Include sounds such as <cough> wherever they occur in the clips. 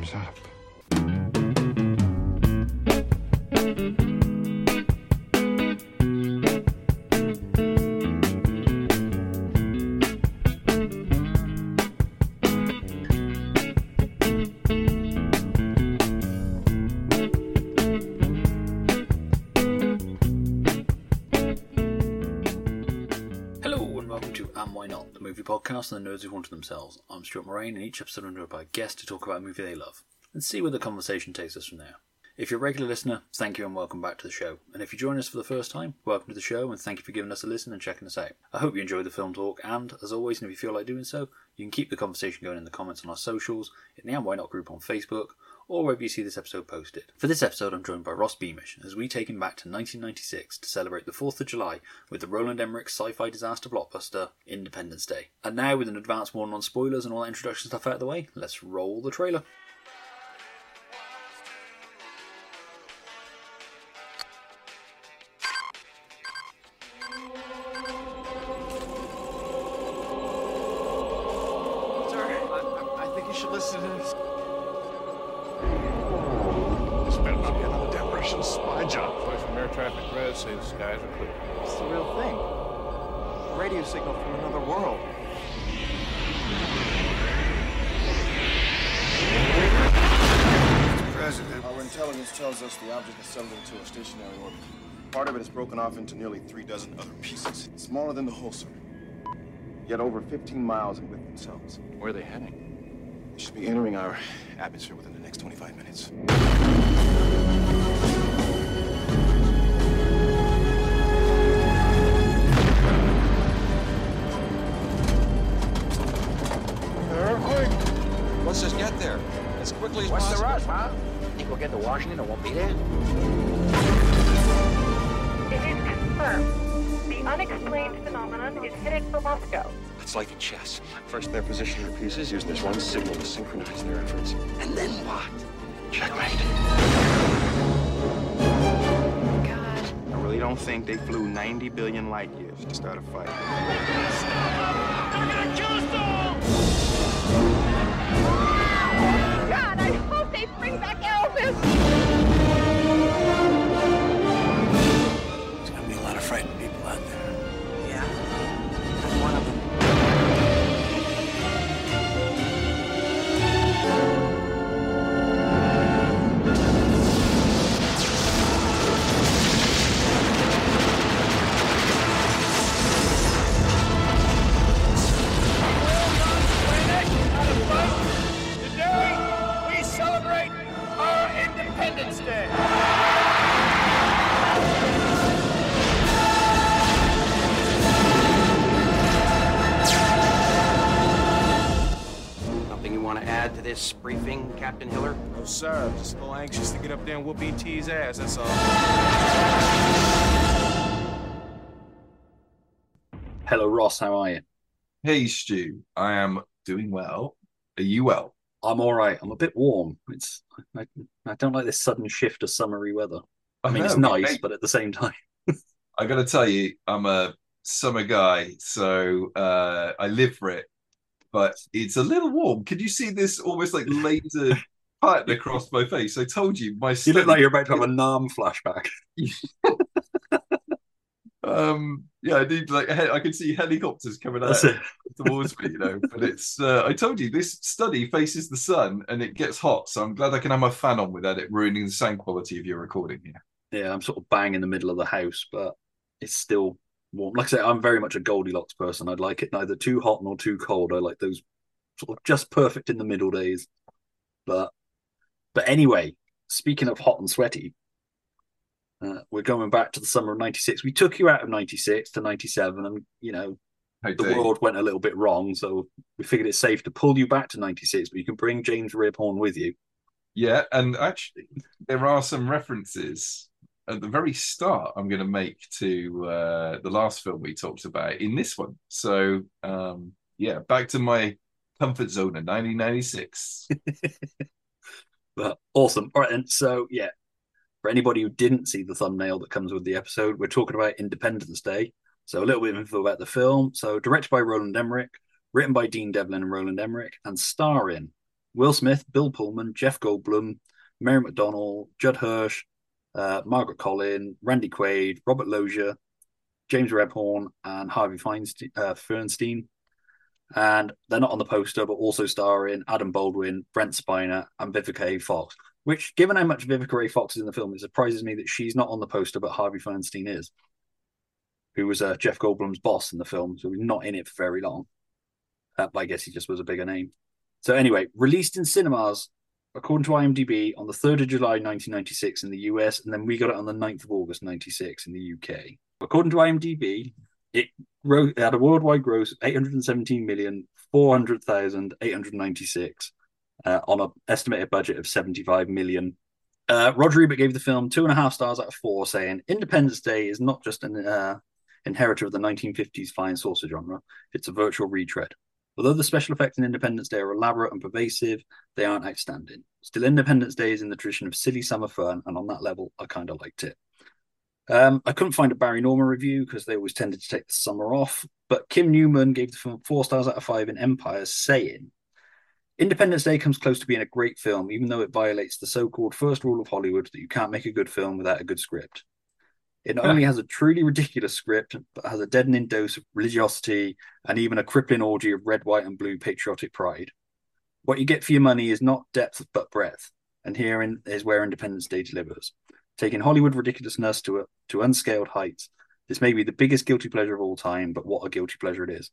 time's up. And the nerds who haunted themselves. I'm Stuart Moraine, and each episode I'm joined by a guest to talk about a movie they love and see where the conversation takes us from there. If you're a regular listener, thank you and welcome back to the show. And if you join us for the first time, welcome to the show and thank you for giving us a listen and checking us out. I hope you enjoyed the film talk, and as always, and if you feel like doing so, you can keep the conversation going in the comments on our socials, in the And Why Not group on Facebook, or wherever you see this episode posted. For this episode, I'm joined by Ross Beamish as we take him back to 1996 to celebrate the 4th of July with the Roland Emmerich sci fi disaster blockbuster Independence Day. And now, with an advance warning on spoilers and all that introduction stuff out of the way, let's roll the trailer. The whole, sir. Yet over 15 miles in width themselves. Where are they heading? They should be entering our atmosphere within the next 25 minutes. Earthquake! Let's just get there as quickly as What's the possible. rush, huh? Think we'll get to Washington and won't be there? Headed for Moscow. It's like a chess. First, they're positioning their pieces using this one signal to synchronize their efforts. And then what? Checkmate. God. I really don't think they flew 90 billion light years to start a fight. God, I hope they bring back Elvis. Up there and ET's ass, that's all. Hello, Ross, how are you? Hey Stu, I am doing well. Are you well? I'm alright. I'm a bit warm. It's I, I don't like this sudden shift of summery weather. I mean, it's nice, hey, but at the same time, <laughs> I gotta tell you, I'm a summer guy, so uh, I live for it. But it's a little warm. Can you see this almost like laser pattern across my face? I told you, my you look like you're about to have a Nam flashback. <laughs> um, yeah, I need like he- I can see helicopters coming out towards me, you know. But it's uh, I told you this study faces the sun and it gets hot, so I'm glad I can have my fan on without it ruining the sound quality of your recording here. Yeah, I'm sort of bang in the middle of the house, but it's still warm. Like I say, I'm very much a Goldilocks person. I'd like it neither too hot nor too cold. I like those sort of just perfect in the middle days. But but anyway, speaking of hot and sweaty, uh, we're going back to the summer of '96. We took you out of '96 to '97, and you know How the you. world went a little bit wrong, so we figured it's safe to pull you back to '96, but you can bring James Rebhorn with you. Yeah, and actually, there are some references at the very start. I'm going to make to uh, the last film we talked about in this one. So, um, yeah, back to my comfort zone in 1996. <laughs> But awesome. All right, and so yeah, for anybody who didn't see the thumbnail that comes with the episode, we're talking about Independence Day. So a little bit of info about the film. So directed by Roland Emmerich, written by Dean Devlin and Roland Emmerich, and starring Will Smith, Bill Pullman, Jeff Goldblum, Mary McDonnell, Judd Hirsch, uh, Margaret Colin, Randy Quaid, Robert Loggia, James Rebhorn, and Harvey Feinstein, uh, Fierstein. And they're not on the poster, but also starring Adam Baldwin, Brent Spiner, and Vivica A. Fox. Which, given how much Vivica A. Fox is in the film, it surprises me that she's not on the poster, but Harvey Feinstein is, who was uh, Jeff Goldblum's boss in the film, so he's not in it for very long. Uh, but I guess he just was a bigger name. So anyway, released in cinemas according to IMDb on the 3rd of July 1996 in the US, and then we got it on the 9th of August 96 in the UK. According to IMDb, it, it had a worldwide gross of 817 million 400,896 uh, on an estimated budget of 75 million. Uh, Roger Ebert gave the film two and a half stars out of four, saying Independence Day is not just an uh, inheritor of the 1950s flying saucer genre, it's a virtual retread. Although the special effects in Independence Day are elaborate and pervasive, they aren't outstanding. Still, Independence Day is in the tradition of silly summer fun, and on that level, I kind of liked it. Um, I couldn't find a Barry Norman review because they always tended to take the summer off, but Kim Newman gave the film four stars out of five in Empire, saying, Independence Day comes close to being a great film, even though it violates the so called first rule of Hollywood that you can't make a good film without a good script. It not only has a truly ridiculous script, but has a deadening dose of religiosity and even a crippling orgy of red, white, and blue patriotic pride. What you get for your money is not depth but breadth, and herein is where Independence Day delivers. Taking Hollywood ridiculousness to a, to unscaled heights, this may be the biggest guilty pleasure of all time, but what a guilty pleasure it is.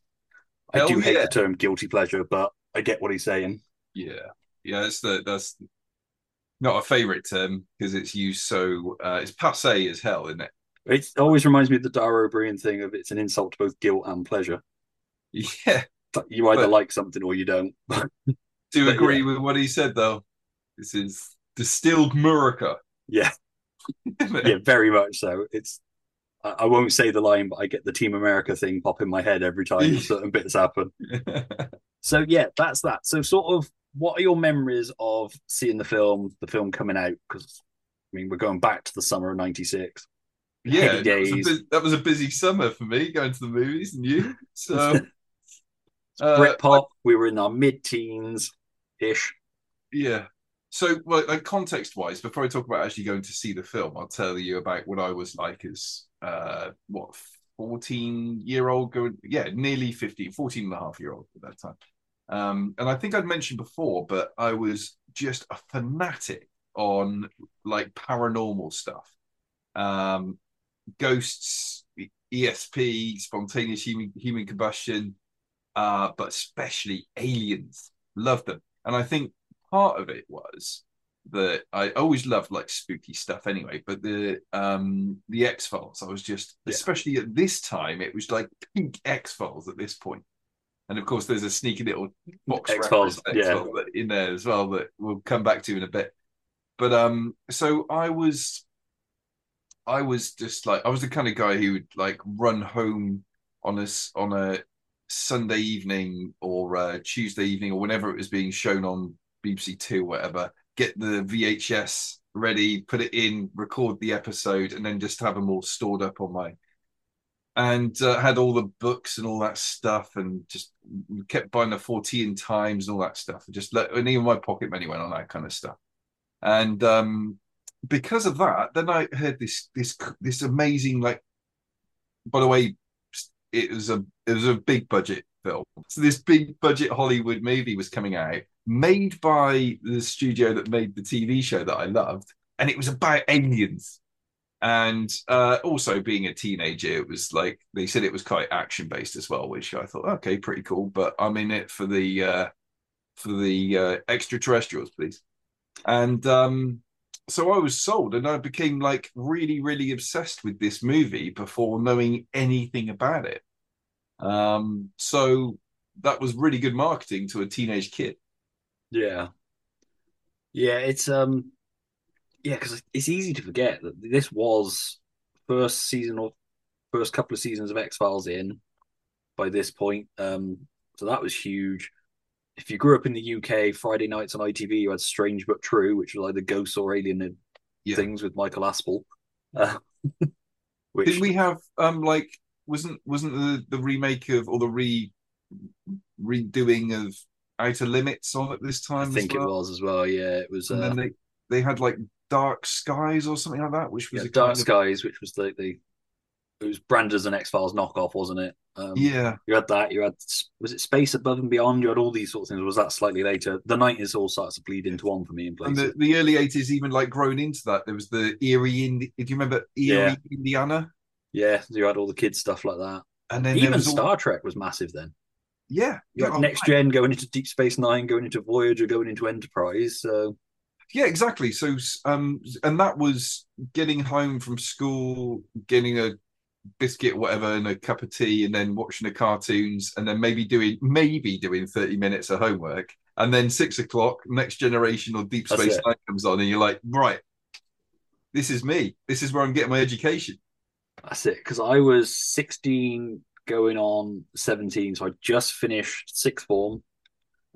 I Hell do hate the term guilty pleasure, but I get what he's saying. Yeah, yeah, that's the that's not a favorite term because it's used so uh, it's passe as hell, isn't it? It always reminds me of the Dara Ó Briain thing of it's an insult to both guilt and pleasure. Yeah, You either But- like something or you don't. <laughs> do agree yeah. with what he said though. This is distilled Murica. yeah? <laughs> yeah, very much so. It's I, I won't say the line, but I get the Team America thing pop in my head every time <laughs> certain bits happen. <laughs> So yeah, that's that. So sort of, what are your memories of seeing the film, the film coming out? Because I mean, we're going back to the summer of '96. yeah, that was, a that was a busy summer for me going to the movies and you. So uh, Britpop. we were in our mid-teens ish. Yeah. So, well, like context wise, before I talk about actually going to see the film, I'll tell you about what I was like as, uh, what, 14 year old going, yeah, nearly 15, 14 and a half year old at that time. Um, and I think I'd mentioned before, but I was just a fanatic on like paranormal stuff. Um, ghosts, ESP, spontaneous human, human combustion, uh, but especially aliens. Loved them. And I think part of it was that I always loved like spooky stuff anyway, but the um the X Files, I was just Yeah. especially at this time, it was like pink X Files at this point. And of course, there's a sneaky little box X-Files, yeah. X-Files in there as well that we'll come back to in a bit. But um, so I was, I was just like I was the kind of guy who would like run home on a on a Sunday evening or uh, Tuesday evening or whenever it was being shown on BBC Two, whatever. Get the VHS ready, put it in, record the episode, and then just have them all stored up on my. And uh, had all the books and all that stuff, and just kept buying the Fortean Times and all that stuff. And just let, and even my pocket money went on that kind of stuff. And um, because of that, then I heard this this this amazing like. By the way, it was a it was a big budget film. So this big budget Hollywood movie was coming out, made by the studio that made the TV show that I loved, and it was about aliens. And uh, also being a teenager, it was like they said it was quite action based as well, which I thought okay, pretty cool. But I'm in it for the uh, for the uh, extraterrestrials, please. And um, so I was sold, and I became like really, really obsessed with this movie before knowing anything about it. Um, so that was really good marketing to a teenage kid. Yeah, yeah, it's um, yeah, because it's easy to forget that this was first season or first couple of seasons of X Files in by this point. Um, so that was huge. If you grew up in the UK, Friday nights on ITV, you had Strange but True, which was either ghosts or alien Yeah. things with Michael Aspel. Uh, <laughs> which Did we have um like wasn't wasn't the the remake of or the re redoing of Outer Limits on at this time? I think as it was as well. Yeah, it was. And Uh, then they they had like Dark Skies or something like that, which was yeah, Dark kind of- Skies, which was the, the it was branded as an X Files knockoff, wasn't it? Um, Yeah, You had that. You had was it Space Above and Beyond? You had all these sorts of things. Was that slightly later? The nineties all starts to bleed into one for me in and places. the, the early eighties even like grown into that. There was the Eerie, Indi- do you remember Eerie, Yeah. Indiana? Yeah, you had all the kids stuff like that. And then Even was all- Star Trek was massive then. yeah, You had Next Gen going into Deep Space Nine, going into Voyager, going into Enterprise. So Yeah, exactly. So, um, and that was getting home from school, getting a biscuit, whatever, and a cup of tea, and then watching the cartoons, and then maybe doing maybe doing thirty minutes of homework, and then six o'clock, Next Generation or Deep Space. Nine comes on, and you're like, right, this is me. This is where I'm getting my education. That's it. Because I was sixteen, going on seventeen, so I just finished sixth form,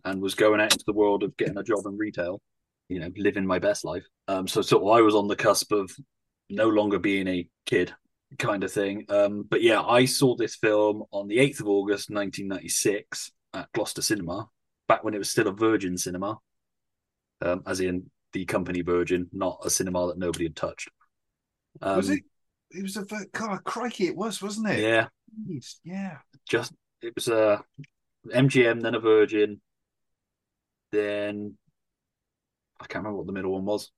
and was going out into the world of getting a job in retail. You know, living my best life. Um, so sort of I was on the cusp of no longer being a kid kind of thing. Um, but yeah, I saw this film on the 8th of August, 1996 at Gloucester Cinema, back when it was still a Virgin cinema, um, as in the company Virgin, not a cinema that nobody had touched. Um, was it? It was a God, crikey! It was, wasn't it? Yeah, Jeez, yeah. just it was a MGM, then a Virgin, then I can't remember what the middle one was.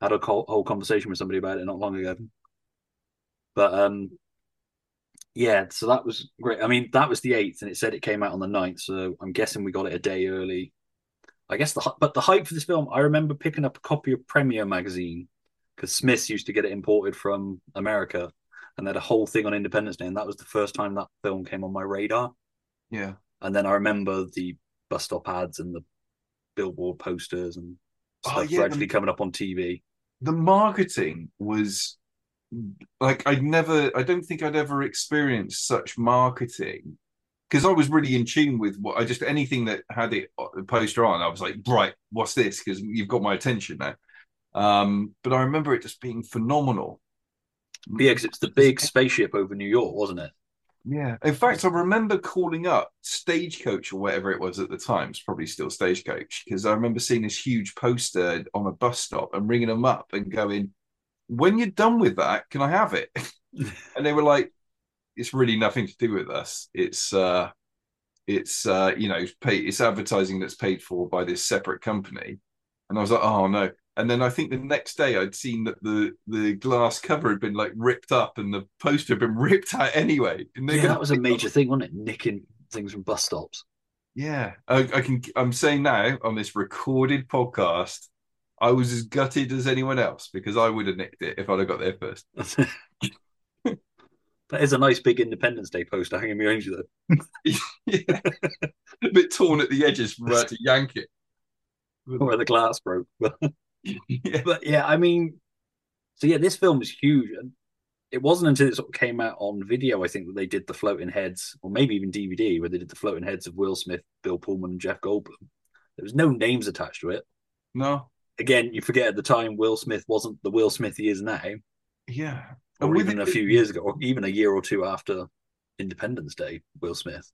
I had a whole, whole conversation with somebody about it not long ago. But um, yeah, so that was great. I mean, that was the eighth, and it said it came out on the 9th, so I'm guessing we got it a day early. I guess the but the hype for this film, I remember picking up a copy of Premiere magazine because Smiths used to get it imported from America, and they had a whole thing on Independence Day, and that was the first time that film came on my radar. Yeah. And then I remember the bus stop ads and the billboard posters and Oh, yeah, gradually the- coming up on TV. the marketing was like I'd never I don't think I'd ever experienced such marketing because I was really in tune with what I just anything that had it uh, poster on I was like right what's this because you've got my attention now um but I remember it just being phenomenal yeah, because it's the big spaceship over New York, wasn't it? yeah in fact I remember calling up Stagecoach or whatever it was at the time it's probably still Stagecoach because I remember seeing this huge poster on a bus stop and ringing them up and going when you're done with that, can I have it? <laughs> and they were like, it's really nothing to do with us. It's uh it's uh you know, pay it's advertising that's paid for by this separate company. And I was like, oh no. And then I think the next day I'd seen that the the glass cover had been like ripped up and the poster had been <laughs> ripped out anyway. And Yeah, that was a <laughs> pick up- major thing, wasn't it? Nicking things from bus stops. Yeah, I, I can. I'm saying now on this recorded podcast, I was as gutted as anyone else because I would have nicked it if I'd have got there first. <laughs> that is a nice big Independence Day poster hanging behind you, though. yeah. a bit torn at the edges from where to yank it. where the glass broke. But, <laughs> Yeah. but yeah, I mean, so yeah, this film is huge. And it wasn't until it sort of came out on video, I think, that they did the floating heads, or maybe even DVD, where they did the floating heads of Will Smith, Bill Pullman, and Jeff Goldblum. There was no names attached to it. No, Again, you forget at the time Will Smith wasn't the Will Smith he is now, yeah, or And even it a few years ago, or even a year or two after Independence Day, Will Smith.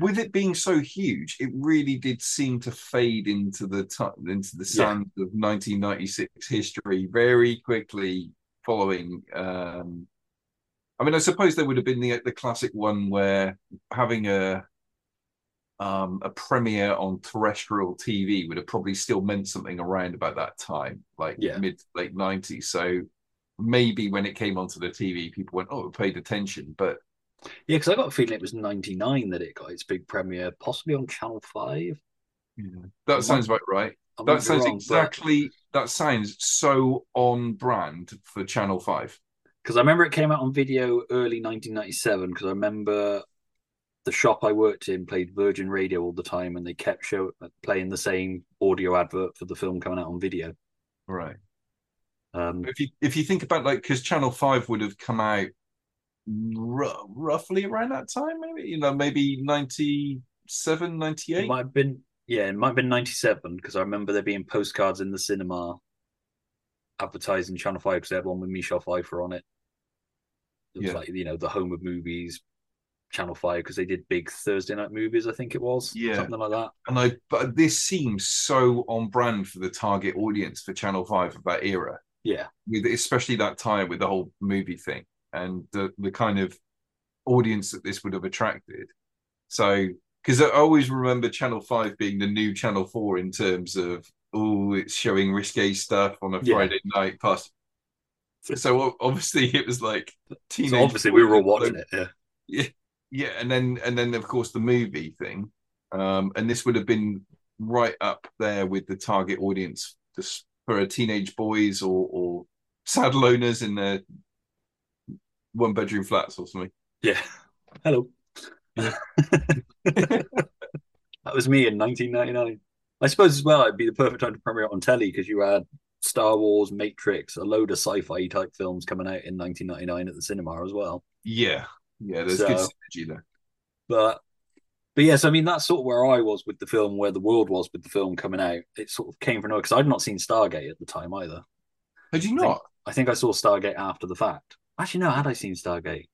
With it being so huge, it really did seem to fade into the time into the Yeah. sands of 1996 history very quickly. Following, um, I mean, I suppose there would have been the the classic one where having a um, a premiere on terrestrial TV would have probably still meant something around about that time, like Yeah. mid late 90s. So maybe when it came onto the TV, people went, "Oh, it paid attention," but Yeah, because I got a feeling it was '99 that it got its big premiere, possibly on Channel Five. Yeah. that sounds about right. I might That sounds wrong, but- exactly. That sounds so on brand for Channel Five. because I remember it came out on video early 1997. Because I remember the shop I worked in played Virgin Radio all the time, and they kept show playing the same audio advert for the film coming out on video. Right. Um, If you if you think about like because Channel Five would have come out r- roughly around that time, maybe you know maybe 97, 98. it might have been yeah, it might have been 97 because I remember there being postcards in the cinema advertising Channel Five because they had one with Michelle Pfeiffer on it. It was Yeah. like you know the home of movies, Channel Five because they did big Thursday night movies. I think it was, Yeah. something like that. And I, but this seems so on brand for the target audience for Channel Five of that era, Yeah, especially that tie with the whole movie thing and the the kind of audience that this would have attracted. So, because I always remember Channel Five being the new Channel Four in terms of oh, it's showing risque stuff on a Yeah. Friday night past. So obviously <laughs> it was like teenage. so obviously we were all watching it. Yeah, yeah yeah and then and then of course the movie thing um and this would have been right up there with the target audience just for a teenage boys or or saddle owners in their one bedroom flats or something yeah. Hello. <laughs> <laughs> that was me in 1999. I suppose as well, it'd be the perfect time to premiere it on telly because you had Star Wars, Matrix, a load of sci-fi type films coming out in 1999 at the cinema as well. yeah yeah there's good So- synergy there But but yes, I mean that's sort of where I was with the film, where the world was with the film coming out. It sort of came from nowhere because I'd not seen Stargate at the time either. had you not I think I saw Stargate after the fact. Actually, no, had I seen Stargate?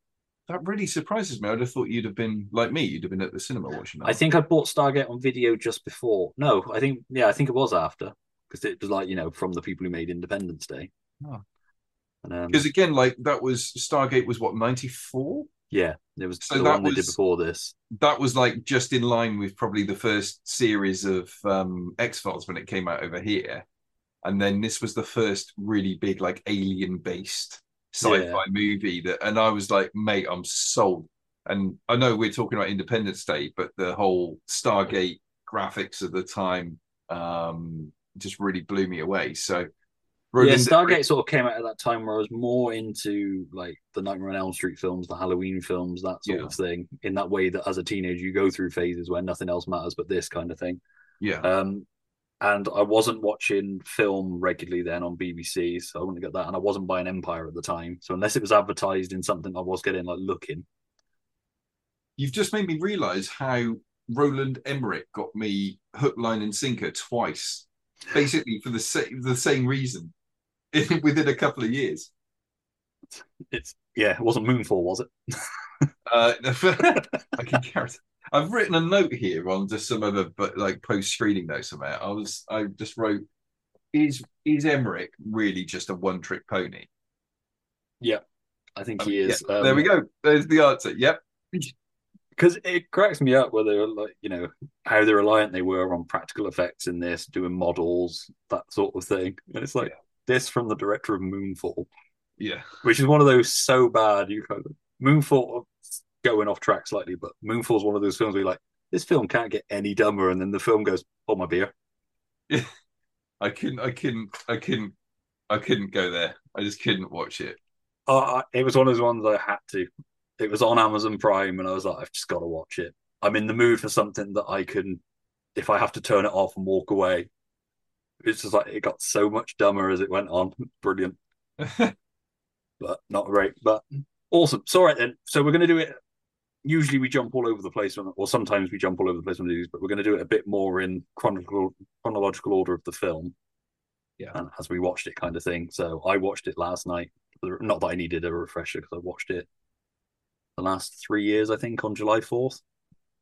that really surprises me i'd have thought you'd have been like me you'd have been at the cinema watching that I think I bought Stargate on video just before. No, I think yeah, I think it was after because it was like you know from the people who made Independence Day. Oh. Um, because again like that was stargate was what 94 yeah, it was So that one they did was- before this. that was like just in line with probably the first series of um X Files when it came out over here, and then this was the first really big like alien based sci-fi Yeah. movie that, and I was like, mate, I'm sold. And I know we're talking about Independence Day, but the whole Stargate graphics of the time um just really blew me away. So. yeah, Stargate sort of came out at that time where I was more into like the Nightmare on Elm Street films, the Halloween films, that sort Yeah. of thing. In that way that as a teenager you go through phases where nothing else matters but this kind of thing. yeah, Um, and I wasn't watching film regularly then on BBC, so I wouldn't get that. And I wasn't buying Empire at the time, so unless it was advertised in something, I was getting like looking. you've just made me realize how Roland Emmerich got me hook, line, and sinker twice, basically for the same the same reason, <laughs> within a couple of years. It's yeah, it wasn't Moonfall, was it? Uh, <laughs> I can carry. I've written a note here on just some other, but like post screening notes about. I was, I just wrote, is is Emmerich really just a one trick pony? Yeah, I think I he is. yeah, there we go. There's the answer. Yep. Because it cracks me up where they're like, you know, how they're reliant they were on practical effects in this, doing models, that sort of thing. And it's like this from the director of Moonfall, Yeah. which is one of those so bad you kind of Moonfall going off track slightly, but Moonfall's one of those films where you're like, this film can't get any dumber, and then the film goes, "Oh my beer." <laughs> I couldn't. I couldn't. I couldn't. I couldn't go there. I just couldn't watch it. Uh, it was one of those ones I had to. It was on Amazon Prime, and I was like, I've just got to watch it. I'm in the mood for something that I can, if I have to turn it off and walk away. It's just like it got so much dumber as it went on. <laughs> Brilliant, <laughs> but not great. But awesome. So, all right then. So we're going to do it. Usually we jump all over the place, on, or sometimes we jump all over the place on these, but we're going to do it a bit more in chronological chronological order of the film. Yeah. and as we watched it, kind of thing. So I watched it last night. Not that I needed a refresher because I watched it the last three years, I think, on July 4th,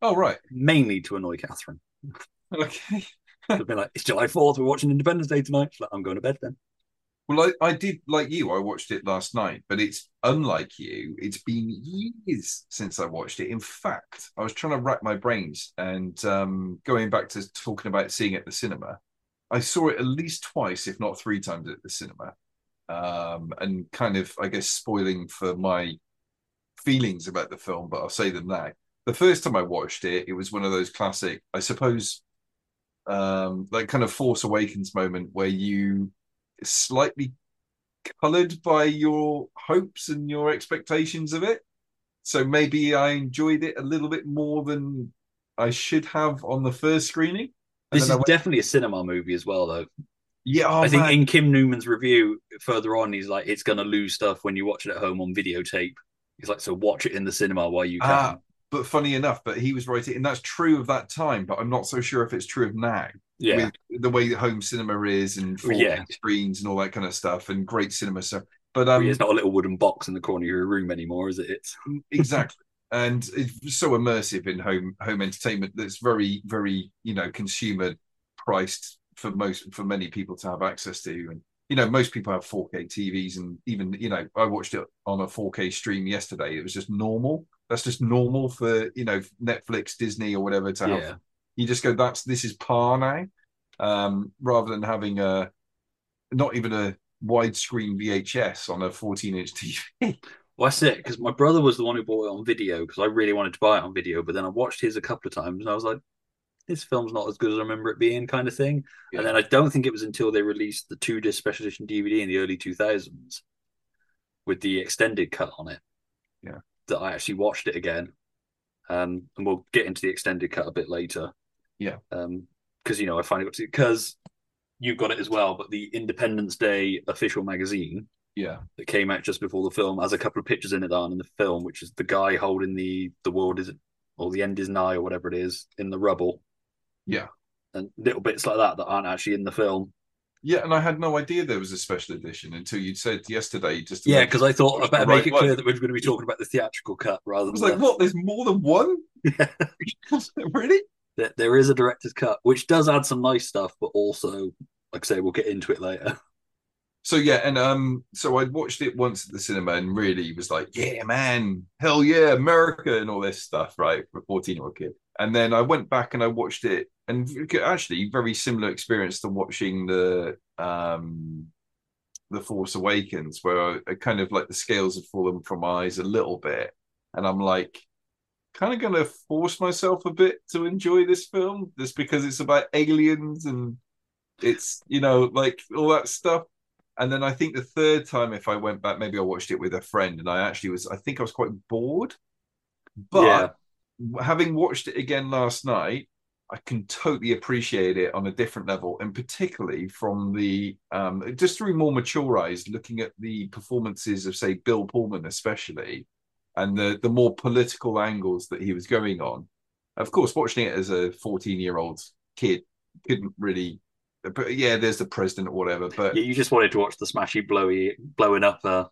oh right. mainly to annoy Catherine. <laughs> Okay. I've been like, it's July 4th, we're watching Independence Day tonight. She's like, I'm going to bed then. Well, I, I did like you. I watched it last night, but it's unlike you. It's been years since I watched it. In fact, I was trying to rack my brains and um, going back to talking about seeing it at the cinema. I saw it at least twice, if not three times at the cinema, um, and kind of, I guess, spoiling for my feelings about the film. But I'll say them now. The first time I watched it, it was one of those classic, I suppose, um, like kind of Force Awakens moment where you slightly colored by your hopes and your expectations of it. So maybe I enjoyed it a little bit more than I should have on the first screening. And This is went- definitely a cinema movie as well, though. yeah, oh, I think man. in Kim Newman's review further on, he's like, it's going to lose stuff when you watch it at home on videotape. He's like, so watch it in the cinema while you can. Ah, but funny enough, but he was right, and that's true of that time. But I'm not so sure if it's true of now. Yeah. with the way that home cinema is and 4K Yeah. screens and all that kind of stuff, and great cinema. stuff. but um, it's not a little wooden box in the corner of your room anymore, is it? It's exactly. <laughs> and it's so immersive in home home entertainment that's very very you know consumer priced for most for many people to have access to and you know most people have 4k tvs and even you know i watched it on a 4k stream yesterday it was just normal that's just normal for you know netflix disney or whatever to have Yeah. You just go that's this is par now um rather than having a not even a widescreen vhs on a 14 inch tv Well, that's it, because my brother was the one who bought it on video because I really wanted to buy it on video, but then I watched his a couple of times and I was like, this film's not as good as I remember it being, kind of thing. Yeah. And then I don't think it was until they released the two disc special edition DVD in the early 2000s with the extended cut on it. Yeah. That I actually watched it again. Um, and we'll get into the extended cut a bit later. Yeah. Um, because you know I finally got to because you've got it as well, but the Independence Day official magazine yeah that came out just before the film has a couple of pictures in it that aren't in the film, which is the guy holding the the world is or the end is nigh or whatever it is in the rubble, yeah and little bits like that that aren't actually in the film. Yeah, and I had no idea there was a special edition until you said yesterday. Just Yeah, because I thought I better right make it one. clear that we're going to be talking about the theatrical cut rather I was like, the- what? There's more than one? Yeah. <laughs> <laughs> really? There- there is a director's cut, which does add some nice stuff, but also, like I say, we'll get into it later. So yeah, and um, so I watched it once at the cinema and really was like, yeah, man, hell yeah, America and all this stuff, right, for a 14 year old kid. And then I went back and I watched it, and actually, very similar experience to watching the um, the Force Awakens, where I, I kind of like the scales have fallen from my eyes a little bit, and I'm like, kind of going to force myself a bit to enjoy this film, just because it's about aliens and it's you know like all that stuff. And then I think the third time, if I went back, maybe I watched it with a friend, and I actually was, I think I was quite bored. But having watched it again last night, I can totally appreciate it on a different level, and particularly from the um, just through more mature eyes, looking at the performances of, say, Bill Pullman, especially, and the the more political angles that he was going on. Of course, watching it as a fourteen year old kid couldn't really. But yeah, there's the president or whatever. But Yeah, you just wanted to watch the smashy, blowy, blowing up, uh,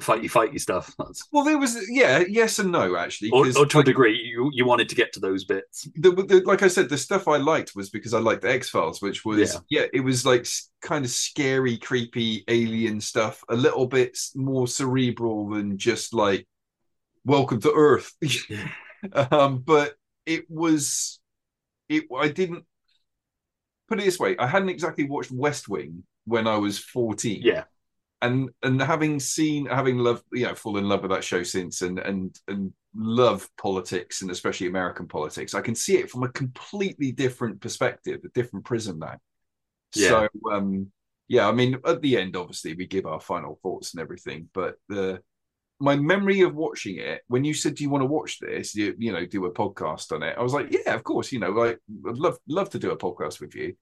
fighty, fighty stuff. That's well, there was yeah, yes and no actually. or, or to a degree, you you wanted to get to those bits. the, the like I said, the stuff I liked was because I liked the X Files, which was Yeah. yeah. it was like kind of scary, creepy alien stuff, a little bit more cerebral than just like Welcome to Earth. <laughs> um, but it was it. I didn't put it this way. I hadn't exactly watched West Wing when I was fourteen Yeah, and and having seen having loved you know fallen in love with that show since and and and love politics and especially american politics i can see it from a completely different perspective a different prism now Yeah. so um yeah i mean at the end obviously we give our final thoughts and everything but the my memory of watching it when you said do you want to watch this you, you know do a podcast on it i was like yeah of course you know like i'd love love to do a podcast with you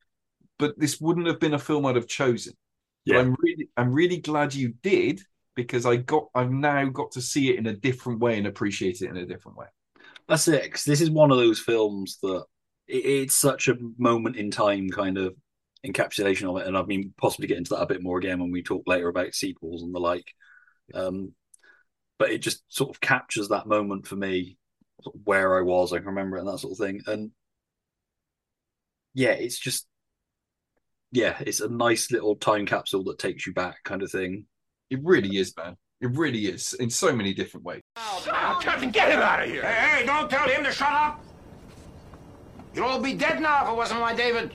but this wouldn't have been a film i'd have chosen but Yeah. I'm really I'm really glad you did because I got I've now got to see it in a different way and appreciate it in a different way. that's it. 'cause this is one of those films that it, it's such a moment in time kind of encapsulation of it, and I mean possibly get into that a bit more again when we talk later about sequels and the like. Um, but it just sort of captures that moment for me, sort of where I was, I can remember it and that sort of thing, and yeah, it's just yeah, it's a nice little time capsule that takes you back, kind of thing. It really is, man. It really is in so many different ways. Now, Captain, get him out of here! Hey, hey, don't tell him to shut up! You'd all be dead now if it wasn't my David.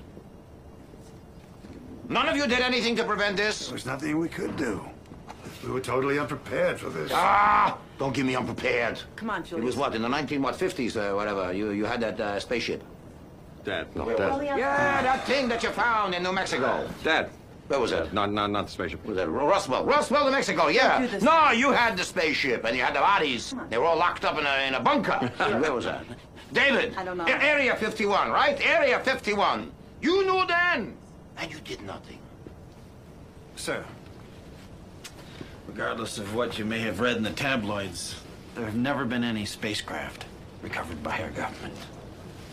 None of you did anything to prevent this. There's nothing we could do. We were totally unprepared for this. Ah! Don't give me unprepared. Come on, Julian. It was what, in the 19, what, 50s or whatever, you, you had that uh, spaceship. Dad. No, Dad. Well, yeah. Yeah, that thing that you found in New Mexico. Dad. Where was it? Not, not, not the spaceship. Was that Roswell? Roswell, New Mexico, do yeah. this. No, you had the spaceship and you had the bodies. They were all locked up in a, in a bunker. <laughs> Where was that? David. I don't know. Area 51, right? Area 51. You knew then. And you did nothing. Sir, Regardless of what you may have read in the tabloids, there have never been any spacecraft recovered by our government.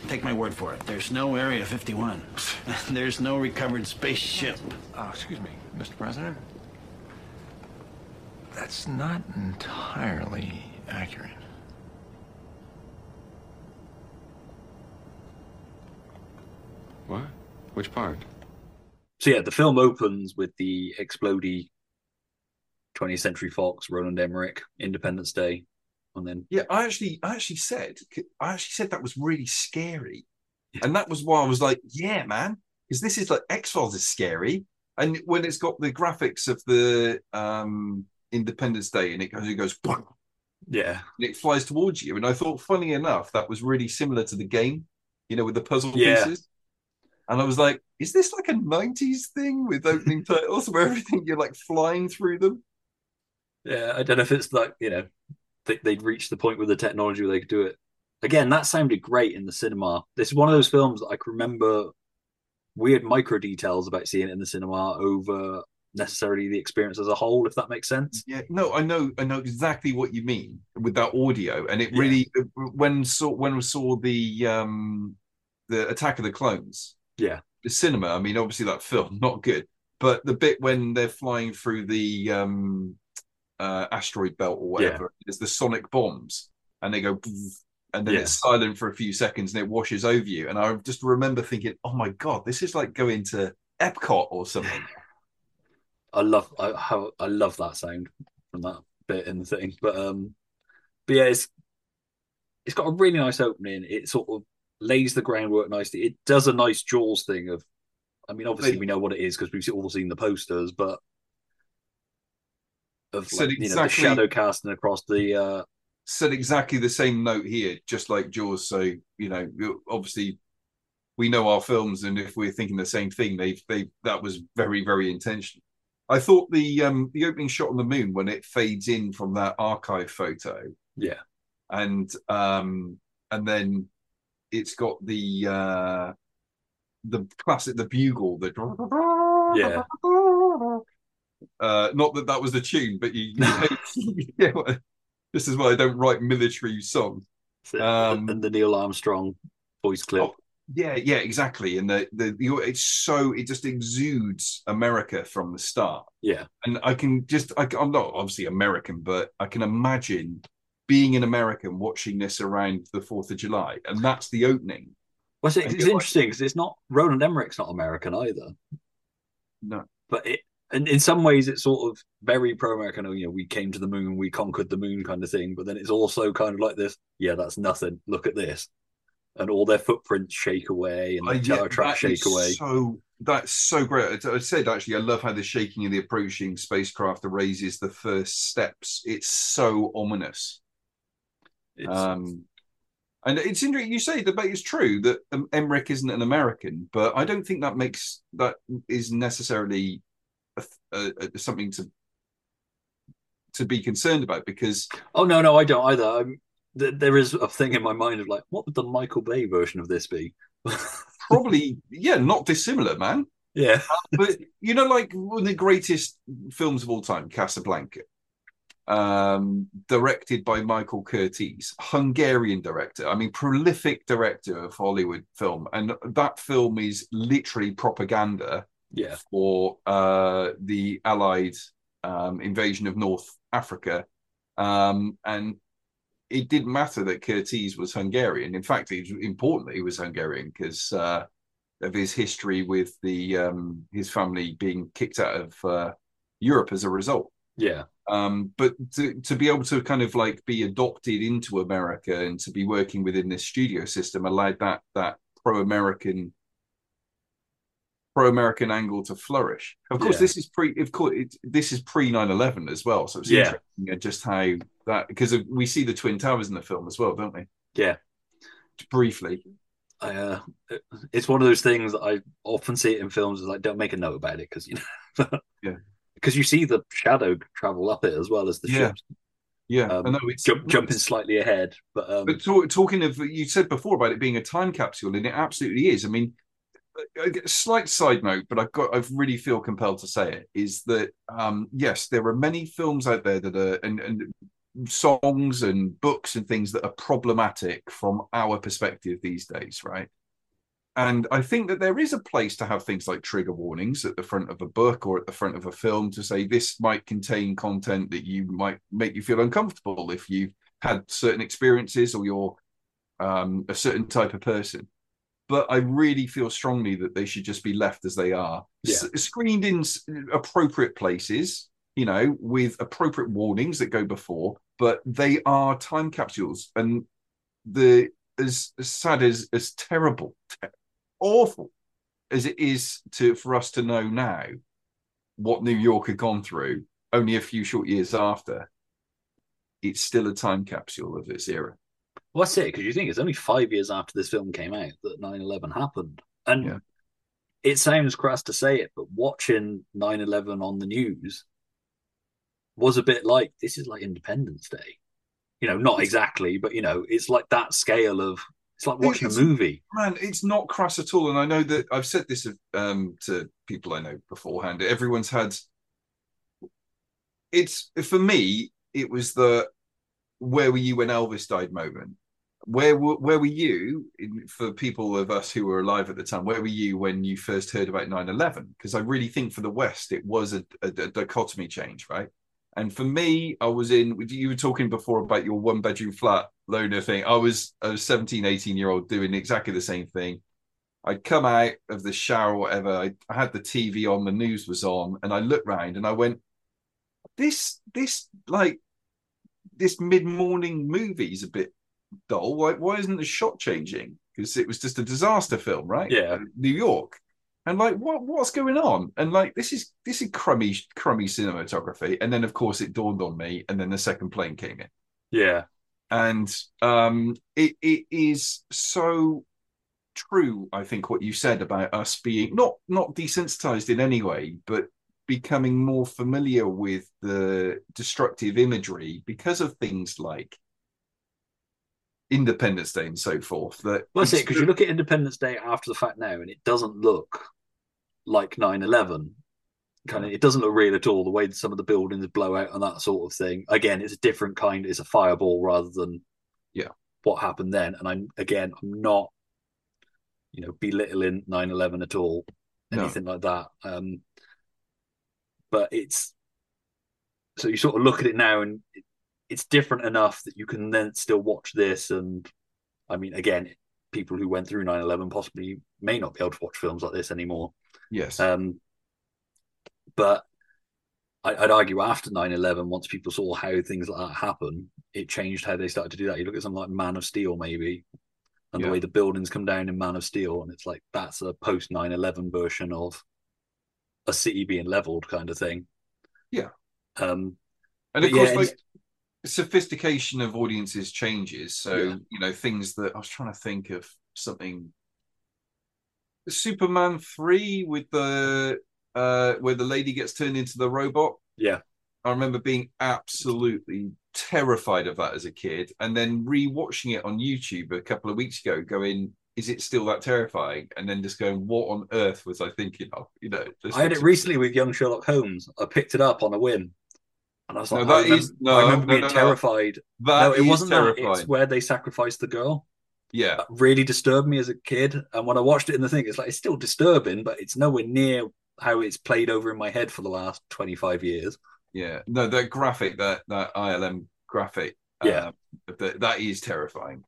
Take my word for it. There's no Area 51. <laughs> There's no recovered spaceship. Oh, excuse me, Mr. President. That's not entirely accurate. What? Which part? So yeah, the film opens with the explody 20th Century Fox, Roland Emmerich, Independence Day, and then Yeah, I actually, I actually said, I actually said that was really scary, and that was why I was like, yeah, man, because this is like X Files is scary, and when it's got the graphics of the um Independence Day, and it goes, it goes, and yeah, it flies towards you, and I thought, funny enough, that was really similar to the game, you know, with the puzzle Yeah. pieces. And I was like, is this like a 90s thing with opening <laughs> titles where everything you're like flying through them? Yeah. I don't know if it's like you know they, they'd reached the point with the technology where they could do it. Again, that sounded great in the cinema. This is one of those films that I can remember weird micro details about seeing it in the cinema over necessarily the experience as a whole, if that makes sense. Yeah, no, I know, I know exactly what you mean with that audio, and it Yeah. really when saw when we saw the um the Attack of the Clones, Yeah. the cinema. I mean, obviously that film not good, but the bit when they're flying through the um uh asteroid belt or whatever, there's the sonic bombs, and they go, and then Yeah. it's silent for a few seconds, and it washes over you. And I just remember thinking, oh my god, this is like going to Epcot or something. <laughs> I love I how I love that sound from that bit in the thing. But um but yeah, it's it's got a really nice opening. It sort of lays the groundwork nicely. It does a nice Jaws thing of I mean obviously we know what it is because we've all seen the posters, but of Said like, you know the shadow casting across the uh said exactly the same note here, just like Jaws. So you know, obviously, we know our films, and if we're thinking the same thing, they've they that was very very intentional. I thought the um the opening shot on the moon when it fades in from that archive photo, yeah. and um and then it's got the uh the classic the bugle the Yeah. <laughs> uh not that that was the tune but you, you <laughs> know, this is why i don't write military songs. Um, and the Neil Armstrong voice clip. Oh, yeah yeah exactly. And the, the the it's so it just exudes america from the start. Yeah. and i can just I, i'm not obviously american but i can imagine being an american watching this around the 4th of july and that's the opening. Well, it's, it's like- interesting because it's not Roland Emmerich's not American either. no. But it and in some ways it's sort of very pro-American. You know, we came to the moon, we conquered the moon, kind of thing. But then it's also kind of like this. Yeah, that's nothing. Look at this, and all their footprints shake away, and the yeah, tower tracks shake away. So that's so great. I, said actually, I love how the shaking of the approaching spacecraft raises the first steps. It's so ominous. It's, Um, and it's interesting you say that, but it's true that um, Emmerich isn't an American, but I don't think that makes that is necessarily a, a, something to to be concerned about because oh no, no, I don't either. I'm, th- there is a thing in my mind of like, what would the Michael Bay version of this be? <laughs> probably yeah, not dissimilar, man. yeah, but you know, like one of the greatest films of all time, Casablanca, um, directed by Michael Curtiz, Hungarian director. I mean, prolific director of Hollywood film, and that film is literally propaganda yeah, for uh, the Allied um, invasion of North Africa, um, and it didn't matter that Curtiz was Hungarian. In fact, it was important that he was Hungarian because uh, of his history with the um, his family being kicked out of uh, Europe as a result. yeah, Um, but to, to be able to kind of like be adopted into America and to be working within this studio system allowed that that pro-American pro-American angle to flourish. Of course, Yeah. this is pre. Of course, it, this is pre 9-11 as well. So it's Yeah. interesting uh, just how that because we see the twin towers in the film as well, don't we? yeah. Briefly, I, uh, it's one of those things that I often see it in films. Is like, don't make a note about it because you know, <laughs> Yeah. because you see the shadow travel up it as well as the Yeah. ships yeah. Um, I know it's jump, jumping slightly ahead. But um, But talk, talking of, you said before about it being a time capsule, and it absolutely is. I mean, a a slight side note, but I've got, I really feel compelled to say it is that, um, yes, there are many films out there that are, and, and songs and books and things that are problematic from our perspective these days, right? And I think that there is a place to have things like trigger warnings at the front of a book or at the front of a film to say this might contain content that you might make you feel uncomfortable if you've had certain experiences or you're um, a certain type of person. But I really feel strongly that they should just be left as they are, Yeah. S- screened in s- appropriate places, you know, with appropriate warnings that go before. But they are time capsules, and the as, as sad as as terrible, te- awful as it is to for us to know now what New York had gone through only a few short years after. It's still a time capsule of its era. Well, that's it, because you think it's only five years after this film came out that 9 11 happened. And Yeah. it sounds crass to say it, but watching 9 11 on the news was a bit like this is like Independence Day. You know, not exactly, but you know, it's like that scale of it's like watching It's- a movie. man it's not crass at all and i know that i've said this um to people i know beforehand everyone's had it's for me it was the where were you when elvis died moment where were where were you in, for people of us who were alive at the time where were you when you first heard about 9-11 because i really think for the west it was a, a, a dichotomy change right? And for me i was in you were talking before about your one bedroom flat loner thing. I was a 17 18 year old doing exactly the same thing. I'd come out of the shower or whatever I, I had the tv on the news was on and i looked round and i went this this like this mid-morning movie is a bit dull why, why isn't the shot changing? Because it was just a disaster film right? Yeah. new york. And like what what's going on? And like this is this is crummy crummy cinematography. And then of course it dawned on me and then the second plane came in. Yeah. and um it it is so true i think what you said about us being not not desensitized in any way but becoming more familiar with the destructive imagery because of things like independence day and so forth that Well, that's it, because you look at Independence Day after the fact now, and it doesn't look like 9 11. Kind of, it doesn't look real at all. The way that some of the buildings blow out and that sort of thing. Again, it's a different kind. It's a fireball rather than Yeah. what happened then. And I'm again, I'm not, you know, belittling 9 11 at all, No. anything like that. Um, but it's so you sort of look at it now, and it, it's different enough that you can then still watch this. And I mean, again, people who went through 9 11 possibly may not be able to watch films like this anymore. yes Um, but I'd argue after 9 11, once people saw how things like that happen, it changed how they started to do that. You look at something like Man of Steel, maybe, and Yeah. the way the buildings come down in Man of Steel, and it's like that's a post 9 11 version of a city being leveled kind of thing. Yeah. Um, and of course yeah, like sophistication of audiences changes so Yeah. you know things that i was trying to think of something superman 3 with the uh where the lady gets turned into the robot yeah. i remember being absolutely terrified of that as a kid and then re-watching it on youtube a couple of weeks ago going is it still that terrifying and then just going what on earth was i thinking of you know I had it recently with Young Sherlock Holmes. I picked it up on a whim. And I was No, that I, remember, no, I remember no, being terrified. That no, it is wasn't that. It's where they sacrificed the girl. yeah That really disturbed me as a kid. And when I watched it in the thing, it's like it's still disturbing, but it's nowhere near how it's played over in my head for the last 25 years. Yeah, no, that graphic, that that ILM graphic, Yeah. uh, that that is terrifying.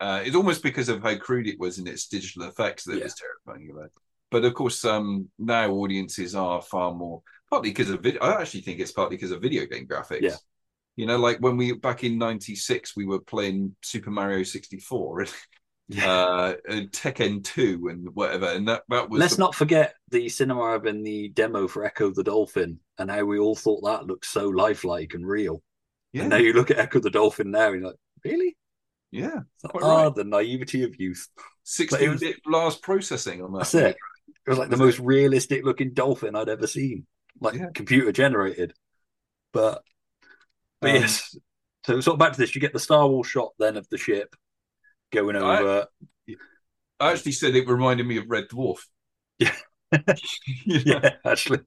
Uh, it's almost because of how crude it was in its digital effects that it was terrifying about. But of course, um, now audiences are far more partly because of video. I actually think it's partly because of video game graphics. Yeah. You know, like when we back in '96, we were playing Super Mario 64 and <laughs> uh, and Tekken 2 and whatever, and that that was Let's the- not forget the cinema in the demo for Ecco the Dolphin and how we all thought that looked so lifelike and real. Yeah, And now you look at Ecco the Dolphin now and you're like, really? yeah, like, ah, right. the naivety of youth. 16-bit blast processing on that. That's it. It was like the most realistic looking dolphin I'd ever seen, like Yeah. computer generated. But, but Um, yes, so sort of back to this. You get the Star Wars shot then of the ship going over. I actually said it reminded me of Red Dwarf. Yeah. <laughs> <laughs> yeah. actually,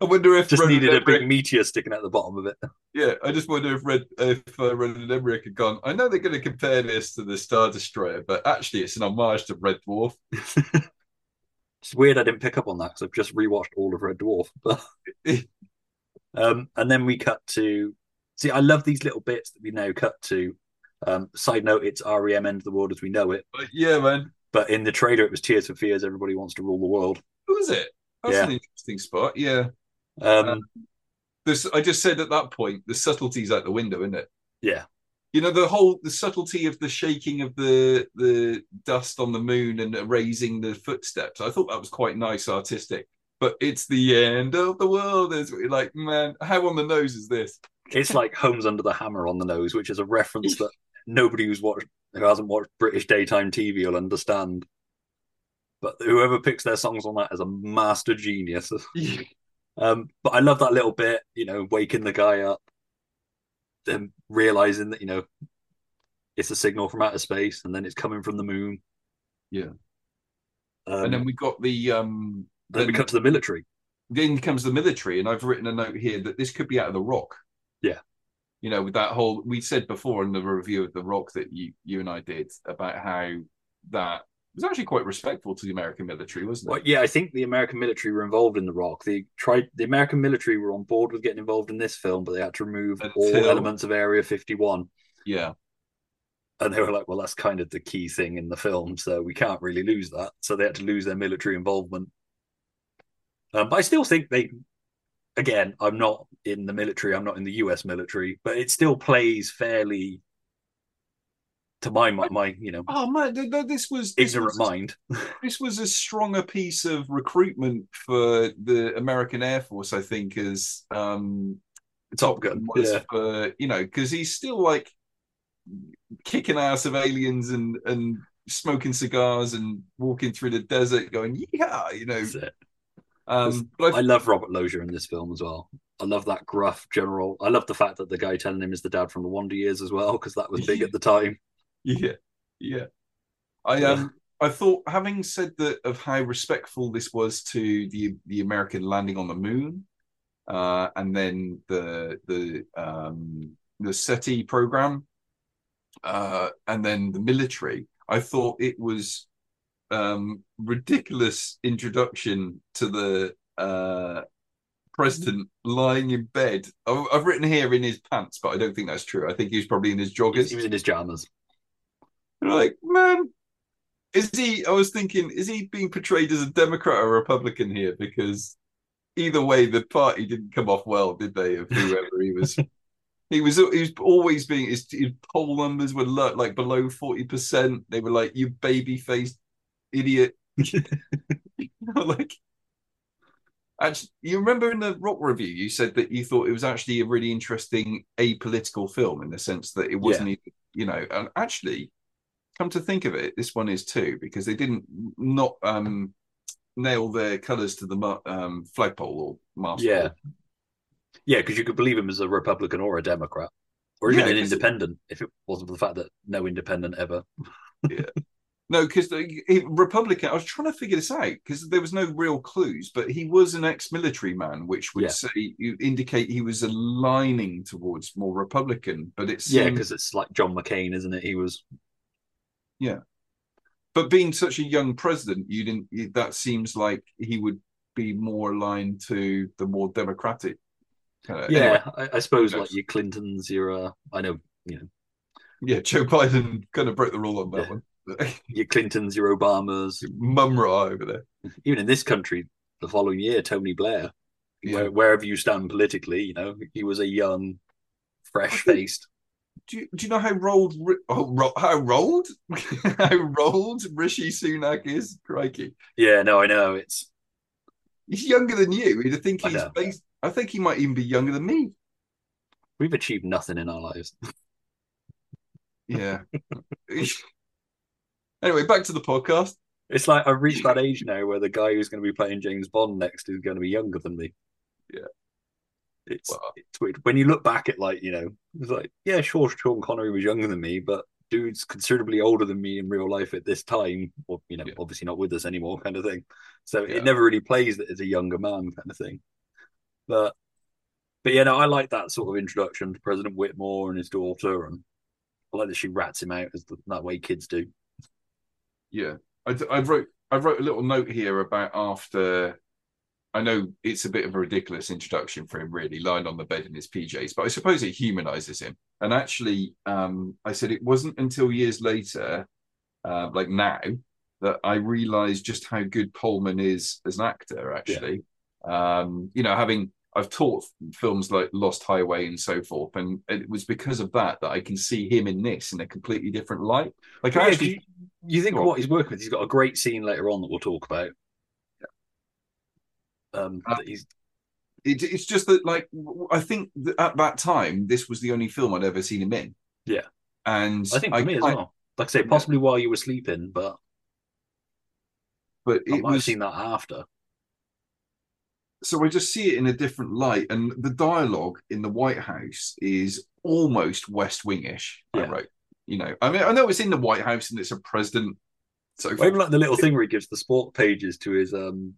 I wonder if just Roland needed a Emmerich, big meteor sticking out the bottom of it. yeah. I just wonder if Red if uh, Roland Emmerich had gone. I know they're going to compare this to the Star Destroyer, but actually it's an homage to Red Dwarf. <laughs> It's weird I didn't pick up on that because I've just rewatched all of Red Dwarf. <laughs> But um, and then we cut to see. I love these little bits that we now cut to. Um, side note: It's REM End of the World as we know it. But yeah, man. But in the trailer, it was Tears for Fears. Everybody wants to rule the world. Who was it? That's Yeah. an interesting spot. Yeah. Um, This I just said at that point, the subtlety's out the window, isn't it? yeah, You know, the whole the subtlety of the shaking of the the dust on the moon and erasing the footsteps. I thought that was quite nice, artistic. But it's the end of the world. is like, man, how on the nose is this? it's like Homes Under the Hammer on the nose, which is a reference that nobody who's watched who hasn't watched British daytime TV will understand. But whoever picks their songs on that is a master genius. <laughs> Um, but I love that little bit, you know, waking the guy up, then realizing that you know it's a signal from outer space, and then it's coming from the moon. Yeah. Um, and then we got the um then we cut to the military. then comes the military, and I've written a note here that this could be out of the rock. Yeah. You know, with that whole we said before in the review of the rock that you you and I did about how that was actually quite respectful to the American military, wasn't it? Well, yeah, I think the American military were involved in the Rock. They tried. The American military were on board with getting involved in this film, but they had to remove all elements of Area Fifty One. Yeah. and they were like, "Well, that's kind of the key thing in the film, so we can't really lose that." So they had to lose their military involvement. Um, but I still think they, again, I'm not in the military. I'm not in the U.S. military, but it still plays fairly, to my my, my you know Oh man, th- th- this was this ignorant was, mind. <laughs> this was as strong a piece of recruitment for the American Air Force, I think, as um Top Gun, was yeah. for you know, because he's still like kicking ass of aliens and and smoking cigars and walking through the desert, going yeah, you know. That's it. Um, but I love Robert Loggia in this film as well. I love that gruff general. I love the fact that the guy telling him is the dad from the Wonder Years as well, because that was big at the time. Yeah, yeah. I um I thought having said that of how respectful this was to the the American landing on the moon, uh, and then the the um the SETI program, uh, and then the military, I thought it was um ridiculous introduction to the uh president lying in bed. I've written here in his pants, but I don't think that's true. I think he was probably in his joggers. He was in his jammers. I'm like, man, is he? I was thinking, is he being portrayed as a Democrat or Republican here? Because either way, the party didn't come off well, did they? Of whoever he was. <laughs> He was, he was always being his, his poll numbers were lo- like below forty percent. They were like, "You baby faced idiot." <laughs> <laughs> You know, like, actually, you remember in the Rock review, you said that you thought it was actually a really interesting apolitical film in the sense that it wasn't, even, you know, and actually, come to think of it, this one is too because they didn't not um nail their colours to the um flagpole or mast. Yeah. Yeah, because you could believe him as a Republican or a Democrat, or even Yeah, an 'cause it- independent, if it wasn't for the fact that no independent ever. Yeah. No, because the Republican. I was trying to figure this out because there was no real clues, but he was an ex-military man, which would Yeah. say you indicate he was aligning towards more Republican. But it's Yeah, because it's like John McCain, isn't it? He was. Yeah. But being such a young president, you didn't. That seems like he would be more aligned to the more democratic. Kind of, Yeah, anyway, I, I suppose like your Clintons, your uh, I know, you know, yeah. Joe Biden kind of broke the rule on that Yeah. one. <laughs> your Clintons, your Obamas. Mumm-Ra over there. Even in this country, the following year, Tony Blair. Yeah. Where, wherever you stand politically, you know, he was a young, fresh-faced. Do you, do you know how rolled oh, ro- how rolled <laughs> how rolled Rishi Sunak is? Crikey, Yeah, no, I know it's. he's younger than you. You'd think I he's. know. Based, I think he might even be younger than me. We've achieved nothing in our lives. <laughs> Yeah. anyway, back to the podcast. It's like I've reached that age now where the guy who's going to be playing James Bond next is going to be younger than me. Yeah. It's Wow. it's weird when you look back at like you know it's like yeah sure Sean Connery was younger than me but dude's considerably older than me in real life at this time or you know Yeah. obviously not with us anymore kind of thing so Yeah. it never really plays that as a younger man kind of thing but but yeah no I like that sort of introduction to President Whitmore and his daughter and I like that she rats him out as the, that way kids do Yeah, I, I wrote I wrote a little note here about after. I know it's a bit of a ridiculous introduction for him, really, lying on the bed in his PJs, but I suppose it humanizes him. And actually, um, I said it wasn't until years later, uh, like now, that I realised just how good Pullman is as an actor. Actually, um, you know, having I've taught films like Lost Highway and so forth, and it was because of that that I can see him in this in a completely different light. Like, I Yeah, actually, you, you think Go of on. what he's working with. He's got a great scene later on that we'll talk about. Um, Uh, that he's it, it's just that, like, I think that at that time, this was the only film I'd ever seen him in. Yeah. and I think for me as kind- well. Like I say, possibly while you were sleeping, but But I might have seen that after. so I just see it in a different light, and the dialogue in the White House is almost West Wingish. I wrote, you know, I mean, I know it's in the White House and it's a president. So Or even <laughs> like the little thing where he gives the sport pages to his um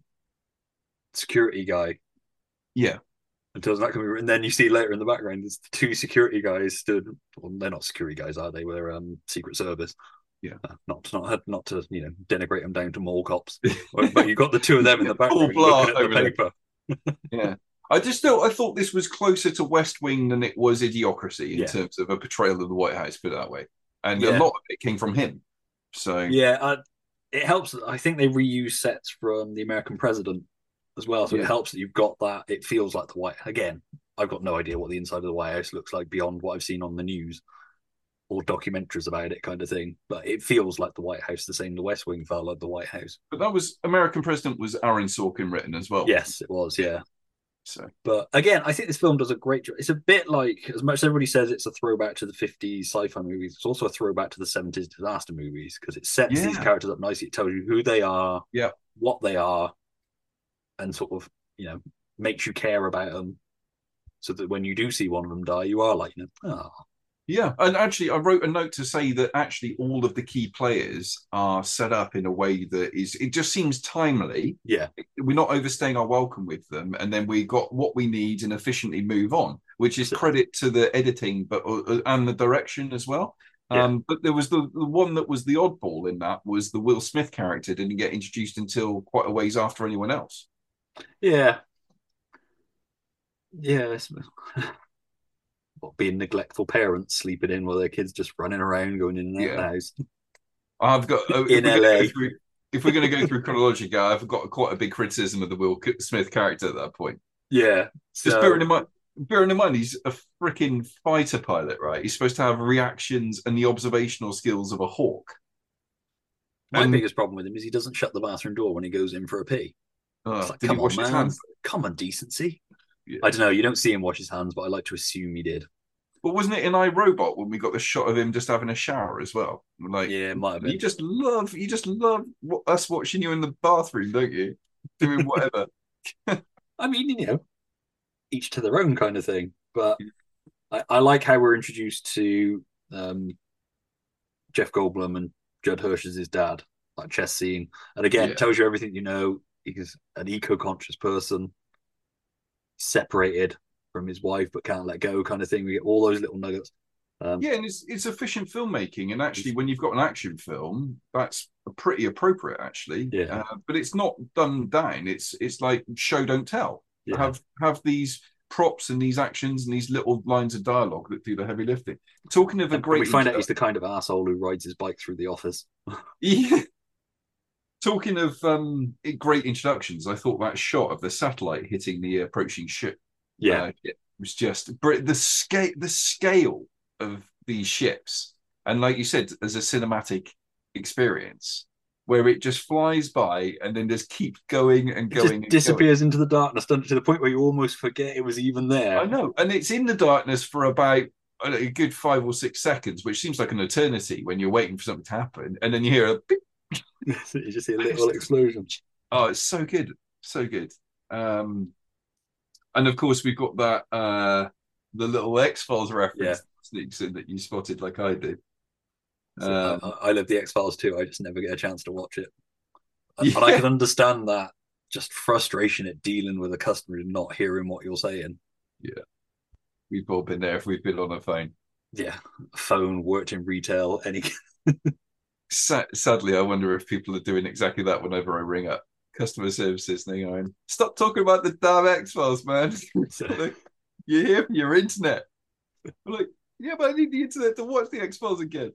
security guy yeah, Until that can be and then you see later in the background there's the two security guys stood well they're not security guys are they they're um secret service Yeah. Uh, not not not to you know denigrate them down to mall cops <laughs> but you've got the two of them in the background looking at the paper <laughs> yeah. I just thought I thought this was closer to West Wing than it was Idiocracy in Yeah. terms of a portrayal of the White House, put it that way. And Yeah. a lot of it came from him. So yeah uh, it helps I think they reuse sets from the American president as well so Yeah. it helps that you've got that it feels like the White again I've got no idea what the inside of the White House looks like beyond what I've seen on the news or documentaries about it kind of thing but it feels like the White House the same the West Wing felt like the White House but that was American President was Aaron Sorkin written as well. yes it was yeah So But again, I think this film does a great job. It's a bit like, as much as everybody says it's a throwback to the 50s sci fi movies, it's also a throwback to the 70s disaster movies because it sets these characters up nicely. It tells you who they are, Yeah. what they are, and sort of, you know, makes you care about them so that when you do see one of them die, you are like, you know, oh, Yeah, and actually, I wrote a note to say that actually all of the key players are set up in a way that is it just seems timely. yeah, We're not overstaying our welcome with them, and then we got what we need and efficiently move on, which is credit to the editing, but uh, and the direction as well. Yeah. Um, but there was the, the one that was the oddball in that was the Will Smith character didn't get introduced until quite a ways after anyone else. Yeah. Yeah, it's- <laughs> what, being neglectful parents sleeping in while their kids just running around, going in and out of the Yeah. house. I've got uh, <laughs> if In LA. through- if we're going to go through chronologically, I've got quite a big criticism of the Will Smith character at that point. Yeah. Just so- bearing in mind, bearing in mind, he's a freaking fighter pilot, right? He's supposed to have reactions and the observational skills of a hawk. My And- biggest problem with him is he doesn't shut the bathroom door when he goes in for a pee. Uh, like, come wash on, his man. hands? Common decency. Yeah. I don't know. You don't see him wash his hands, but I like to assume he did. But wasn't it in iRobot when we got the shot of him just having a shower as well? Like, Yeah, it might have been. you just love, you just love us watching you in the bathroom, don't you? Doing whatever. <laughs> <laughs> I mean, you know, each to their own kind of thing. But I, I like how we're introduced to um, Jeff Goldblum and Judd Hirsch as his dad, that chess scene. And again, Yeah. it tells you everything you know. He's an eco-conscious person, separated from his wife but can't let go, kind of thing. We get all those little nuggets. Um, Yeah, and it's it's efficient filmmaking, and actually, when you've got an action film, that's pretty appropriate, actually. Yeah. Uh, but it's not done down. It's it's like show don't tell. Yeah. Have have these props and these actions and these little lines of dialogue that do the heavy lifting. Talking of a and great, we find out he's the kind of asshole who rides his bike through the office. <laughs> Yeah. Talking of um, great introductions, I thought that shot of the satellite hitting the approaching ship Yeah, uh, it was just the scale the scale of these ships and like you said as a cinematic experience where it just flies by and then just keeps going and it going just and disappears into the darkness to the point where you almost forget it was even there. i know and it's in the darkness for about uh, a good five or six seconds which seems like an eternity when you're waiting for something to happen and then you hear a beep. <laughs> you just see a little explosion. oh it's so good so good um and of course we've got that uh the little x-files reference Yeah. sneaks in that you spotted like i did So, Um, I, I love the X Files too. I just never get a chance to watch it, and, <laughs> Yeah. and I can understand that just frustration at dealing with a customer and not hearing what you're saying. Yeah, we've all been there if we've been on a phone. Yeah, phone worked in retail. Any <laughs> sadly, I wonder if people are doing exactly that whenever I ring up customer services and going, Stop talking about the damn X Files, man. You're here for your internet. I'm like, yeah, but I need the internet to watch the X Files again.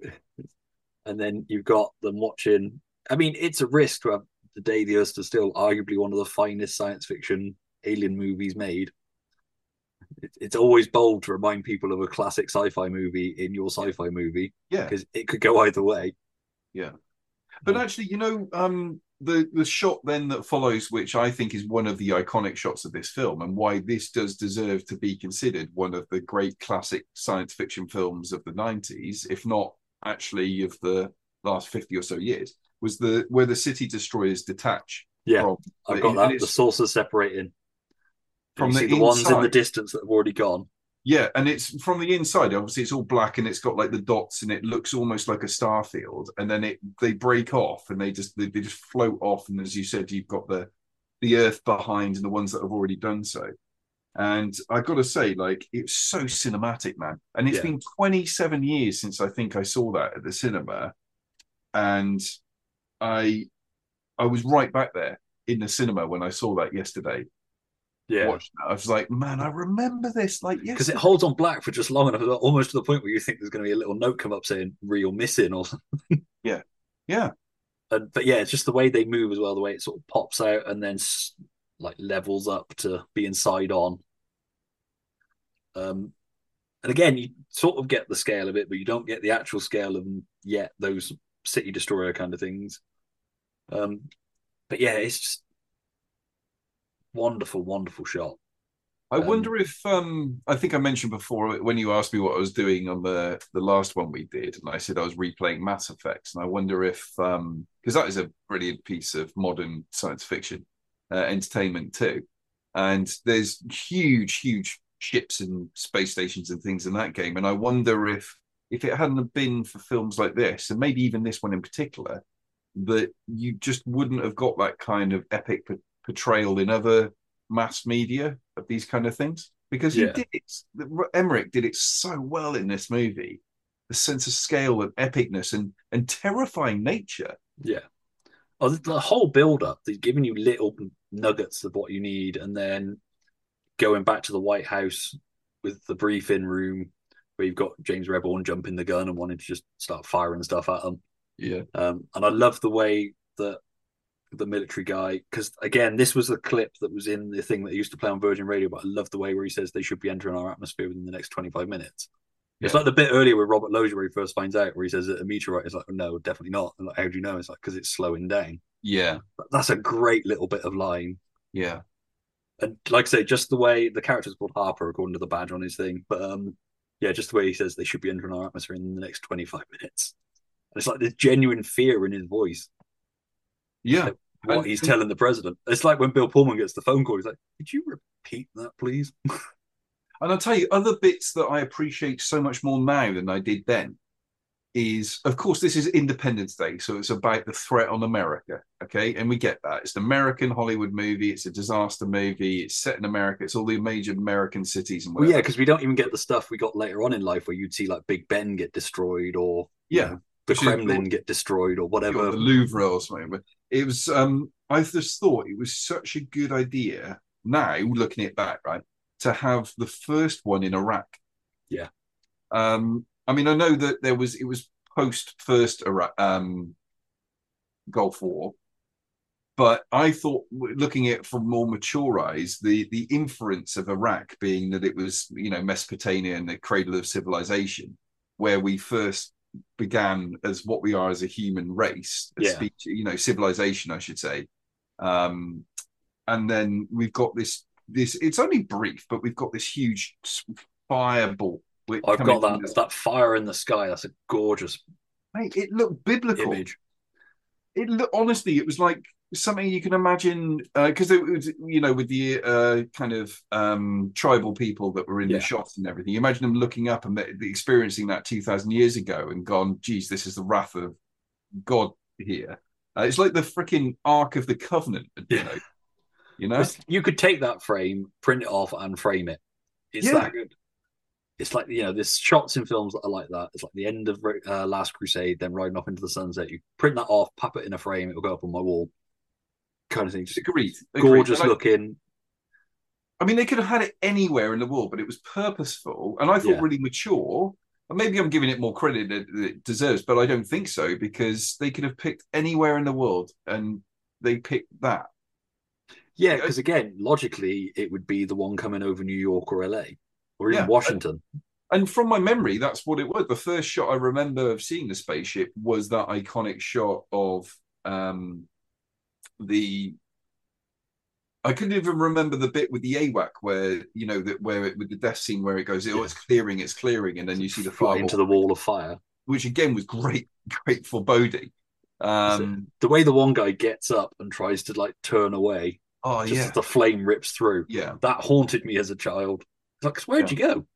<laughs> and then you've got them watching. I mean, it's a risk to have the day the Earth is still arguably one of the finest science fiction alien movies made. It, it's always bold to remind people of a classic sci-fi movie in your sci-fi movie. Yeah, because it could go either way. Yeah, but actually, you know, um, the the shot then that follows, which I think is one of the iconic shots of this film, and why this does deserve to be considered one of the great classic science fiction films of the '90s, if not actually of the last 50 or so years, was the where the city destroyers detach. Yeah, I've got that. The saucers separating from the, the ones in the distance that have already gone. Yeah, and it's from the inside. Obviously, it's all black and it's got like the dots, and it looks almost like a star field. And then it they break off and they just they, they just float off. And as you said, you've got the the Earth behind and the ones that have already done so. And I got to say, like it's so cinematic, man. And it's Yeah. been 27 years since I think I saw that at the cinema, and I I was right back there in the cinema when I saw that yesterday. Yeah, Watched that. I was like, man, I remember this. Like, yes, because it holds on black for just long enough, almost to the point where you think there's going to be a little note come up saying "reel missing" or something. yeah, yeah. And, but yeah, it's just the way they move as well, the way it sort of pops out and then like levels up to being side on. Um, and again, you sort of get the scale of it, but you don't get the actual scale of them yet. Those city destroyer kind of things. Um, but yeah, it's just wonderful, wonderful shot. I Um, wonder if um I think I mentioned before when you asked me what I was doing on the the last one we did, and I said I was replaying Mass Effect, and I wonder if um because that is a brilliant piece of modern science fiction uh, entertainment too, and there's huge, huge ships and space stations and things in that game, and I wonder if if it hadn't been for films like this, and maybe even this one in particular, that you just wouldn't have got that kind of epic portrayal in other mass media of these kind of things because he did it. Emmerich did it so well in this movie. The sense of scale and epicness and and terrifying nature. Yeah. Oh, the, whole build up, they're giving you little nuggets of what you need, and then going back to the White House with the briefing room where you've got James Rebhorn jumping the gun and wanting to just start firing stuff at them. Yeah. Um, and I love the way that the military guy, because again, this was the clip that was in the thing that he used to play on Virgin Radio, but I love the way where he says they should be entering our atmosphere within the next 25 minutes. It's like the bit earlier with Robert Loggia where he first finds out, where he says that a meteorite is like, no, definitely not. And like, how do you know? It's like, because it's slowing down. Yeah. That's a great little bit of line. Yeah. And like I say, just the way the character's called Harper, according to the badge on his thing. But um, yeah, just the way he says they should be entering our atmosphere in the next 25 minutes. And it's like the genuine fear in his voice. Yeah. What And- he's telling the president. It's like when Bill Pullman gets the phone call, he's like, Could you repeat that, please? <laughs> And I'll tell you, other bits that I appreciate so much more now than I did then is, of course, this is Independence Day. So it's about the threat on America. Okay. And we get that. It's an American Hollywood movie. It's a disaster movie. It's set in America. It's all the major American cities and Well, yeah, because we don't even get the stuff we got later on in life where you'd see like Big Ben get destroyed or you Yeah. know, the Which Kremlin get destroyed or whatever. the Louvre or something. But it was um I just thought it was such a good idea now looking it back, right? To have the first one in Iraq. Yeah. Um I mean I know that there was it was post first Iraq um Gulf War. But I thought, looking at it from more mature eyes, the the inference of Iraq being that it was, you know, Mesopotamia and the cradle of civilization, where we first began as what we are as a human race, a Yeah. speech, you know, civilization, I should say. Um, and then we've got this this. It's only brief, but we've got this huge fireball. I've got that the- that fire in the sky. That's a gorgeous Mate, it looked biblical. image. It look honestly, it was like something you can imagine because it was, you know, with the uh, kind of um, tribal people that were in Yeah. the shots and everything. You imagine them looking up and experiencing that two thousand years ago and gone, "Geez, this is the wrath of God here." Uh, it's like the freaking Ark of the Covenant, you know. You know, You could take that frame, print it off, and frame it. It's Yeah. that good. It's like you know, there's shots in films that are like that. It's like the end of uh, Last Crusade, then riding off into the sunset. You print that off, pop it in a frame, it'll go up on my wall. Kind of thing. Just agreed. agreed. gorgeous And I- looking. I mean, they could have had it anywhere in the world, but it was purposeful and I thought Yeah. really mature. And maybe I'm giving it more credit than it deserves, but I don't think so because they could have picked anywhere in the world and they picked that. Yeah, because again, logically, it would be the one coming over New York or LA or even Yeah. Washington. And from my memory, that's what it was. The first shot I remember of seeing the spaceship was that iconic shot of um the I couldn't even remember the bit with the AWAC where you know that where it with the death scene where it goes, oh, it's clearing, it's clearing, and then you see the fire, into the wall of fire. which again was great, <laughs> great foreboding. Um, the way the one guy gets up and tries to like turn away, oh just yeah, as the flame rips through. yeah, That haunted me as a child. Like, where'd you go?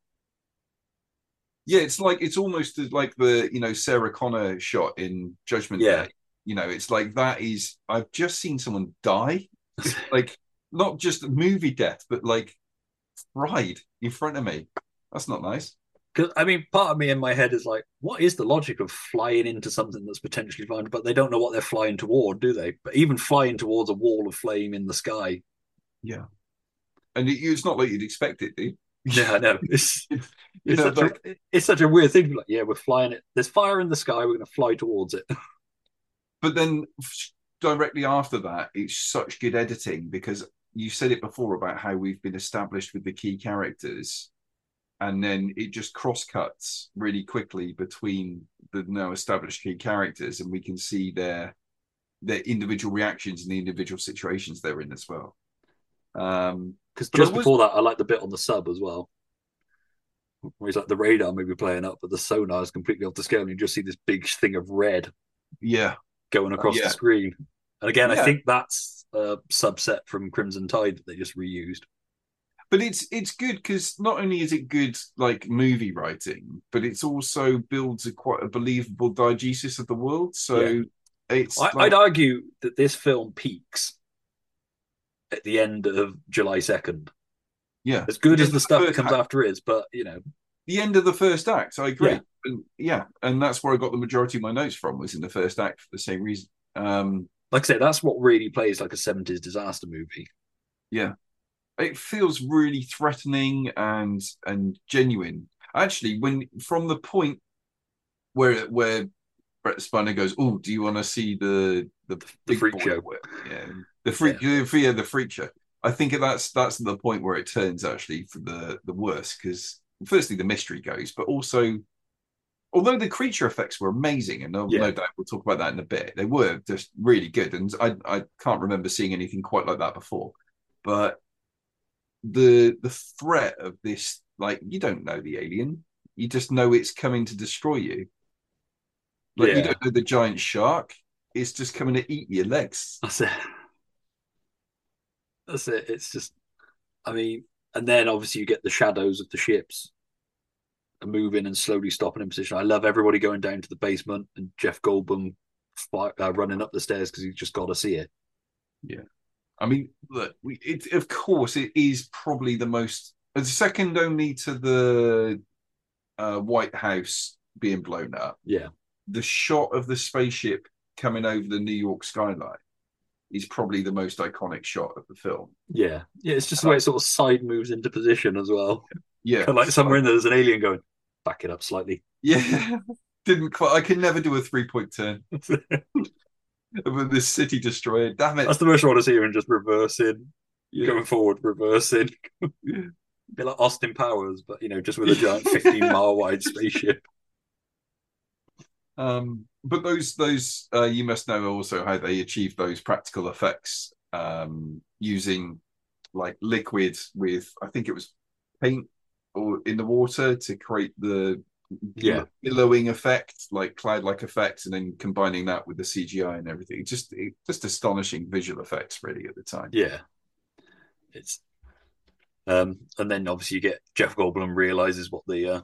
yeah. It's like it's almost like the you know Sarah Connor shot in Judgment Yeah. Day. You know, it's like that is I've just seen someone die, <laughs> like not just movie death, but like fried in front of me. That's not nice. Because I mean, part of me in my head is like, what is the logic of flying into something that's potentially flying? But they don't know what they're flying toward, do they? But even flying towards a wall of flame in the sky, Yeah, and it, it's not like you'd expect it, do you? <laughs> yeah, I know. It's <laughs> You it's know, such, a, it's such a weird thing. Like, yeah, we're flying it. There's fire in the sky. We're going to fly towards it. But then directly after that, it's such good editing because you said it before about how we've been established with the key characters, and then it just cross cuts really quickly between the now established key characters, and we can see their their individual reactions and the individual situations they're in as well. Um, Because just was- before that, I like the bit on the sub as well. Where he's like the radar maybe playing up, but the sonar is completely off the scale, and you just see this big thing of red yeah, going oh, across yeah. the screen. And again, I think that's a subset from Crimson Tide that they just reused. but it's it's good because not only is it good like movie writing, but it's also builds a quite a believable diegesis of the world. So Yeah. it's I, like- I'd argue that this film peaks at the end of July second. yeah, As good as the stuff that comes after is, but you know, the end of the first act. I agree. Yeah. And yeah, and that's where I got the majority of my notes from was in the first act for the same reason. Um, like I said, that's what really plays like a seventies disaster movie. yeah, it feels really threatening and and genuine. Actually, when from the point where where Brent Spiner goes, "Oh, do you want to see the the, big freak boy show." Yeah, the freak, yeah. the the freak show. I think that's that's the point where it turns actually for the the worst because firstly the mystery goes, but also although the creature effects were amazing, and no, Yeah. no doubt we'll talk about that in a bit, they were just really good, and I I can't remember seeing anything quite like that before. But the the threat of this, like you don't know the alien, you just know it's coming to destroy you. Like you don't know the giant shark, it's just coming to eat your legs. That's it. That's it. It's just, I mean, and then obviously you get the shadows of the ships moving and slowly stopping in position. I love everybody going down to the basement and Jeff Goldblum uh, running up the stairs because he's just got to see it. Yeah, I mean, look, we, it of course it is probably the most second only to the uh, White House being blown up. Yeah. The shot of the spaceship coming over the New York skyline is probably the most iconic shot of the film. Yeah. Yeah. It's just the way it sort of side moves into position as well. Yeah, like somewhere in there, there's an alien going, back it up slightly. Yeah, <laughs> didn't quite. I can never do a three point turn. <laughs> With this city destroyer, damn it! That's the most I want to see him just reversing, Yeah. going forward, reversing. <laughs> Be like Austin Powers, but you know, just with a giant 15 mile wide spaceship. Um, but those those uh, you must know also how they achieve those practical effects um, using like liquid with I think it was paint or in the water to create the Yeah. billowing effect, like cloud like effects, and then combining that with the CGI and everything. Just it, just astonishing visual effects really at the time. Yeah. It's um and then obviously you get Jeff Goldblum realizes what the uh,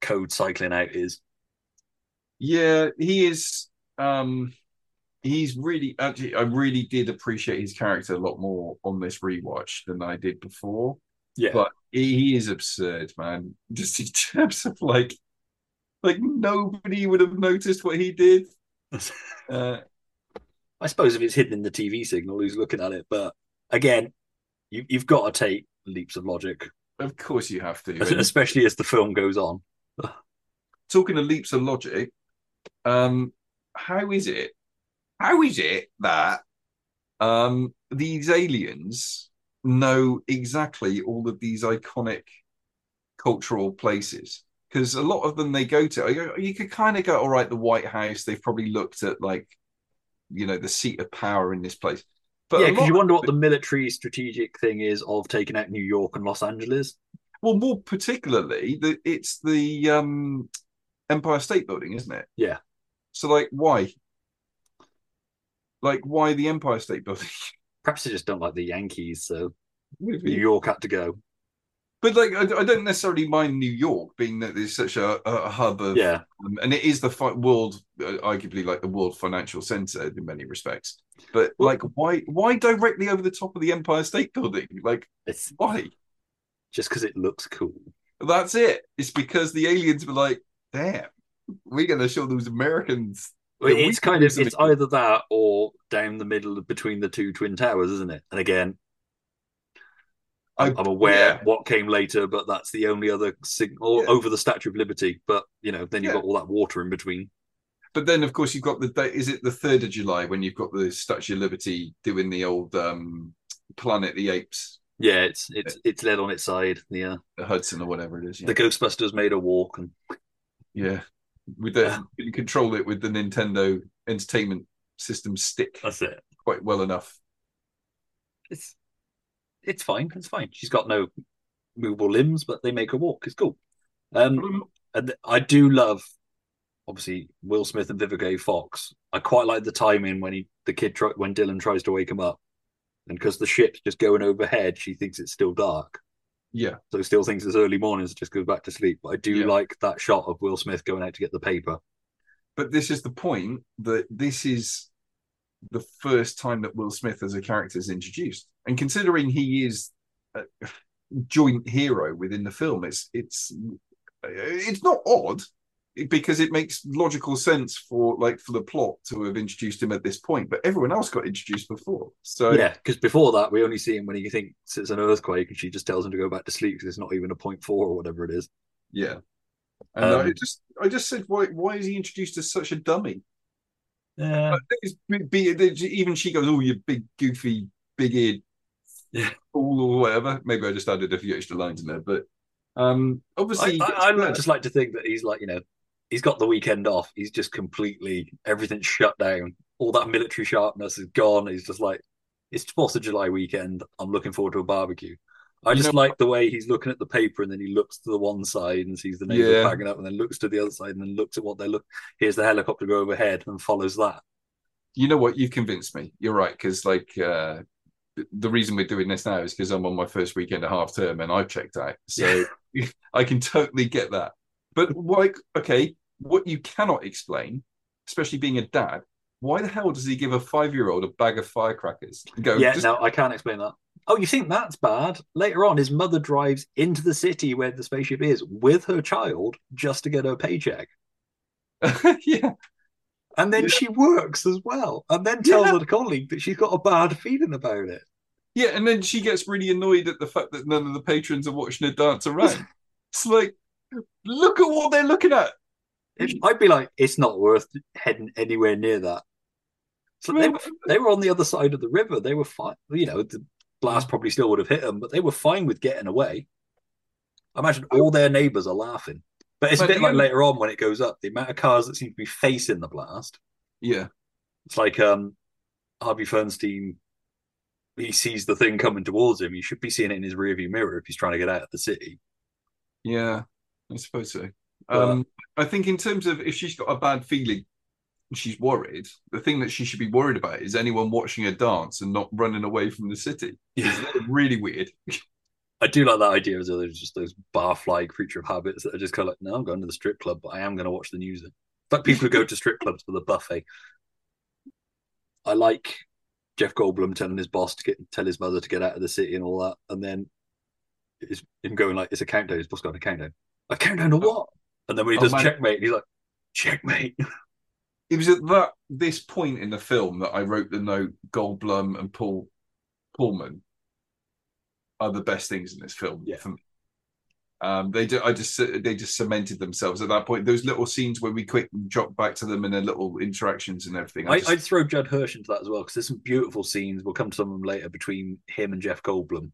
code cycling out is. Yeah, he is. Um, he's really actually. I really did appreciate his character a lot more on this rewatch than I did before. Yeah. But he, he is absurd, man. Just in <laughs> terms of like, like nobody would have noticed what he did. <laughs> Uh, I suppose if it's hidden in the TV signal, who's looking at it? But again, you, you've got to take leaps of logic, of course, you have to. Especially as the film goes on. <sighs> talking of leaps of logic, um, how is it? How is it that um, these aliens know exactly all of these iconic cultural places? Because a lot of them they go to, you, could kind of go, all right, the White House. They've probably looked at like, you know, the seat of power in this place. But yeah, because you wonder what the military strategic thing is of taking out New York and Los Angeles. Well, more particularly, the, it's the um, Empire State Building, isn't it? Yeah. So, like, why? Like, why the Empire State Building? <laughs> Perhaps they just don't like the Yankees, so Maybe. New York had to go. But like, I, I don't necessarily mind New York being that there's such a, a hub of, Yeah. um, and it is the fi- world, uh, arguably like the world financial center in many respects. But like, why, why directly over the top of the Empire State Building? Like, It's why? just because it looks cool. That's it. It's because the aliens were like, damn, we're going to show those Americans. It's kind of it's something." either that or down the middle between the two twin towers, isn't it? And again, I'm, I- I'm aware yeah. what came later, but that's the only other signal Yeah. over the Statue of Liberty. But you know, then you've Yeah. got all that water in between. But then, of course, you've got the day. Is it the third of July when you've got the Statue of Liberty doing the old um, Planet the Apes, Yeah, it's it's it's led on its side. The uh, the Hudson or whatever it is? Yeah, the Ghostbusters made a walk, and yeah. With the you can control it with the Nintendo Entertainment System stick that's it. quite well enough. It's it's fine. It's fine. She's got no movable limbs, but they make her walk. It's cool. Um, and I do love, obviously, Will Smith and Vivica A. Fox. I quite like the timing when he the kid try, when Dylan tries to wake him up, and because the ship's just going overhead, she thinks it's still dark, Yeah, so still thinks it's early morning, so just goes back to sleep. But I do Yeah. like that shot of Will Smith going out to get the paper. but this is the point that this is the first time that Will Smith as a character is introduced, and considering he is a joint hero within the film, it's it's it's not odd because it makes logical sense for like for the plot to have introduced him at this point, but everyone else got introduced before. So yeah, because before that, we only see him when he thinks it's an earthquake, and she just tells him to go back to sleep because it's not even a point four or whatever it is. yeah. And Um, I just I just said why why is he introduced as such a dummy? Yeah, It's be, be, even she goes, "Oh, you big goofy, big eared Yeah. fool," or whatever. Maybe I just added a few extra lines in there, but um, obviously, I, gets I just like to think that he's like, you know, he's got the weekend off. He's just completely everything's shut down. All that military sharpness is gone. He's just like, it's Fourth of July weekend. I'm looking forward to a barbecue. I You just know- like the way he's looking at the paper and then he looks to the one side and sees the neighbor Yeah. packing up and then looks to the other side and then looks at what they look. Here's the helicopter go overhead and follows that. you know what? You've convinced me. You're right because like uh, the reason we're doing this now is because I'm on my first weekend of half term and I've checked out, so <laughs> I can totally get that. But like, okay, what you cannot explain, especially being a dad, why the hell does he give a five year old a bag of firecrackers? and Go, yeah, just- no, I can't explain that. Oh, you think that's bad? Later on, his mother drives into the city where the spaceship is with her child just to get her paycheck. <laughs> yeah, And then Yeah. she works as well, and then tells Yeah. her colleague that she's got a bad feeling about it. yeah, and then she gets really annoyed at the fact that none of the patrons are watching her dance around. <laughs> it's like, look at what they're looking at. It- I'd be like, it's not worth heading anywhere near that. So they were they were on the other side of the river. They were fine. You know, the blast probably still would have hit them, but they were fine with getting away. I imagine all their neighbours are laughing. But it's a bit like later on when it goes up, the amount of cars that seem to be facing the blast. Yeah, It's like um Harvey Fierstein. He sees the thing coming towards him. He should be seeing it in his rearview mirror if he's trying to get out of the city. yeah, I suppose so. But- Um, I think in terms of if she's got a bad feeling, and she's worried. The thing that she should be worried about is anyone watching her dance and not running away from the city. Yeah. It's really weird. I do like that idea as though there's just those barfly creature of habits that are just kind of like, no, I'm going to the strip club, but I am going to watch the news. In fact, people who go to strip clubs for the buffet. I like Jeff Goldblum telling his boss to get tell his mother to get out of the city and all that, and then it's him going like, "It's a countdown." His boss got a countdown. A countdown to oh. what? And then when he Oh, does man. checkmate, he's like, "Checkmate." <laughs> It was at that this point in the film that I wrote the note Goldblum and Paul Pullman are the best things in this film Yeah. for me. Um, they do. I just they just cemented themselves at that point. Those little scenes where we quick drop back to them and their little interactions and everything. I I, just, I'd throw Judd Hirsch into that as well because there's some beautiful scenes. We'll come to some of them later between him and Jeff Goldblum,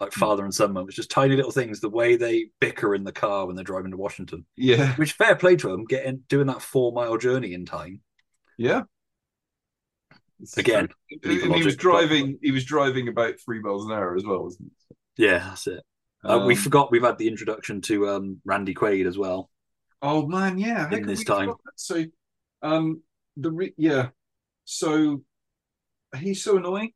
like Hmm. father and son moments. Just tiny little things. The way they bicker in the car when they're driving to Washington. yeah, Which fair play to them, getting doing that four mile journey in time. yeah. Again, and leave he was logic, but- driving. He was driving about three miles an hour as well, wasn't he? Yeah, that's it. Uh, we Um, forgot we've had the introduction to um, Randy Quaid as well. Oh man, yeah. In this time. So, um, the re- yeah, so he's so annoying.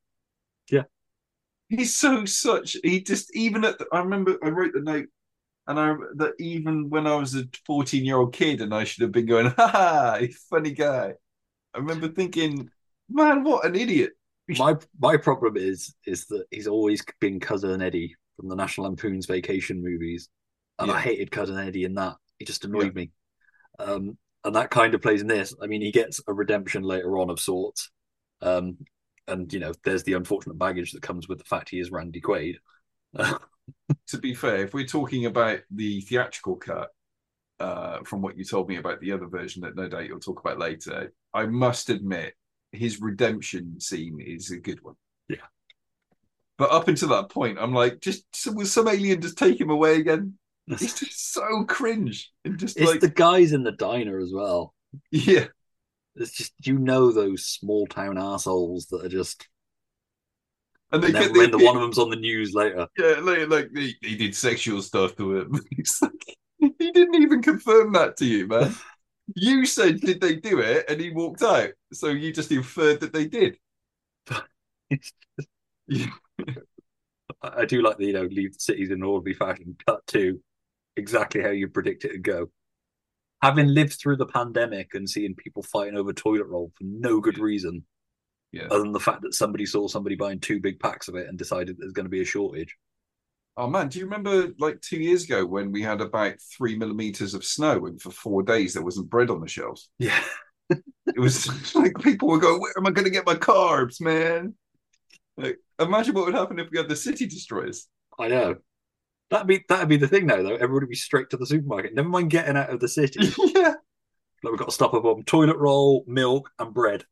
Yeah. he's so such. He just even at. The, I remember I wrote the note, and I that even when I was a fourteen-year-old kid, and I should have been going, <laughs> "Ha ha, funny guy." I remember thinking, "Man, what an idiot!" <laughs> My my problem is is that he's always been cousin Eddie from the National Lampoon's Vacation movies, and I hated cousin Eddie in that. He just annoyed Yeah. me. Um, and that kind of plays in this. I mean, he gets a redemption later on of sorts. Um, and you know, there's the unfortunate baggage that comes with the fact he is Randy Quaid. <laughs> to be fair, if we're talking about the theatrical cut, uh, from what you told me about the other version that no doubt you'll talk about later, I must admit his redemption scene is a good one. Yeah. But up until that point, I'm like, just will some alien just take him away again? <laughs> It's just so cringe and just It's like, the guys in the diner as well. <laughs> yeah, It's just you know those small town assholes that are just. and they And then get when the, one of them's on the news later. yeah, like, like did sexual stuff to him. <laughs> It's like he didn't even confirm that to you, man. <laughs> You said, "Did they do it?" and he walked out. So you just inferred that they did. <laughs> Yeah. I do like the you know leave the cities in an orderly fashion. Cut to exactly how you predict it to go. Having lived through the pandemic and seeing people fighting over toilet roll for no good reason, Yeah. other than the fact that somebody saw somebody buying two big packs of it and decided there's going to be a shortage. Oh man, do you remember like two years ago when we had about three millimeters of snow and for four days there wasn't bread on the shelves? Yeah, It was <laughs> like people were going, "Where am I going to get my carbs, man?" Like, imagine what would happen if we had the city destroyers. I know. That'd be that'd be the thing now though. Everybody would be straight to the supermarket. Never mind getting out of the city. <laughs> yeah. Like we've got to stop up on toilet roll, milk, and bread.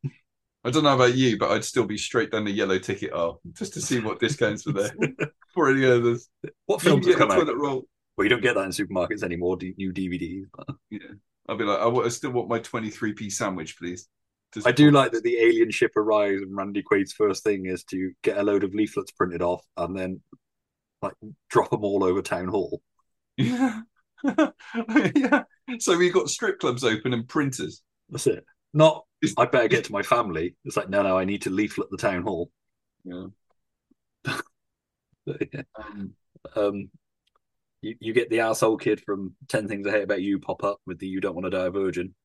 I don't know about you, but I'd still be straight down the yellow ticket aisle just to see what discounts were there <laughs> for any others. What You films can have get come the out? toilet roll. Well, you don't get that in supermarkets anymore. D- new DVDs. but- I'll be like, I, still want my 23p sandwich, please. Just- I do like that the alien ship arrives and Randy Quaid's first thing is to get a load of leaflets printed off and then like drop them all over town hall. Yeah. <laughs> yeah. So we got strip clubs open and printers. That's it. Not I better get to my family. It's like no, no, I need to leaflet the town hall. Yeah. <laughs> Um, um, you, you get the asshole kid from Ten Things I Hate About You pop up with the "You Don't Want to Die a Virgin."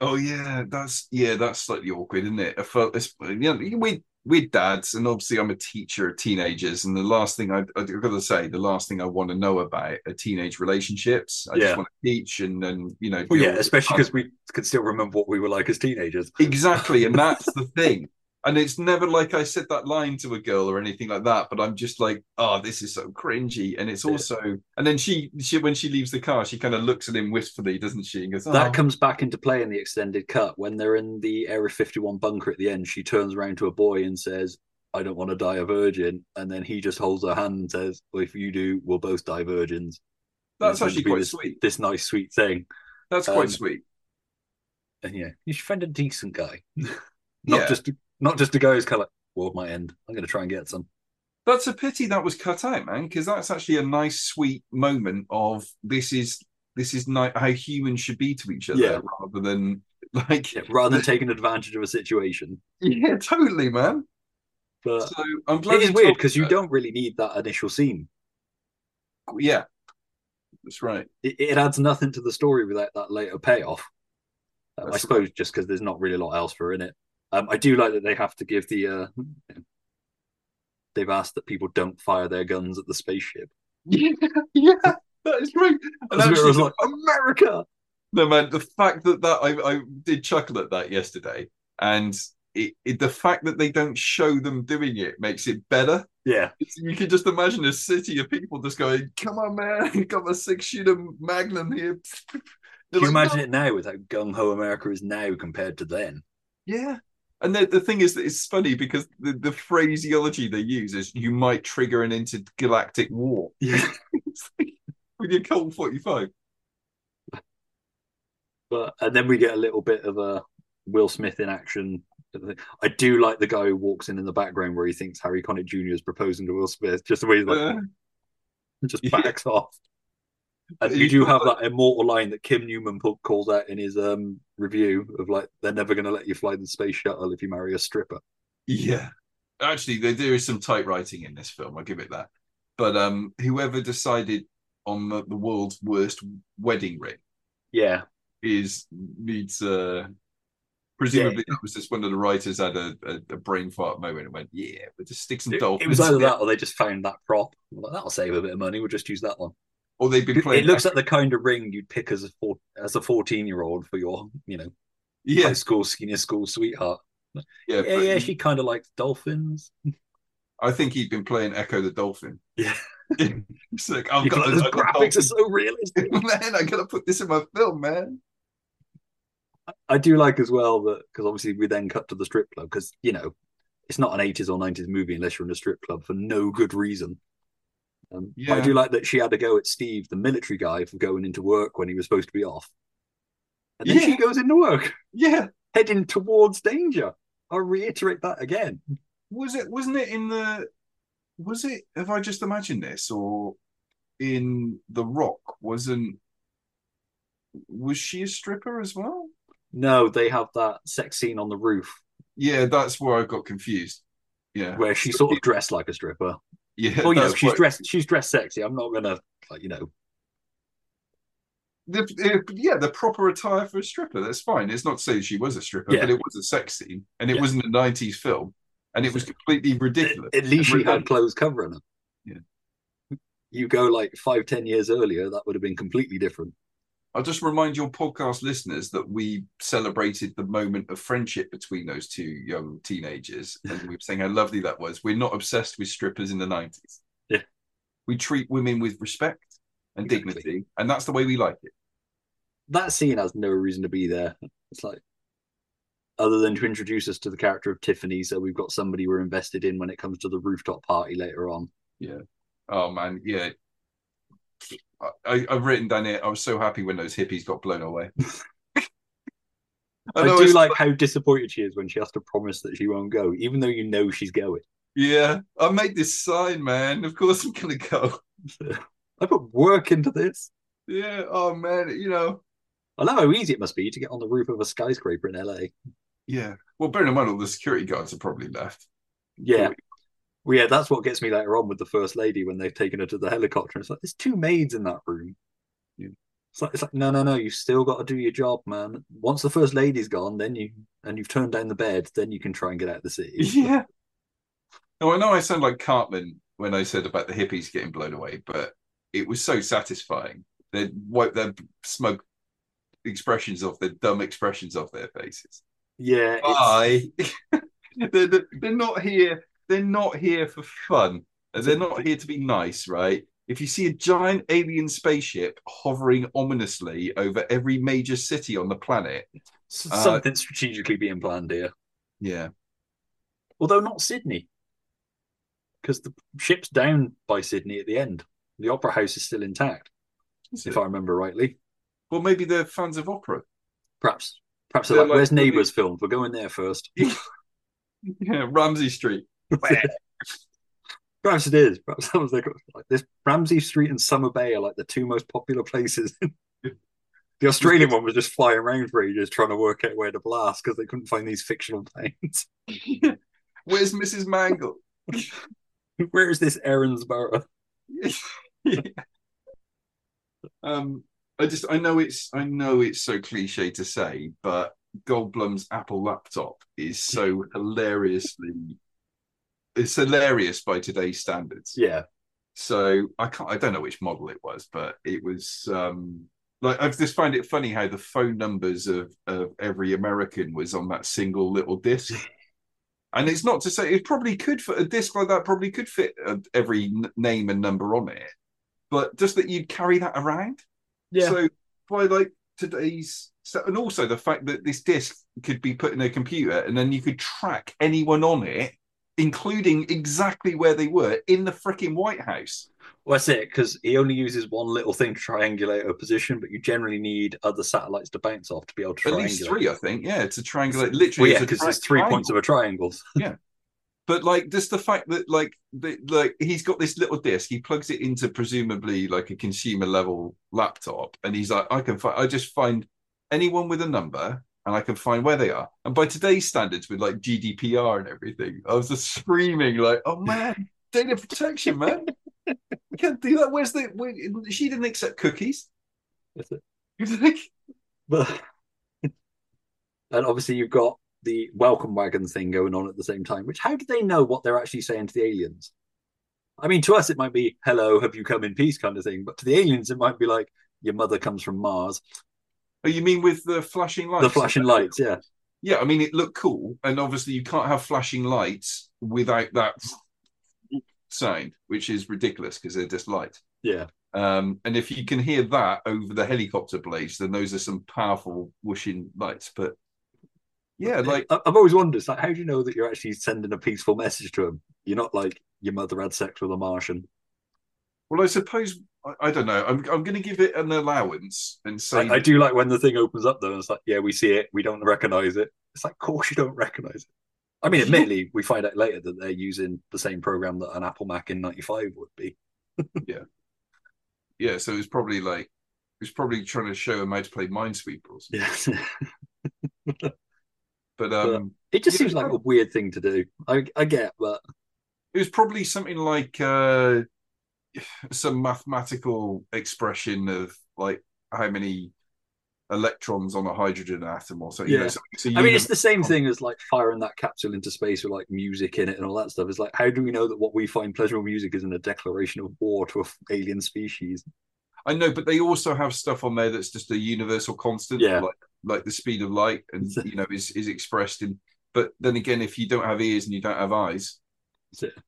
oh yeah, that's yeah, that's slightly awkward, isn't it? I felt this. You know, we we're dads, and obviously I'm a teacher of teenagers, and the last thing I I got to say, the last thing I want to know about are teenage relationships. I Yeah. just want to teach, and then you know, Well, yeah, especially because we can still remember what we were like as teenagers. Exactly, and that's the thing. And it's never like I said that line to a girl or anything like that, but I'm just like, oh, this is so cringy. And it's also, and then she, she when she leaves the car, she kind of looks at him wistfully, doesn't she? And goes, oh. That comes back into play in the extended cut when they're in the Area 51 bunker at the end. She turns around to a boy and says, I don't want to die a virgin. And then he just holds her hand and says, Well, if you do, we'll both die virgins. That's actually quite this, sweet. This nice, sweet thing. That's quite Um, sweet. And yeah, you should find a decent guy. <laughs> not Yeah. just not just a guy who's kind of like, world might end. I'm going to try and get some. That's a pity that was cut out, man, because that's actually a nice, sweet moment of this is this is ni- how humans should be to each other, Yeah. rather than like Yeah, rather than <laughs> taking advantage of a situation. yeah, totally, man. But So I'm glad it is weird because you don't really need that initial scene. Yeah, that's right. It, it adds nothing to the story without that later payoff. Um, I suppose just because there's not really a lot else for in it. Um, I do like that they have to give the. Uh, they've asked that people don't fire their guns at the spaceship. <laughs> Yeah, yeah, that is right. And it was like America. no man, the fact that that I, I did chuckle at that yesterday, and it, it, the fact that they don't show them doing it makes it better Yeah. You can just imagine a city of people just going, "Come on, man, <laughs> got a six shooter Magnum here." <laughs> Can you imagine it now with how gung ho America is now compared to then? Yeah. And the, the thing is that it's funny because the, the phraseology they use is you might trigger an intergalactic war. <laughs> Yeah. <laughs> with your Colt 45. But and then we get a little bit of a Will Smith in action. I do like the guy who walks in in the background where he thinks Harry Connick Jr. is proposing to Will Smith, just the way he's like, Uh, <laughs> just backs off. And you do have that immortal line that Kim Newman pu- calls out in his um, review of like, they're never going to let you fly the space shuttle if you marry a stripper. yeah. Actually, there, there is some tight writing in this film, I'll give it that. But um, whoever decided on the, the world's worst wedding ring Yeah, is needs uh presumably that was just one of the writers had a, a, a brain fart moment and went, Yeah, we'll just stick some it, dolphins. it was either that or they just found that prop. Like, That'll save a bit of money. We'll just use that one. Or they've been playing It looks like the kind of ring you'd pick as a four, as a fourteen year old for your, you know, yeah, high school senior school sweetheart. yeah, Yeah, yeah, she kind of likes dolphins. I think he'd been playing Ecco the Dolphin. Yeah. <laughs> It's like I've got those graphics are so realistic. <laughs> man, I gotta put this in my film, man. I do like as well that because obviously we then cut to the strip club because you know it's not an eighties or nineties movie unless you're in a strip club for no good reason. Um, but I Yeah. do like that she had to go at Steve, the military guy, for going into work when he was supposed to be off, and then Yeah. she goes into work Yeah. heading towards danger. I'll reiterate that again. Was it wasn't it in the was it have I just imagined this or in The Rock wasn't was she a stripper as well? No, they have that sex scene on the roof Yeah, that's where I got confused. Yeah. where she sort of dressed like a stripper. Yeah, Well, you know, she's what- dressed she's dressed sexy. I'm not gonna like you know the, uh, yeah, the proper attire for a stripper. That's fine. It's not to say she was a stripper, Yeah. but it was a sex scene, and it Yeah. wasn't a '90s film, and it was completely ridiculous. At least she had clothes covering her. Yeah. You go like five, ten years earlier, that would have been completely different. I'll just remind your podcast listeners that we celebrated the moment of friendship between those two young teenagers, <laughs> and we were saying how lovely that was. We're not obsessed with strippers in the '90s. Yeah. we treat women with respect and Exactly. dignity, and that's the way we like it. That scene has no reason to be there. It's like, other than to introduce us to the character of Tiffany, so we've got somebody we're invested in when it comes to the rooftop party later on. Yeah. Oh man, yeah. I, I, I've written down here. I was so happy when those hippies got blown away. <laughs> I, know do it's- like how disappointed she is when she has to promise that she won't go, even though you know she's going. Yeah, I made this sign, man. Of course I'm gonna go. <laughs> I put work into this. Yeah. Oh man, you know. I love how easy it must be to get on the roof of a skyscraper in LA. Yeah. Well, bearing in mind all the security guards are probably left. Yeah. Well, yeah, that's what gets me later on with the first lady when they've taken her to the helicopter. It's like there's two maids in that room. Yeah. It's like it's like no, no, no. You still got to do your job, man. Once the first lady's gone, then you and you've turned down the bed, then you can try and get out of the city. <laughs> Yeah. No, I know I sound like Cartman when I said about the hippies getting blown away, but it was so satisfying. They wipe their smug expressions off, their dumb expressions off their faces. Yeah, Bye. <laughs> they're they're not here. They're not here for fun. They're not here to be nice, right? If you see a giant alien spaceship hovering ominously over every major city on the planet, uh, something strategically being planned here. yeah, Although not Sydney, because the ship's down by Sydney at the end. The opera house is still intact, if I remember rightly. well, maybe they're fans of opera. Perhaps, perhaps they're They're like, like- "Where's Neighbours filmed? We're going there first. <laughs> Yeah, Ramsay Street. <laughs> Perhaps it is. Perhaps that was like, like this. Ramsay Street and Summer Bay are like the two most popular places. <laughs> the Australian one was just flying around for ages trying to work out where to blast because they couldn't find these fictional planes. <laughs> Where's Mrs. Mangel? Where is this Erinsborough? Yeah. Um, I just I know it's I know it's so cliche to say, but Goldblum's Apple laptop is so hilariously it's hilarious by today's standards. Yeah, So I can't I don't know which model it was, but it was um like I just find it funny how the phone numbers of of every American was on that single little disc. <laughs> And it's not to say it probably could fit a disc like that probably could fit uh, every n- name and number on it, but just that you'd carry that around. Yeah. So by like today's and also the fact that this disc could be put in a computer and then you could track anyone on it, including exactly where they were in the freaking White House. Well, that's it, because he only uses one little thing to triangulate a position, but you generally need other satellites to bounce off to be able to At triangulate. least three, I think. Yeah, to triangulate. Well, Literally, yeah, it's a because tri- there's three points of a triangle. triangle. <laughs> Yeah. But like just the fact that like the, like he's got this little disc, he plugs it into presumably like a consumer level laptop, and he's like, I can find, I just find anyone with a number, and I can find where they are. And by today's standards, with like GDPR and everything, I was just screaming like, oh man, data protection, man, we can't do that. Where's the? Where, she didn't accept cookies. That's it. But <laughs> and obviously you've got the welcome wagon thing going on at the same time. Which how do they know what they're actually saying to the aliens? I mean, to us it might be "Hello, have you come in peace?" kind of thing, but to the aliens it might be like "Your mother comes from Mars." Oh, you mean with the flashing lights? The flashing lights, yeah. Yeah, I mean, it looked cool, and obviously you can't have flashing lights without that sound, which is ridiculous because they're just light. Yeah. Um, and if you can hear that over the helicopter blades, then those are some powerful whooshing lights. But yeah, like I've always wondered, it's like, how do you know that you're actually sending a peaceful message to them? You're not like your mother had sex with a Martian. well, I suppose I, I don't know. I'm I'm going to give it an allowance and say I, I do like when the thing opens up though, and it's like, yeah, we see it, we don't recognize it. It's like, of course you don't recognize it. I mean, admittedly, we find out later that they're using the same program that an Apple Mac in '95 would be. <laughs> yeah. Yeah. So it's probably like it was probably trying to show him how to play Minesweeper or something. <laughs> Yeah, But um, it just seems like a weird thing to do. I, I get, but it was probably something like uh some mathematical expression of like how many electrons on a hydrogen atom or something. You know, Yeah. so, so I mean, it's the same oh. thing as like firing that capsule into space with like music in it and all that stuff. It's like, how do we know that what we find pleasurable music isn't a declaration of war to a f- alien species? I know, but they also have stuff on there that's just a universal constant, Yeah. like like the speed of light, and you know is is expressed in. But then again, if you don't have ears and you don't have eyes, That's it.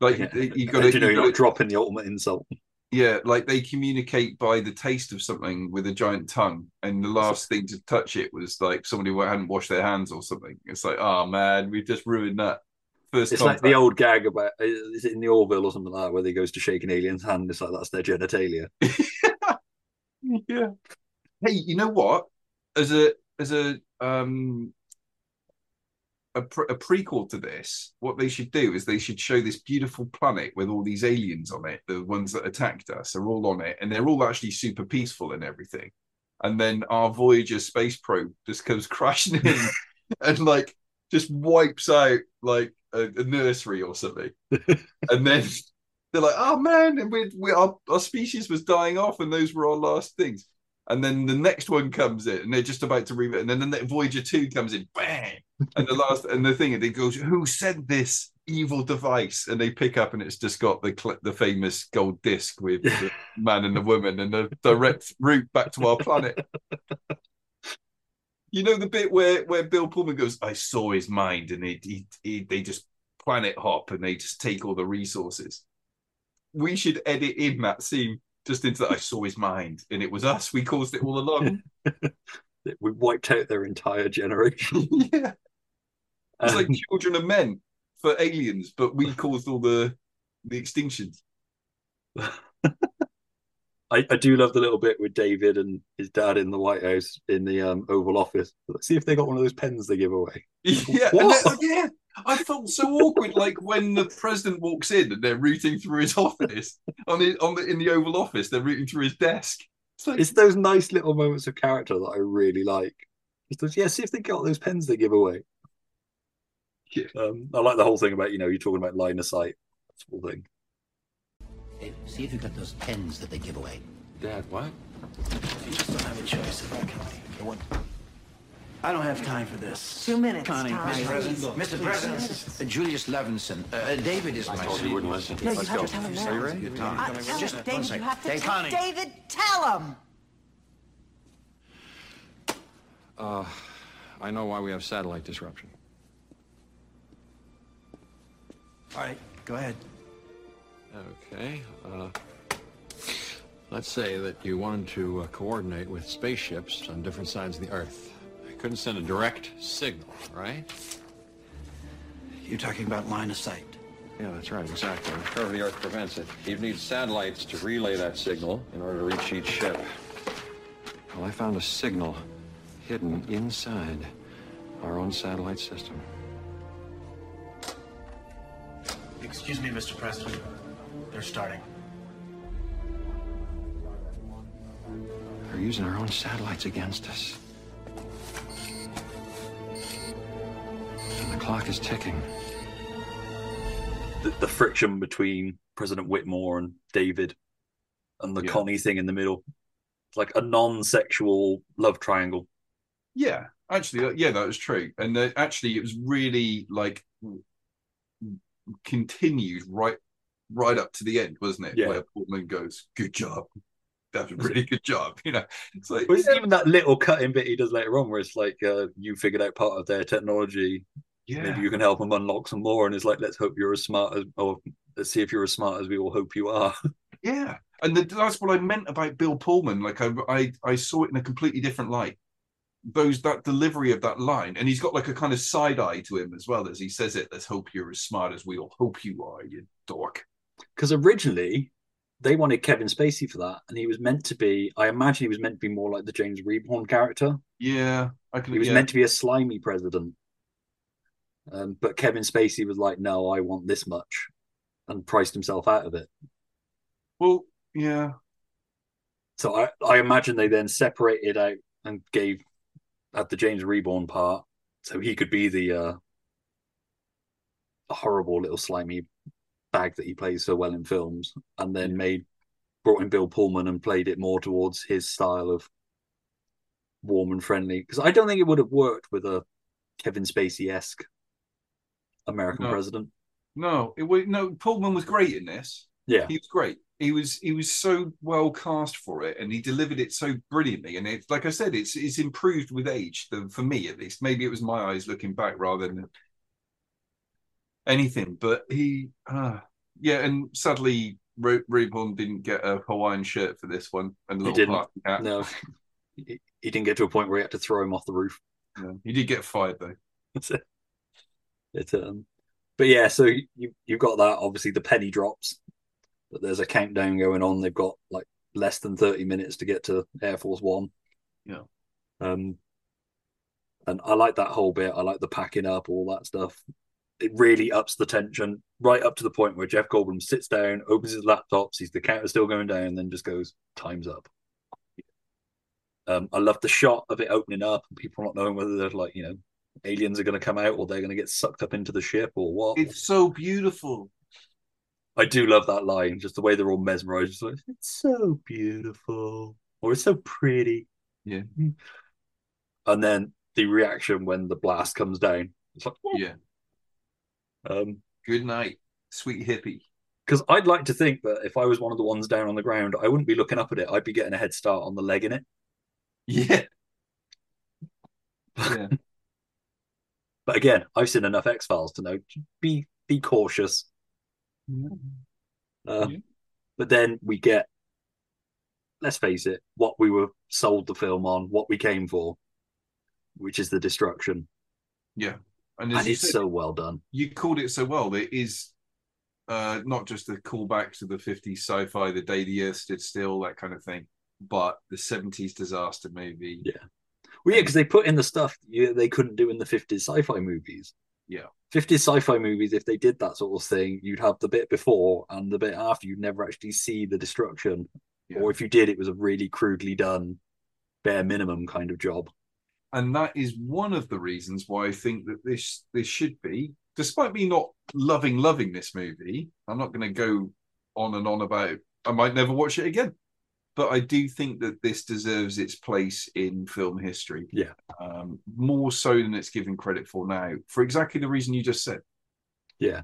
Like Yeah. you- <laughs> you've got you to, know, you've you're got not to dropping the ultimate insult. Yeah, like they communicate by the taste of something with a giant tongue, and the last thing to touch it was like somebody who hadn't washed their hands or something. It's like, oh man, we've just ruined that first. It's like the old gag about is it in the Orville or something like that, where they goes to shake an alien's hand. It's like that's their genitalia. <laughs> yeah. Hey, you know what? As a as a um a, pre- a prequel to this, what they should do is they should show this beautiful planet with all these aliens on it. The ones that attacked us are all on it, and they're all actually super peaceful and everything. And then our Voyager space probe just comes <laughs> crashing in <laughs> and like just wipes out like a, a nursery or something. <laughs> and then they're like, "Oh man, and we, we our, our species was dying off, and those were our last things." And then the next one comes in, and they're just about to read it, and then the Voyager Two comes in, bang, and the last and the thing, and it goes, "Who sent this evil device?" And they pick up, and it's just got the cl- the famous gold disc with the man and the woman, and the direct route back to our planet. You know the bit where where Bill Pullman goes, "I saw his mind," and he, he, he they just planet hop and they just take all the resources. We should edit in that scene just into that. I saw his mind, and it was us. We caused it all along. <laughs> We wiped out their entire generation. <laughs> yeah, it's like Um, children of men for aliens, but we caused all the the extinctions. <laughs> I, I do love the little bit with David and his dad in the White House in the um, Oval Office. Let's see if they got one of those pens they give away. Yeah, What? that- yeah. I felt so awkward, like when the president walks in and they're rooting through his office on the on the in the Oval Office. They're rooting through his desk. It's like, It's those nice little moments of character that I really like. It's those, yeah, see if they got those pens they give away. Yeah. Um, I like the whole thing about you know you're talking about line of sight. That's the whole thing. Hey, see if you got those pens that they give away. Dad, what? You just don't have a choice. Okay, what? I don't have time for this. Two minutes, Connie, Tom. Mr. President, Mr. President, uh, Julius Levinson, uh, uh, David is my I told you son. wouldn't listen. No, you Let's have go. to tell him Are you now. ready? Good time. Uh, tell Just him, one David, you have to Hey, tell Connie. David, tell him. Uh, I know why we have satellite disruption. All right, go ahead. Okay. Uh, let's say that you wanted to uh, coordinate with spaceships on different sides of the Earth. I couldn't send a direct signal, right? You're talking about line of sight. Yeah, that's right, exactly. The curve of the Earth prevents it. You'd need satellites to relay that signal in order to reach each ship. Well, I found a signal hidden inside our own satellite system. Excuse me, Mr. President. They're starting. They're using our own satellites against us. The clock is ticking. The, the friction between President Whitmore and David and the Yeah. Connie thing in the middle. It's like a non sexual love triangle. Yeah, actually, uh, yeah, that was true. And uh, actually, it was really like continued right, right up to the end, wasn't it? Yeah. Where Portman goes, "Good job, that was a really good job." You know, it's like But it's even that little cutting bit he does later on where it's like, uh, you figured out part of their technology. yeah, Maybe you can help them unlock some more. And it's like, let's hope you're as smart as, or let's see if you're as smart as we all hope you are. <laughs> yeah. And the, that's what I meant about Bill Pullman. Like I, I, I saw it in a completely different light. Those that delivery of that line, and he's got like a kind of side eye to him as well as he says it. Let's hope you're as smart as we all hope you are, you dork. Because originally they wanted Kevin Spacey for that. And he was meant to be, I imagine he was meant to be more like the James Rebhorn character. Yeah, I can. He was yeah. meant to be a slimy president. Um, but Kevin Spacey was like, no, I want this much and priced himself out of it. Well, yeah, So I, I imagine they then separated out and gave at the James Rebhorn part so he could be the uh, horrible little slimy bag that he plays so well in films, and then made brought in Bill Pullman and played it more towards his style of warm and friendly. Because I don't think it would have worked with a Kevin Spacey esque American No. president. no, it was no. Pullman was great in this. Yeah, he was great. He was he was so well cast for it, and he delivered it so brilliantly. And it's like I said, it's it's improved with age. The, for me, at least, maybe it was my eyes looking back rather than anything. But he, uh, yeah, and sadly, Ro- Rebhorn didn't get a Hawaiian shirt for this one, and he didn't. No, he, he didn't get to a point where he had to throw him off the roof. No. He did get fired though. That's it. It's um, but yeah, so you you've got that. Obviously, the penny drops, but there's a countdown going on. They've got like less than thirty minutes to get to Air Force One. Yeah. Um, and I like that whole bit. I like the packing up, all that stuff. It really ups the tension right up to the point where Jeff Goldblum sits down, opens his laptop, sees the counter still going down, then just goes, "Time's up." Um, I love the shot of it opening up and people not knowing whether they're like, you know, aliens are going to come out or they're going to get sucked up into the ship or what. It's so beautiful. I do love that line, just the way they're all mesmerized. It's, like, it's so beautiful, or it's so pretty. Yeah. And then the reaction when the blast comes down. It's like, Yeah. Um, Good night, sweet hippie. because I'd like to think that if I was one of the ones down on the ground, I wouldn't be looking up at it. I'd be getting a head start on the leg in it. Yeah. <laughs> Yeah. But again, I've seen enough X Files to know be be cautious. Uh, Yeah. But then we get, let's face it, what we were sold the film on, what we came for, which is the destruction, yeah. And, and it's said, so well done. you called it so well. It is uh, not just a callback to the 50s sci-fi, the day the Earth stood still, that kind of thing, but the 70s disaster movie. Yeah. Well, yeah, because they put in the stuff they couldn't do in the 50s sci-fi movies. Yeah. 50s sci-fi movies, if they did that sort of thing, you'd have the bit before and the bit after. You'd never actually see the destruction, Yeah. or if you did, it was a really crudely done, bare minimum kind of job. And that is one of the reasons why I think that this this should be, despite me not loving loving this movie. I'm not going to go on and on about. It. I might never watch it again, but I do think that this deserves its place in film history. Yeah. um, more so than it's given credit for now, for exactly the reason you just said. Yeah,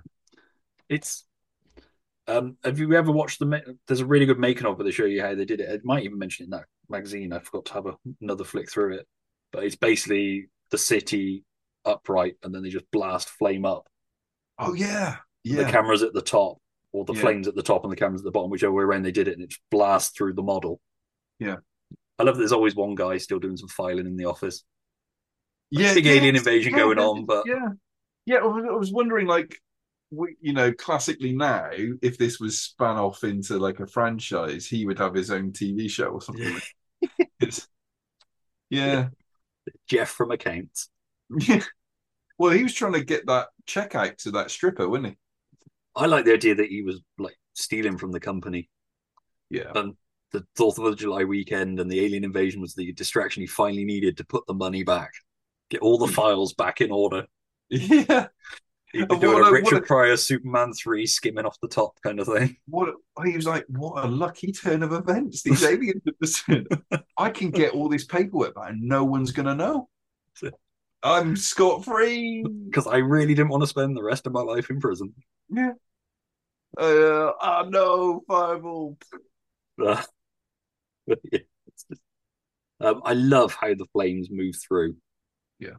it's. Um, have you ever watched the? There's a really good making of it. They show you how they did it. It might even mention it in that magazine. I forgot to have a, another flick through it, but it's basically the city upright, and then they just blast flame up. Oh yeah, Yeah. The camera's at the top, or the Yeah. flames at the top, and the camera's at the bottom, whichever way around they did it, and it just blasts through the model. Yeah. I love that there's always one guy still doing some filing in the office. yeah, big yeah, alien invasion yeah, going on, but yeah, yeah. I was, wondering, like, we, you know, classically now, if this was spun off into like a franchise, he would have his own TV show or something. It's- <laughs> yeah, Jeff from accounts. yeah. Well, he was trying to get that check out to that stripper, wasn't he? I like the idea that he was like stealing from the company. Yeah. And the Fourth of July weekend and the alien invasion was the distraction he finally needed to put the money back, get all the <laughs> files back in order. Yeah. He'd been doing a a- Richard a- Pryor Superman three skimming off the top kind of thing. What he was like, what a lucky turn of events. These <laughs> aliens have I can get all this paperwork back and no one's gonna know. I'm scot free. Because I really didn't want to spend the rest of my life in prison. Yeah. Uh, oh no, fireball. Uh, but yeah, just- um, I love how the flames move through. Yeah.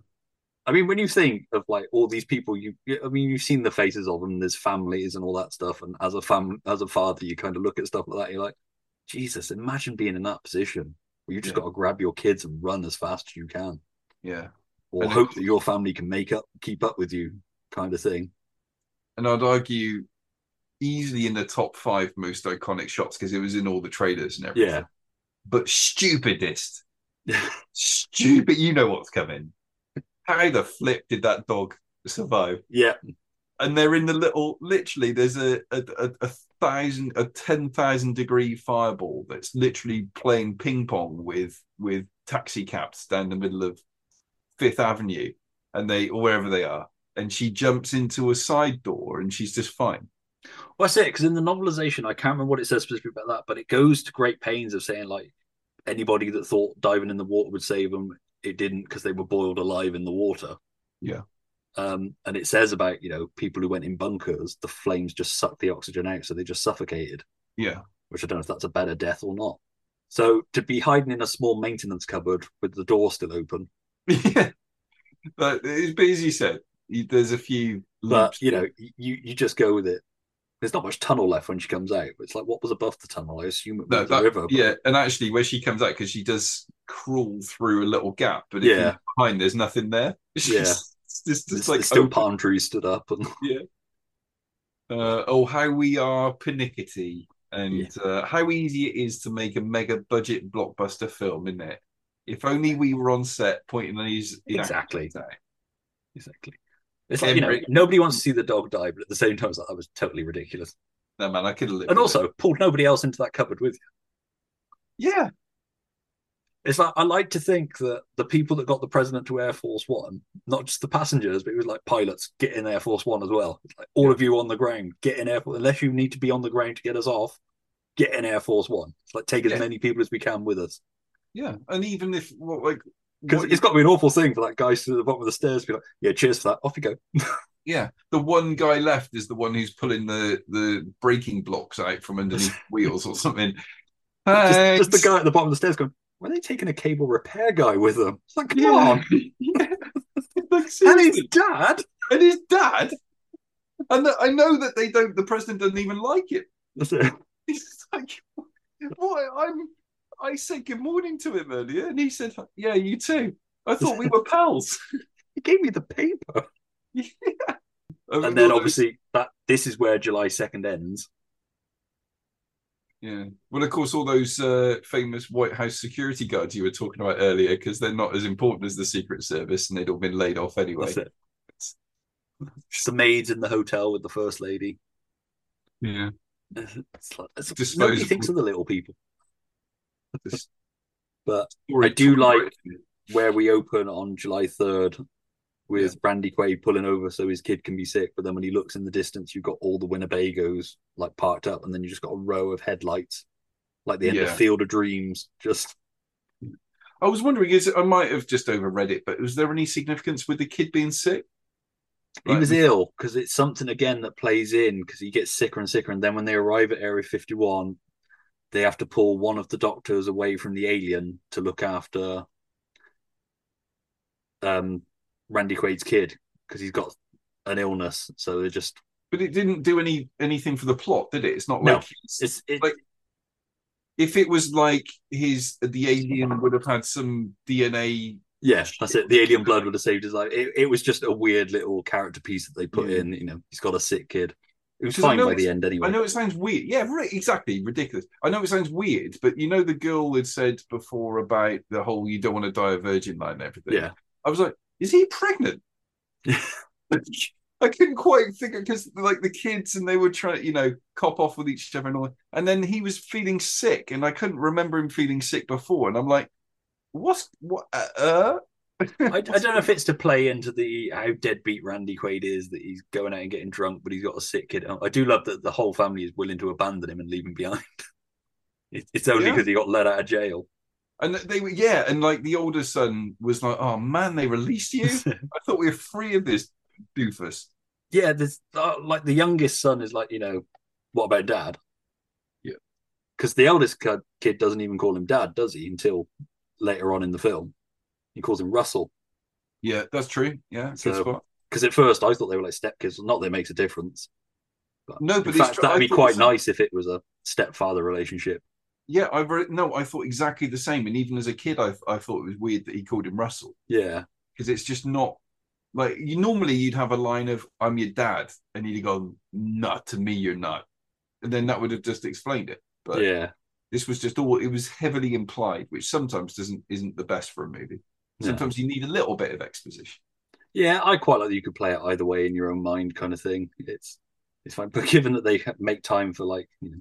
I mean, when you think of like all these people, you, I mean, you've seen the faces of them. There's families and all that stuff. And as a fam, as a father, you kind of look at stuff like that. You're like, Jesus, imagine being in that position where you just Yeah. got to grab your kids and run as fast as you can, Yeah. or And hope that your family can make up, keep up with you, kind of thing. And I'd argue easily in the top five most iconic shots because it was in all the trailers and everything. Yeah. But stupidest. <laughs> Stupid. You know what's coming. How the flip did that dog survive? Yeah. and they're in the little literally there's a a, a, a thousand a ten thousand degree fireball that's literally playing ping pong with with taxi cabs down the middle of Fifth Avenue and they or wherever they are and she jumps into a side door and she's just fine Well, that's it. Because in the novelization, I can't remember what it says specifically about that, but it goes to great pains of saying like anybody that thought diving in the water would save them, it didn't because they were boiled alive in the water. yeah Um, and it says about you know people who went in bunkers, the flames just sucked the oxygen out, so they just suffocated. yeah Which I don't know if that's a better death or not. So to be hiding in a small maintenance cupboard with the door still open, <laughs> yeah but, but as you said you- there's a few but you know you you just go with it. There's not much tunnel left when she comes out. It's like what was above the tunnel? I assume it was No, the river. but- yeah, and actually, where she comes out because she does crawl through a little gap, but if you Yeah. look behind, there's nothing there. <laughs> It's Yeah. it's just, just like still open. palm trees stood up and <laughs> Yeah. Uh, oh, how we are pernickety, and uh, how easy it is to make a mega budget blockbuster film, isn't it? If only we were on set pointing these Exactly. Exactly. It's like, you know, nobody wants to see the dog die, but at the same time, it's like, that was totally ridiculous. No man, I could have lived. And also, pulled nobody else into that cupboard with you. yeah, It's like, I like to think that the people that got the president to Air Force One, not just the passengers, but it was like pilots, get in Air Force One as well. Like all of you on the ground, get in Air Force, unless you need to be on the ground to get us off, get in Air Force One. It's like, take as Yeah. many people as we can with us. yeah, and even if well, like Because it's got to be an awful thing for that guy to the bottom of the stairs to be like, yeah, cheers for that. Off you go. <laughs> Yeah, the one guy left is the one who's pulling the the braking blocks out from underneath <laughs> wheels or something. Just, just the guy at the bottom of the stairs going, were they taking a cable repair guy with them? It's like, come Yeah. on. Yeah. <laughs> Like, And his dad. and his dad. And that- I know that they don't. The president doesn't even like it. That's it. He's like, "What? I'm." I said good morning to him earlier, and he said, "Yeah, you too." I thought we were pals. <laughs> He gave me the paper. yeah. And then obviously that this is where July 2nd ends. yeah. Well, of course, all those uh, famous White House security guards you were talking about earlier, because they're not as important as the Secret Service, and they'd all been laid off anyway. That's it. Just the maids in the hotel with the first lady. Yeah. It's like, it's, nobody thinks of the little people. This But I do like where we open on July 3rd with Randy Quaid pulling over so his kid can be sick. But then when he looks in the distance, you've got all the Winnebagos like parked up, and then you just got a row of headlights, like the end of Field of Dreams. Just I was wondering, is it, I might have just overread it, but was there any significance with the kid being sick? he was ill because it's something again that plays in because he gets sicker and sicker, and then when they arrive at Area 51, they have to pull one of the doctors away from the alien to look after um Randy Quaid's kid because he's got an illness. So they just But it didn't do any anything for the plot, did it? It's not No, like It's it, like if it was like his the alien would have had some DNA. yeah, that's it. The alien blood would have saved his life. It, it was just a weird little character piece that they put Yeah. in. You know, he's got a sick kid. It was fine know by the end anyway. I know it sounds weird. Yeah, right, exactly. Ridiculous. I know it sounds weird, but you know the girl had said before about the whole "you don't want to die a virgin" line and everything. Yeah. I was like, is he pregnant? <laughs> I couldn't quite figure because like the kids and they were trying, you know, cop off with each other and all. And then he was feeling sick, and I couldn't remember him feeling sick before. And I'm like, what's what? Uh, uh? I, I don't know if <laughs> it's to play into the how deadbeat Randy Quaid is that he's going out and getting drunk, but he's got a sick kid. I do love that the whole family is willing to abandon him and leave him behind. <laughs> It- It's only Yeah. because he got let out of jail. And they were, yeah, and like the older son was like, "Oh man, they released you. <laughs> I thought we were free of this doofus." Yeah, there's uh, like the youngest son is like, you know, what about dad? Yeah. Because the eldest kid doesn't even call him dad, does he? Until later on in the film, he calls him Russell. Yeah, that's true. Yeah, So, because at first I thought they were like stepkids. Not that it makes a difference. But No, in but it's fact, tr- that'd I be quite nice if it was a stepfather relationship. Yeah, I re- no, I thought exactly the same. And even as a kid, I I thought it was weird that he called him Russell Yeah, because it's just not like you normally you'd have a line of "I'm your dad," and he'd go, "No, to me you're not," and then that would have just explained it. But yeah. this was just all it was heavily implied, which sometimes doesn't isn't the best for a movie. Sometimes you need a little bit of exposition. Yeah, I quite like that you could play it either way in your own mind, kind of thing. It's it's fine, <laughs> but given that they make time for like you know,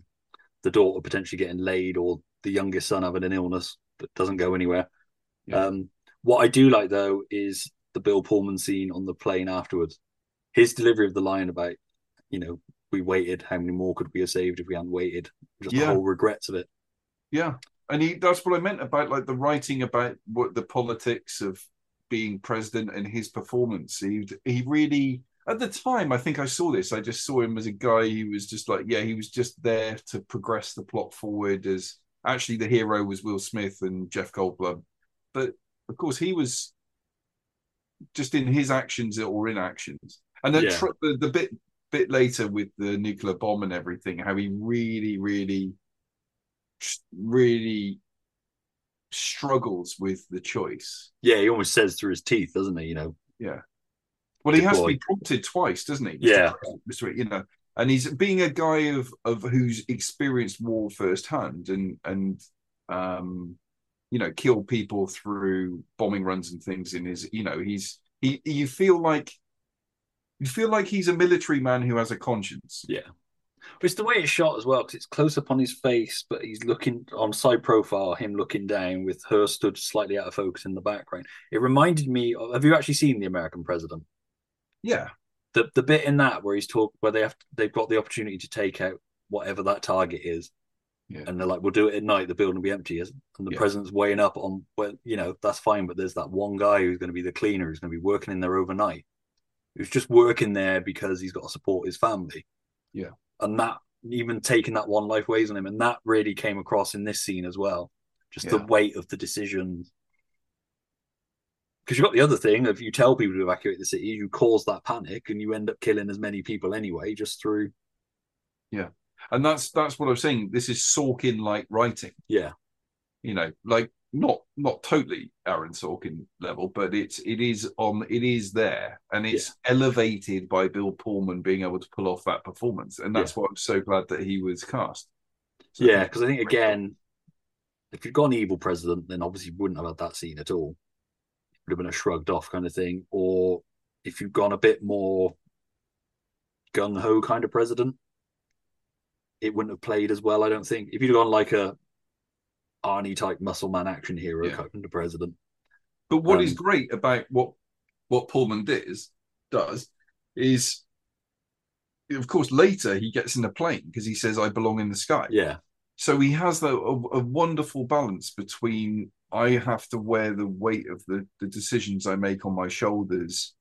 the daughter potentially getting laid or the youngest son having an illness that doesn't go anywhere. Yeah. Um, what I do like though is the Bill Pullman scene on the plane afterwards. His delivery of the line about, you know, we waited. How many more could we have saved if we hadn't waited? Just the Yeah. whole regrets of it. Yeah, and he that's what I meant about like the writing about what the politics of being president and his performance. He he really at the time I think I saw this. I just saw him as a guy who was just like yeah, he was just there to progress the plot forward. As actually the hero was Will Smith and Jeff Goldblum, but of course he was just in his actions or inactions. And then Yeah. tr- the, the bit bit later with the nuclear bomb and everything, how he really really really struggles with the choice. Yeah, he almost says through his teeth, doesn't he? You know, Yeah. Well, he has to be prompted twice, doesn't he? Mr. Yeah. Mr. You know, and he's being a guy of of who's experienced war firsthand and and um you know kill people through bombing runs and things in his you know he's he you feel like you feel like he's a military man who has a conscience Yeah. But it's the way it's shot as well, because it's close up on his face, but he's looking on side profile, him looking down with her stood slightly out of focus in the background. It reminded me of have you actually seen The American President? yeah The the bit in that where he's talk where they have they've got the opportunity to take out whatever that target is. Yeah. And they're like, we'll do it at night, the building will be empty. And the Yeah. president's weighing up on well, you know, that's fine, but there's that one guy who's going to be the cleaner, who's going to be working in there overnight. Who's just working there because he's got to support his family yeah and that even taking that one life weighs on him, and that really came across in this scene as well. Just the weight of the decision. Because you've got the other thing of you tell people to evacuate the city, you cause that panic, and you end up killing as many people anyway, just through yeah. And that's that's what i'm saying. This is sorkin like writing. Yeah, you know, like not not totally Aaron Sorkin level, but it's it is on it is there and it's elevated by Bill Pullman being able to pull off that performance, and that's why I'm so glad that he was cast. So yeah. Because I think again, if you'd gone evil president, then obviously you wouldn't have had that scene at all. It would have been a shrugged off kind of thing. Or if you'd gone a bit more gung ho kind of president, it wouldn't have played as well. I don't think. If you'd gone like a Arnie type muscle man action hero Yeah. kind of president, But what is Um, great about what what Pullman does does is, of course, later he gets in the plane because he says, "I belong in the sky." yeah, So he has the, a, a wonderful balance between I have to wear the weight of the, the decisions I make on my shoulders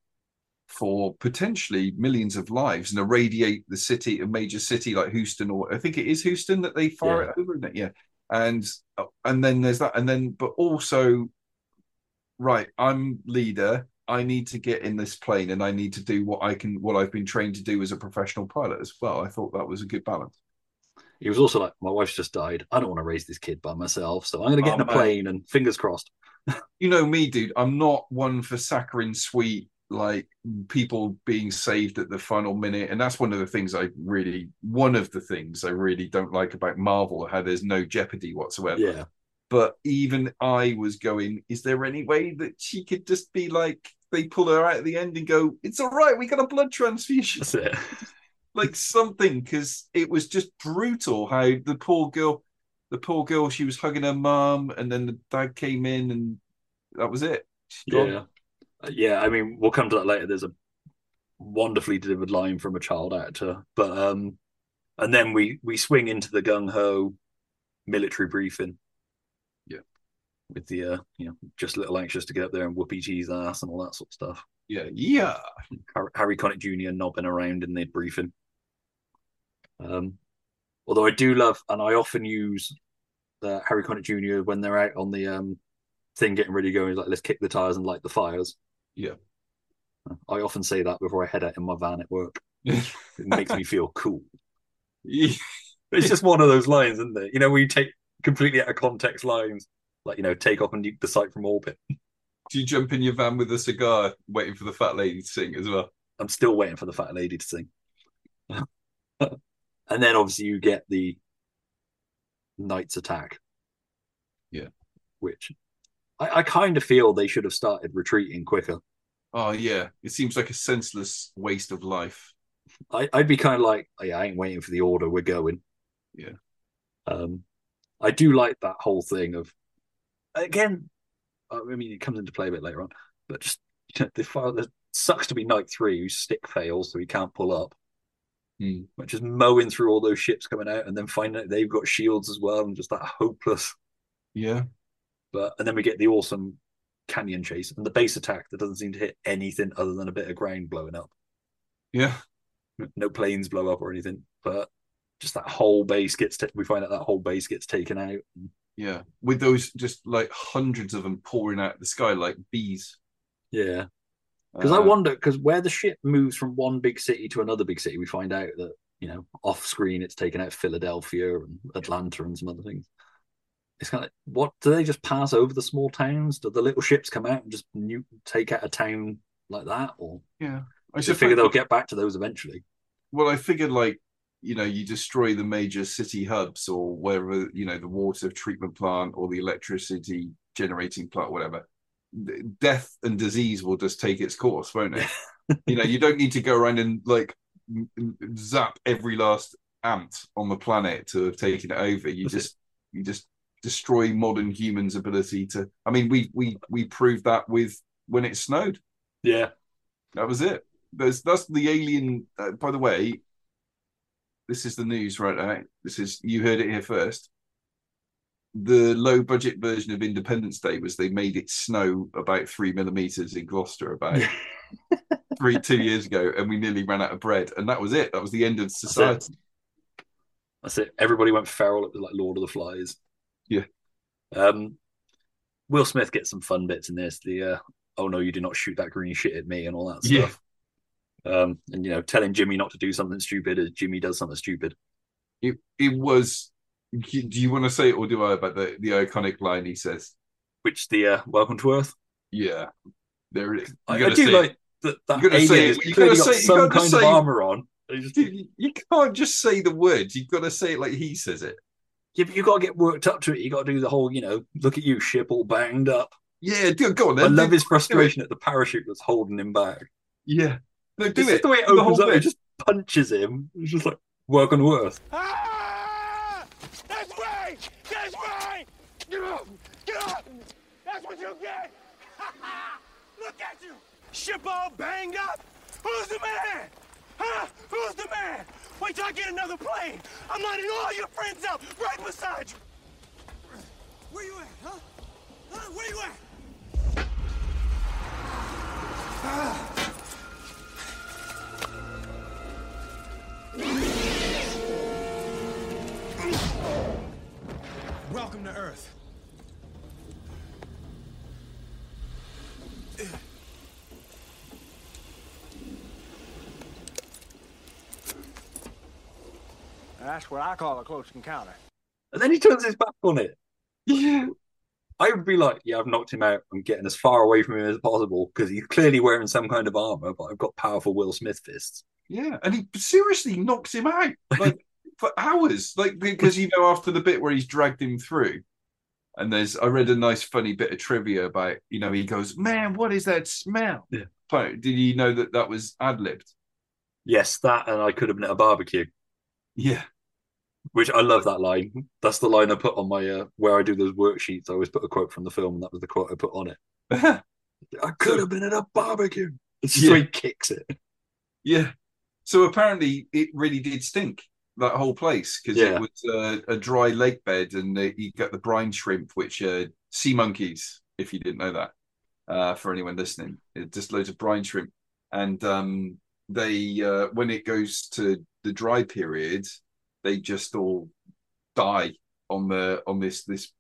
for potentially millions of lives and irradiate the city, a major city like Houston, or I think it is Houston that they fire Yeah. it over, isn't it? Yeah. And and then there's that, and then but also, right, I'm leader. I need to get in this plane and I need to do what I can, what I've been trained to do as a professional pilot as well. I thought that was a good balance. He was also like, my wife's just died. I don't want to raise this kid by myself, so I'm going to get Oh, in a man. plane and fingers crossed. You know me, dude. I'm not one for saccharine sweet, like people being saved at the final minute. And that's one of the things I really, one of the things I really don't like about Marvel, how there's no jeopardy whatsoever. Yeah, But even I was going, is there any way that she could just be like, they pull her out at the end and go, it's all right, we got a blood transfusion. that's it. <laughs> like something because it was just brutal how the poor girl the poor girl she was hugging her mom and then the dad came in and that was it. Yeah, yeah. I mean, we'll come to that later. There's a wonderfully delivered line from a child actor, but um, and then we we swing into the gung ho military briefing. Yeah. with the uh, you know, just a little anxious to get up there and whoop E.T.s ass and all that sort of stuff. yeah yeah Har- Harry Connick Jr. knobbing around in the briefing. Um, although I do love, and I often use uh, Harry Connick Jr. when they're out on the um thing getting ready to go. He's like, let's kick the tires and light the fires. Yeah. I often say that before I head out in my van at work. <laughs> It makes me feel cool. Yeah. <laughs> It's just one of those lines, isn't it? You know, you take completely out of context lines, like you know, take off and nuke the site from orbit. <laughs> do you jump in your van with a cigar waiting for the fat lady to sing as well I'm still waiting for the fat lady to sing. and then obviously you get the Knight's attack. Yeah. Which I, I kind of feel they should have started retreating quicker. oh yeah it seems like a senseless waste of life I, I'd be kind of like, oh, yeah, I ain't waiting for the order. We're going. Yeah. Um, I do like that whole thing of, again, I mean, it comes into play a bit later on, but just you <laughs> know, the. It sucks to be Knight Three, whose stick fails, so he can't pull up. But just mowing through all those ships coming out, and then finding out they've got shields as well, and just that hopeless. yeah But and then we get the awesome canyon chase and the base attack that doesn't seem to hit anything other than a bit of ground blowing up. yeah no planes blow up or anything, but just that whole base gets. ta- we find out that whole base gets taken out. yeah with those just like hundreds of them pouring out of the sky like bees Yeah, because I Uh, wonder because where the ship moves from one big city to another big city, we find out that you know off screen it's taken out Philadelphia and Atlanta and some other things. It's kind of like, what do they just pass over the small towns? Do the little ships come out and just take out a town like that, or yeah I just just figure they'll get back to those eventually? Well, I figured like you know you destroy the major city hubs or wherever you know the water treatment plant or the electricity generating plant, whatever. Death and disease will just take its course, won't it? <laughs> you know, you don't need to go around and like zap every last ant on the planet to have taken it over. You That's it. just you just destroy modern humans' ability to. I mean, we we we proved that with when it snowed. Yeah, That was it. There's that's the alien. Uh, by the way, this is the news right now. This is you heard it here first. The low budget version of Independence Day was they made it snow about three millimeters in Gloucester about <laughs> three two years ago, and we nearly ran out of bread, and that was it. That was the end of society. That's it. Everybody went feral. It was like Lord of the Flies. Yeah. Um, Will Smith gets some fun bits in this. The uh, oh no, you do not shoot that green shit at me and all that Yeah. stuff. Um, and you know, telling Jimmy not to do something stupid as Jimmy does something stupid. It it was. Do you want to say it or do I about the the iconic line he says? Which the uh, Welcome to Earth. Yeah, there it is. I, I do like it. that. That You gotta say alien it. You clearly gotta got say- some kind of armor on. You can't just say the words. You've got to say it like he says it. Yeah, but you got to get worked up to it. You got to do the whole, you know, look at you, ship all banged up. Yeah, do, go on I then. love his frustration at the parachute that's holding him back. Yeah. No, do This it. is the way it Do the opens whole up. It just punches him. It's just like welcome to Earth. Ah! That's right! That's right! Get up! Get up! That's what you get! <laughs> Look at you! Ship all banged up! Who's the man? Huh? Who's the man? Wait till I get another plane! I'm lining all your friends up right beside you! Where you at, huh? Huh? Where you at? Ah. Welcome to Earth. That's what I call a close encounter. And then he turns his back on it. Yeah. I would be like, yeah, I've knocked him out. I'm getting as far away from him as possible because he's clearly wearing some kind of armor, but I've got powerful Will Smith fists. Yeah, and he seriously knocks him out like <laughs> for hours, like because you know after the bit where he's dragged him through, and there's I read a nice funny bit of trivia about you know he goes, man, what is that smell? Yeah. But Did you know that that was ad libbed? Yes, that and I could have been at a barbecue, Yeah, which I love that line. That's the line I put on my uh, where I do those worksheets. I always put a quote from the film, and that was the quote I put on it. <laughs> I could have been at a barbecue. It's just Yeah. way he kicks it. yeah. So apparently it really did stink that whole place because Yeah. it was uh, a dry lake bed, and uh, you got the brine shrimp, which are sea monkeys. If you didn't know that, uh, for anyone listening, it just loads of brine shrimp, and um, they uh, when it goes to the dry period, they just all die on the on this this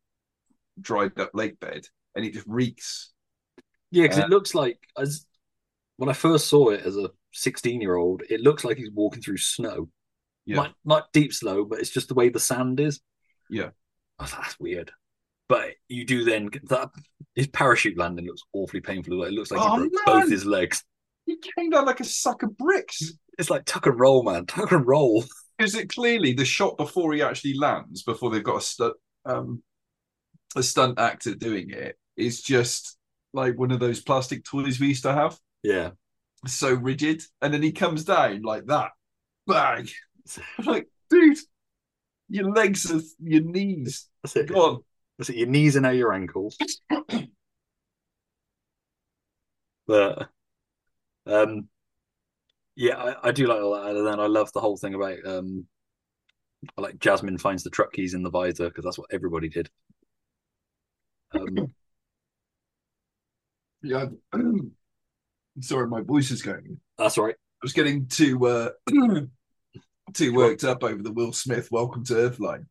dried up lake bed, and it just reeks. Yeah, because Uh, it looks like as when I first saw it as a 16 year old, it looks like he's walking through snow. Yeah. Not not deep snow, but it's just the way the sand is. Yeah. Thought that's weird. But you do then that his parachute landing looks awfully painful. It looks like Oh, he broke man. both his legs. He came down like a sack of bricks. It's like tuck and roll, man. Tuck and roll. Is it clearly the shot before he actually lands, before they've got a stunt, um, a stunt actor doing it, is just like one of those plastic toys we used to have, Yeah. so rigid, and then he comes down like that, bang, I'm like dude, your legs are your knees That's it. gone. That's it. Your knees and now your ankles. <coughs> but um yeah, I, I do like all that. And then I love the whole thing about um I like Jasmine finds the truck keys in the visor because that's what everybody did. Um, <clears throat> Yeah, <clears throat> I'm, sorry, my voice is going. that's all right. I was getting too uh, <clears throat> too worked up over the Will Smith "Welcome to Earth" line.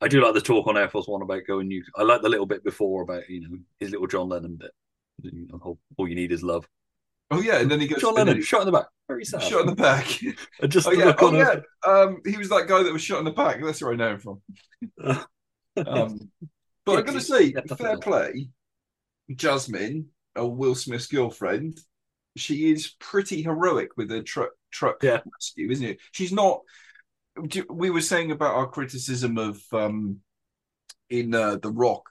I do like the talk on Air Force One about going. new. I like the little bit before about you know his little John Lennon bit. You know, all you need is love. Oh yeah, and then he goes John Lennon shot in the back. Very sad. shot in the back. <laughs> <laughs> And just oh yeah, look oh yeah. Um, he was that guy that was shot in the back. That's where I know him from. <laughs> Um, but yeah, I'm going to say, fair play. Jasmine, uh, Will Smith's girlfriend, she is pretty heroic with her truck truck Yeah. rescue, isn't it? She's not. We were saying about our criticism of um, in uh, the Rock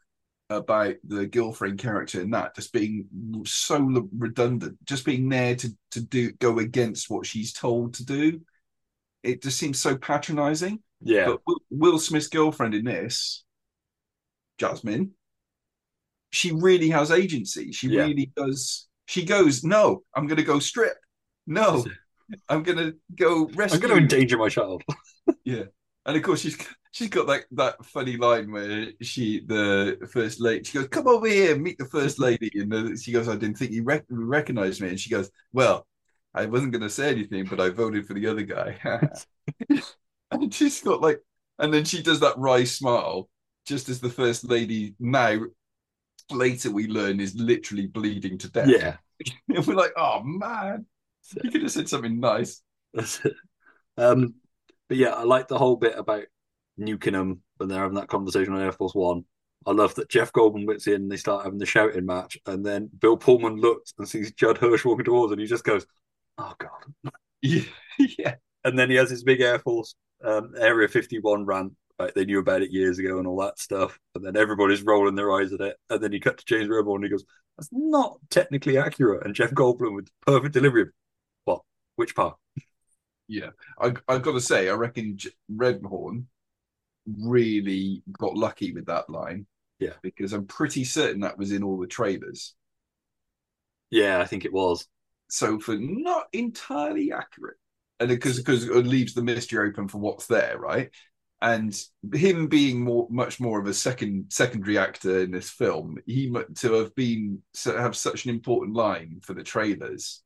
about the girlfriend character in that just being so redundant, just being there to to do go against what she's told to do. It just seems so patronizing. Yeah, But Will, Will Smith's girlfriend in this, Jasmine, she really has agency. She Yeah. really does. She goes, no, I'm going to go strip. No, I'm going to go rescue. I'm going to endanger my child. <laughs> Yeah, and of course she's she's got that that funny line where she the first lady she goes, "Come over here, meet the first lady," and the, she goes, "I didn't think you rec- recognized me," and she goes, "Well." I wasn't going to say anything, but I voted for the other guy. <laughs> and she's got like, and then she does that wry smile, just as the first lady now, later we learn is literally bleeding to death. Yeah, <laughs> and we're like, oh man, you could have said something nice. <laughs> Um, but yeah, I like the whole bit about nuking them when they're having that conversation on Air Force One. I love that Jeff Goldblum gets in and they start having the shouting match, and then Bill Pullman looks and sees Judd Hirsch walking towards, and he just goes, "Oh God!" <laughs> Yeah. And then he has his big Air Force um, Area 51 rant. Like they knew about it years ago and all that stuff. And then everybody's rolling their eyes at it. And then he cut to James Rebhorn and he goes, That's not technically accurate. And Jeff Goldblum with perfect delivery. of, What? Which part? Yeah, I I got to say, I reckon Rebhorn really got lucky with that line. Yeah. because I'm pretty certain that was in all the trailers. Yeah, I think it was. So for not entirely accurate, and because because it leaves the mystery open for what's there, right? And him being more much more of a second secondary actor in this film, he to have been to have such an important line for the trailers.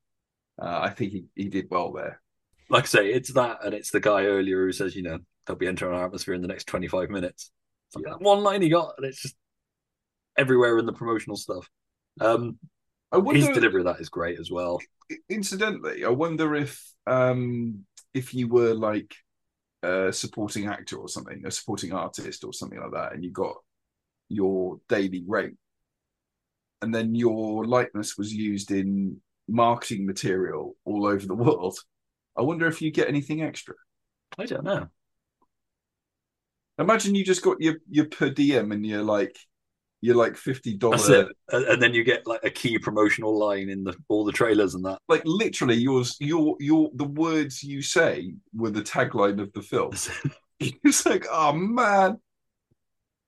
Uh, I think he, he did well there. Like I say, it's that, and it's the guy earlier who says, you know, they'll be entering our atmosphere in the next 25 minutes. Like that one line he got, and it's just everywhere in the promotional stuff. Um, I wonder, his delivery of that is great as well. incidentally, I wonder if um if you were like a supporting actor or something, a supporting artist or something like that, and you got your daily rate, and then your likeness was used in marketing material all over the <laughs> world. I wonder if you get anything extra. I don't know. Imagine you just got your your per diem and you're like you're like fifty dollars. And then you get like a key promotional line in the all the trailers and that. Like literally, yours your your the words you say were the tagline of the film. <laughs> it's like, oh man,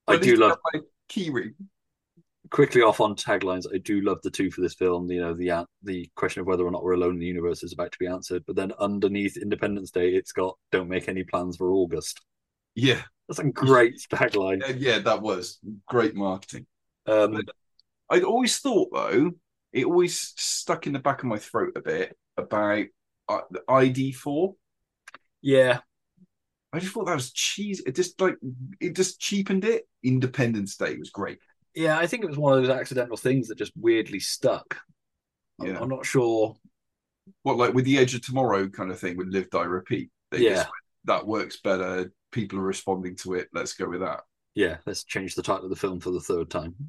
I do love my keyring. quickly off on taglines. I do love the two for this film. You know, the the question of whether or not we're alone in the universe is about to be answered. But then underneath Independence Day, it's got "Don't make any plans for August." Yeah, That's a great tagline. yeah, yeah, that was great marketing. Um, I'd always thought though, it always stuck in the back of my throat a bit about uh, the ID four. yeah, I just thought that was cheese. It just like it just cheapened it. Independence Day was great. yeah. I think it was one of those accidental things that just weirdly stuck. I'm, Yeah. I'm not sure. What like with the Edge of Tomorrow kind of thing with Live Die Repeat. They Yeah. just that works better. People are responding to it. Let's go with that. Yeah, let's change the title of the film for the third time. <laughs>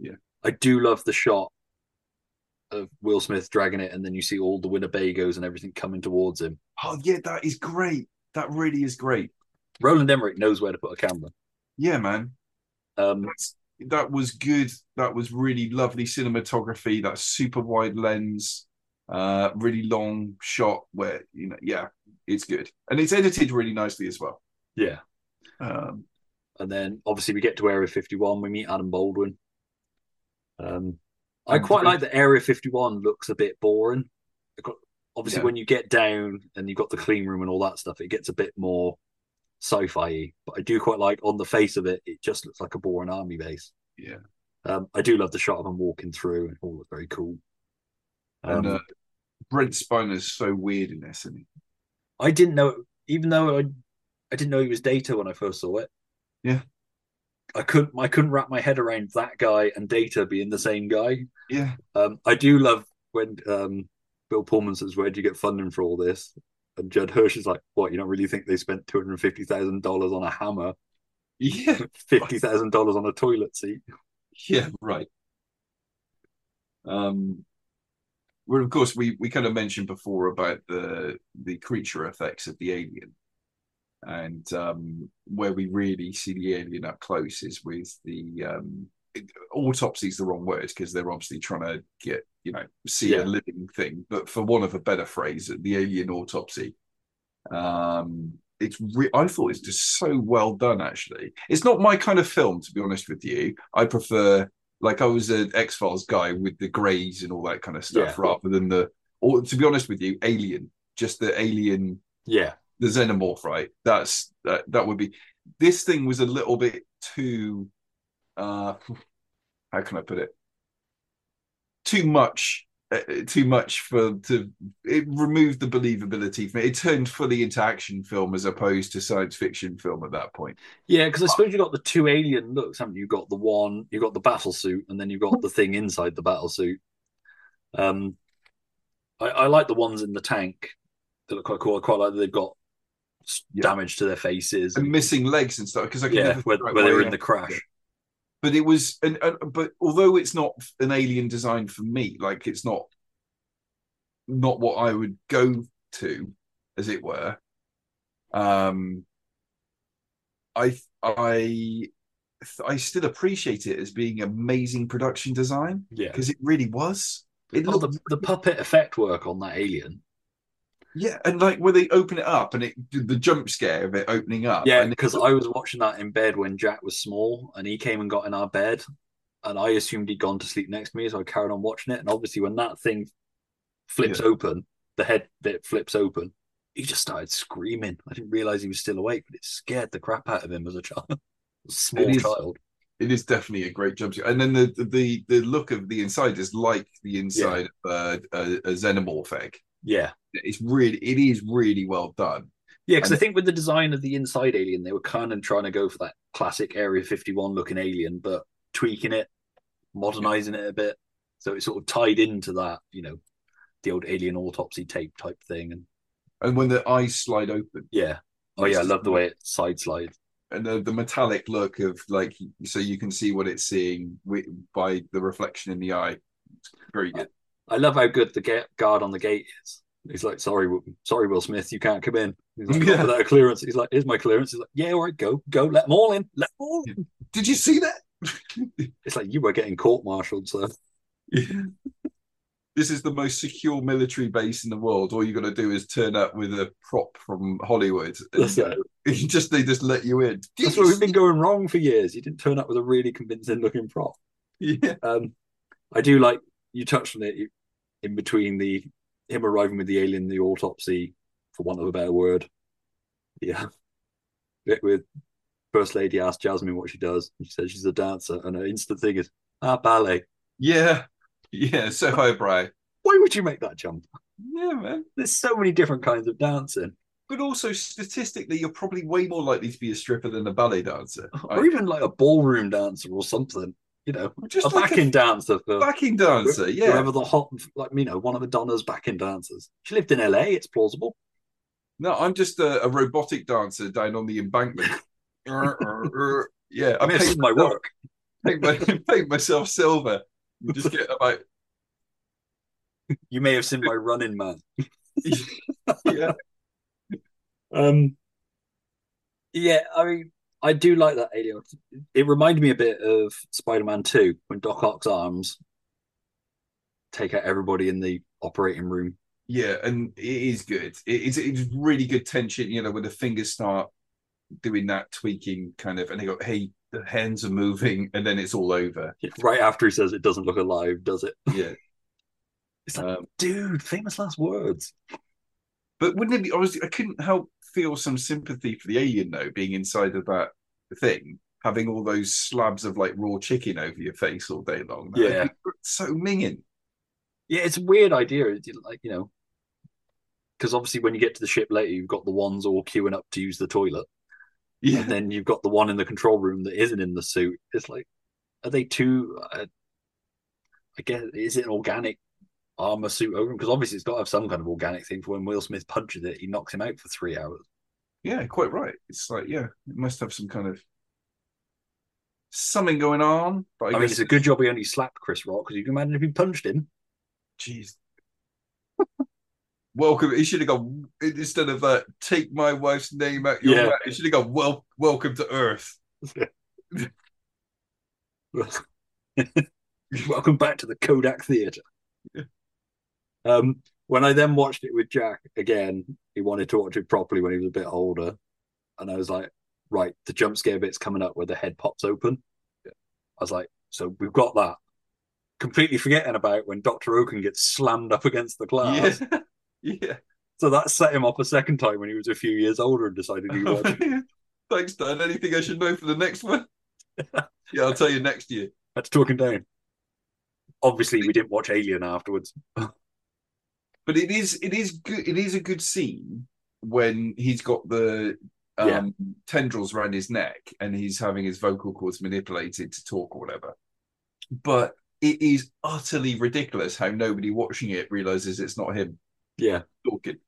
Yeah. I do love the shot of Will Smith dragging it, and then you see all the Winnebagos and everything coming towards him. Oh yeah, that is great. That really is great. Roland Emmerich knows where to put a camera. Yeah, man. Um, That's, that was good. That was really lovely cinematography. That super wide lens, uh, really long shot where you know, yeah, it's good, and it's edited really nicely as well. Yeah. Um, And then obviously we get to Area 51. We meet Adam Baldwin. Um, I quite like that Area 51 looks a bit boring. Obviously, Yeah. when you get down and you've got the clean room and all that stuff, it gets a bit more sci-fi. But I do quite like on the face of it, it just looks like a boring army base. yeah, Um, I do love the shot of him walking through, and it all looks very cool. Um, and uh, Brent Spiner's so weird in this, and I didn't know, even though I, I didn't know he was Data when I first saw it. Yeah. I couldn't, I couldn't wrap my head around that guy and Data being the same guy. yeah, Um, I do love when um, Bill Pullman says, "Where would you get funding for all this?" And Judd Hirsch is like, "What? You don't really think they spent two hundred fifty thousand dollars on a hammer, yeah, <laughs> fifty thousand dollars on a toilet seat?" yeah, right. Um, well, of course, we we kind of mentioned before about the the creature effects of the alien, and um, where we really see the alien up close is with the um, autopsy is the wrong word because they're obviously trying to get you know see Yeah. a living thing, but for want of a better phrase, the alien autopsy. Um, it's re- I thought it's just so well done. Actually, it's not my kind of film to be honest with you. I prefer like I was an X Files guy with the greys and all that kind of stuff, Yeah. rather than the or to be honest with you, Alien, just the Alien Yeah, the xenomorph, right? That's that that would be this thing was a little bit too uh how can I put it? Too much uh, too much for to it removed the believability from it. It turned fully into action film as opposed to science fiction film at that point. yeah. Because I suppose you got the two alien looks, haven't you? You got the one, you got the battle suit, and then you got the thing inside the battle suit. Um, I, I like the ones in the tank. They look quite cool. I quite like that they've got Yeah. damage to their faces. And missing legs and stuff because I can yeah, never where, where they were in the crash. but it was and, and but although it's not an alien design for me like it's not not what i would go to as it were um i i i still appreciate it as being amazing production design Yeah. because it really was it Oh, looked the, the puppet effect work on that alien. Yeah and like when they open it up and it the jump scare of it opening up Yeah, because I was watching that in bed when Jack was small, and he came and got in our bed, and I assumed he'd gone to sleep next to me, so I carried on watching it. And obviously, when that thing flips Yeah. open, the head bit flips open, he just started screaming. I didn't realize he was still awake, but it scared the crap out of him as a child, <laughs> small It is. child. It is definitely a great jump scare, and then the the the look of the inside is like the inside of a, a, a xenomorph egg. Yeah, It's really, it is really well done. yeah, because I think with the design of the inside alien, they were kind of trying to go for that classic Area Fifty One looking alien, but tweaking it, modernizing it a bit, so it sort of tied into that, you know, the old alien autopsy tape type thing, and And when the eyes slide open, yeah, Oh yeah, I love the way it side slides. and the, the metallic look of like so you can see what it's seeing by the reflection in the eye. It's very good. I love how good the ga- guard on the gate is. He's like, "Sorry, sorry, Will Smith, you can't come in." He's like, Yeah. Without a clearance." He's like, "Here's my clearance." He's like, "Yeah, all right, go, go, let them all in, let them all in." <laughs> Did you see that? <laughs> It's like you were getting court-martialed, so <laughs> this is the most secure military base in the world. All you got to do is turn up with a prop from Hollywood. And, That's it. uh, just they just let you in. that's where we've been going wrong for years. You didn't turn up with a really convincing-looking prop. Yeah. Um, I do like you touched on it you- in between the him arriving with the alien, the autopsy, for want of a better word. Yeah, bit with First Lady asks Jasmine what she does. She says she's a dancer, and her instant thing is ah ballet. Yeah. Yeah. So highbrow. Why would you make that jump? Yeah, man. There's so many different kinds of dancing, But also statistically, you're probably way more likely to be a stripper than a ballet dancer. or even like a ballroom dancer or something. You know, Just a like a backing dancer for backing dancer, yeah. whoever the hot, like you know, one of Madonna's backing dancers. She lived in LA. It's plausible. No, I'm just a, a robotic dancer down on the embankment. <laughs> Yeah, I mean, it's my myself- work. Paint, my, <laughs> paint myself silver. and Just get about <laughs> You may have seen my running man. yeah. Um, yeah, I mean, I do like that alien. It reminded me a bit of Spider-Man Two when Doc Ock's arms take out everybody in the operating room. Yeah, and it is good. It's it's really good tension, you know, when the fingers start doing that tweaking kind of, and they go, "Hey, the hands are moving," and then it's all over. Right after he says it doesn't look alive, does it? Yeah. <laughs> It's like, Um, dude, famous last words. But wouldn't it be? Was I couldn't help feel some sympathy for the alien though, being inside of that thing, having all those slabs of like raw chicken over your face all day long. Yeah. so minging. Yeah, it's a weird idea. Like you know, because obviously when you get to the ship later, you've got the ones all queuing up to use the toilet. Yeah. and then you've got the one in the control room that isn't in the suit. It's like, are they too? Uh, I guess is it an organic armor suit over him? Because obviously it's got to have some kind of organic thing. For when Will Smith punches it, he knocks him out for three hours. Yeah, quite right. It's like yeah, it must have some kind of something going on. But I, I, mean, it's a good job he only slapped Chris Rock because you can imagine if he punched him. Jeez. <laughs> Welcome. He should have gone instead of uh, take my wife's name out your Yeah. He should have gone well. Welcome to Earth. <laughs> Welcome back to the Kodak Theatre. Um, when I then watched it with Jack again, he wanted to watch it properly when he was a bit older, and I was like, right, the jump scare bit's coming up where the head pops open. I was like, so we've got that. Completely forgetting about when Doctor Okun gets slammed up against the glass. Yeah, <laughs> yeah. So that set him off a second time when he was a few years older and decided he'd it. Thanks, Dan. Anything I should know for the next one? <laughs> yeah, I'll tell you next year. That's talking down. Obviously, we didn't watch Alien afterwards. <laughs> But it is it is good. It is a good scene when he's got the um, Yeah. tendrils around his neck and he's having his vocal cords manipulated to talk or whatever. But it is utterly ridiculous how nobody watching it realizes it's not him Yeah. talking.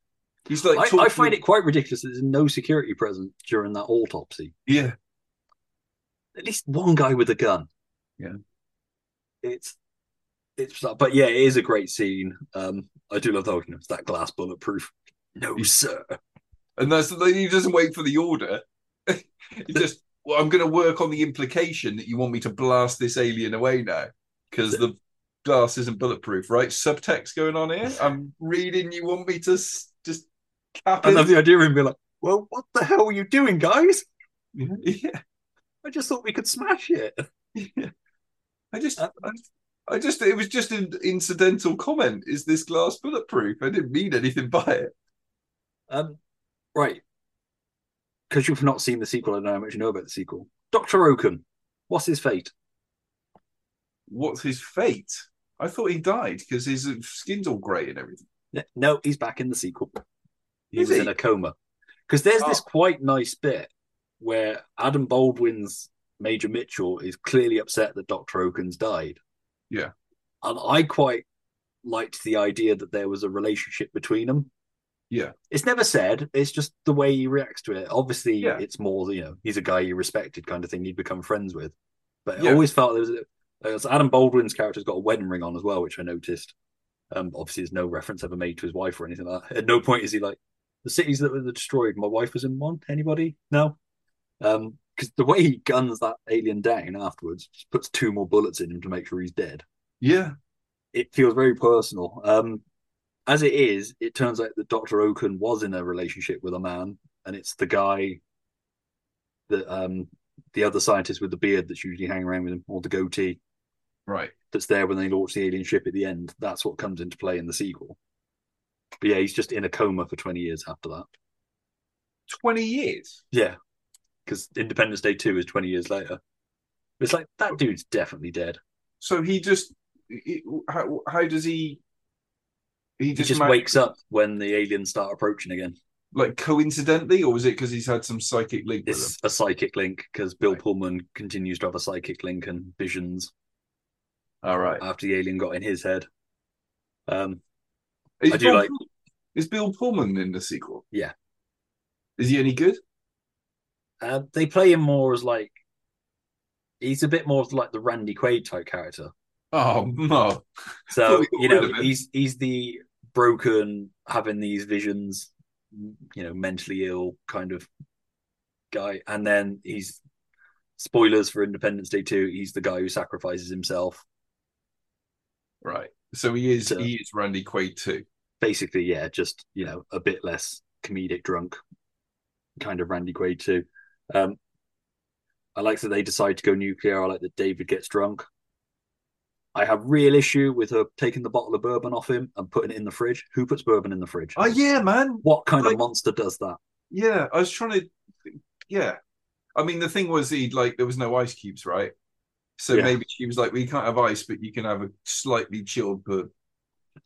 He's like, I, I find it quite ridiculous that there's no security present during that autopsy. yeah, At least one guy with a gun. Yeah. It's it's but yeah, it is a great scene. Um I do love that you know, it's that glass bulletproof. No, sir. and that's he doesn't wait for the order. <laughs> he just, well, I'm going to work on the implication that you want me to blast this alien away now because the glass isn't bulletproof, right? Subtext going on here. I'm reading. You want me to s- just cap I love the idea of him being like, Well, what the hell are you doing, guys? <laughs> yeah, I just thought we could smash it. <laughs> I just, I, I just, it was just an incidental comment. Is this glass bulletproof? I didn't mean anything by it. Um right. Because you've not seen the sequel, I don't know how much you know about the sequel. Dr. Okun, what's his fate? What's his fate? I thought he died because his skin's all grey and everything. No, he's back in the sequel. He Is was he? in a coma. Because there's this Oh. quite nice bit where Adam Baldwin's Major Mitchell is clearly upset that Dr. Okun's died. Yeah. And I quite liked the idea that there was a relationship between them. Yeah. It's never said. It's just the way he reacts to it. Obviously, Yeah. it's more you know he's a guy you respected kind of thing. You'd become friends with. But I Yeah. always felt there was, there was Adam Baldwin's character's got a wedding ring on as well, which I noticed. Um, obviously, there's no reference ever made to his wife or anything like that. At no point is he like the cities that were destroyed. My wife was in one. Anybody? No. Um, because the way he guns that alien down afterwards, just puts two more bullets in him to make sure he's dead Yeah. it feels very personal. Um, as it is, it turns out that Doctor Okun was in a relationship with a man, and it's the guy that um the other scientist with the beard that's usually hanging around with him, or the goatee Right. that's there when they launch the alien ship at the end. That's what comes into play in the sequel. But yeah, he's just in a coma for twenty years after that. 20 years. Yeah, because Independence Day two is twenty years later. It's like that dude's definitely dead. So he just he- how how does he he He just, just wakes up when the aliens start approaching again. like coincidentally or was it because he's had some psychic link It's a psychic link because Bill Pullman continues to have a psychic link and visions All right. after the alien got in his head. Um, Is I do Bill, like- is Bill Pullman in the sequel? Yeah. Is he any good? Uh, they play him more as like he's a bit more of like the Randy Quaid type character. Oh no. So Thought we got you know rid of him. he's he's the broken, having these visions, you know, mentally ill kind of guy, and then he's spoilers for Independence Day two. He's the guy who sacrifices himself. Right. So he is So- he is Randy Quaid too. basically, yeah, just you know, a bit less comedic drunk, kind of Randy Quaid too. Um, I like that they decide to go nuclear. I like that David gets drunk. I have real issue with her taking the bottle of bourbon off him and putting it in the fridge. Who puts bourbon in the fridge? Oh yeah, man. What kind Like- of monster does that? Yeah, I was trying to yeah. I mean the thing was he like there was no ice cubes, right? So Yeah. maybe she was like, "We can't have ice, but you can have a slightly chilled bourbon."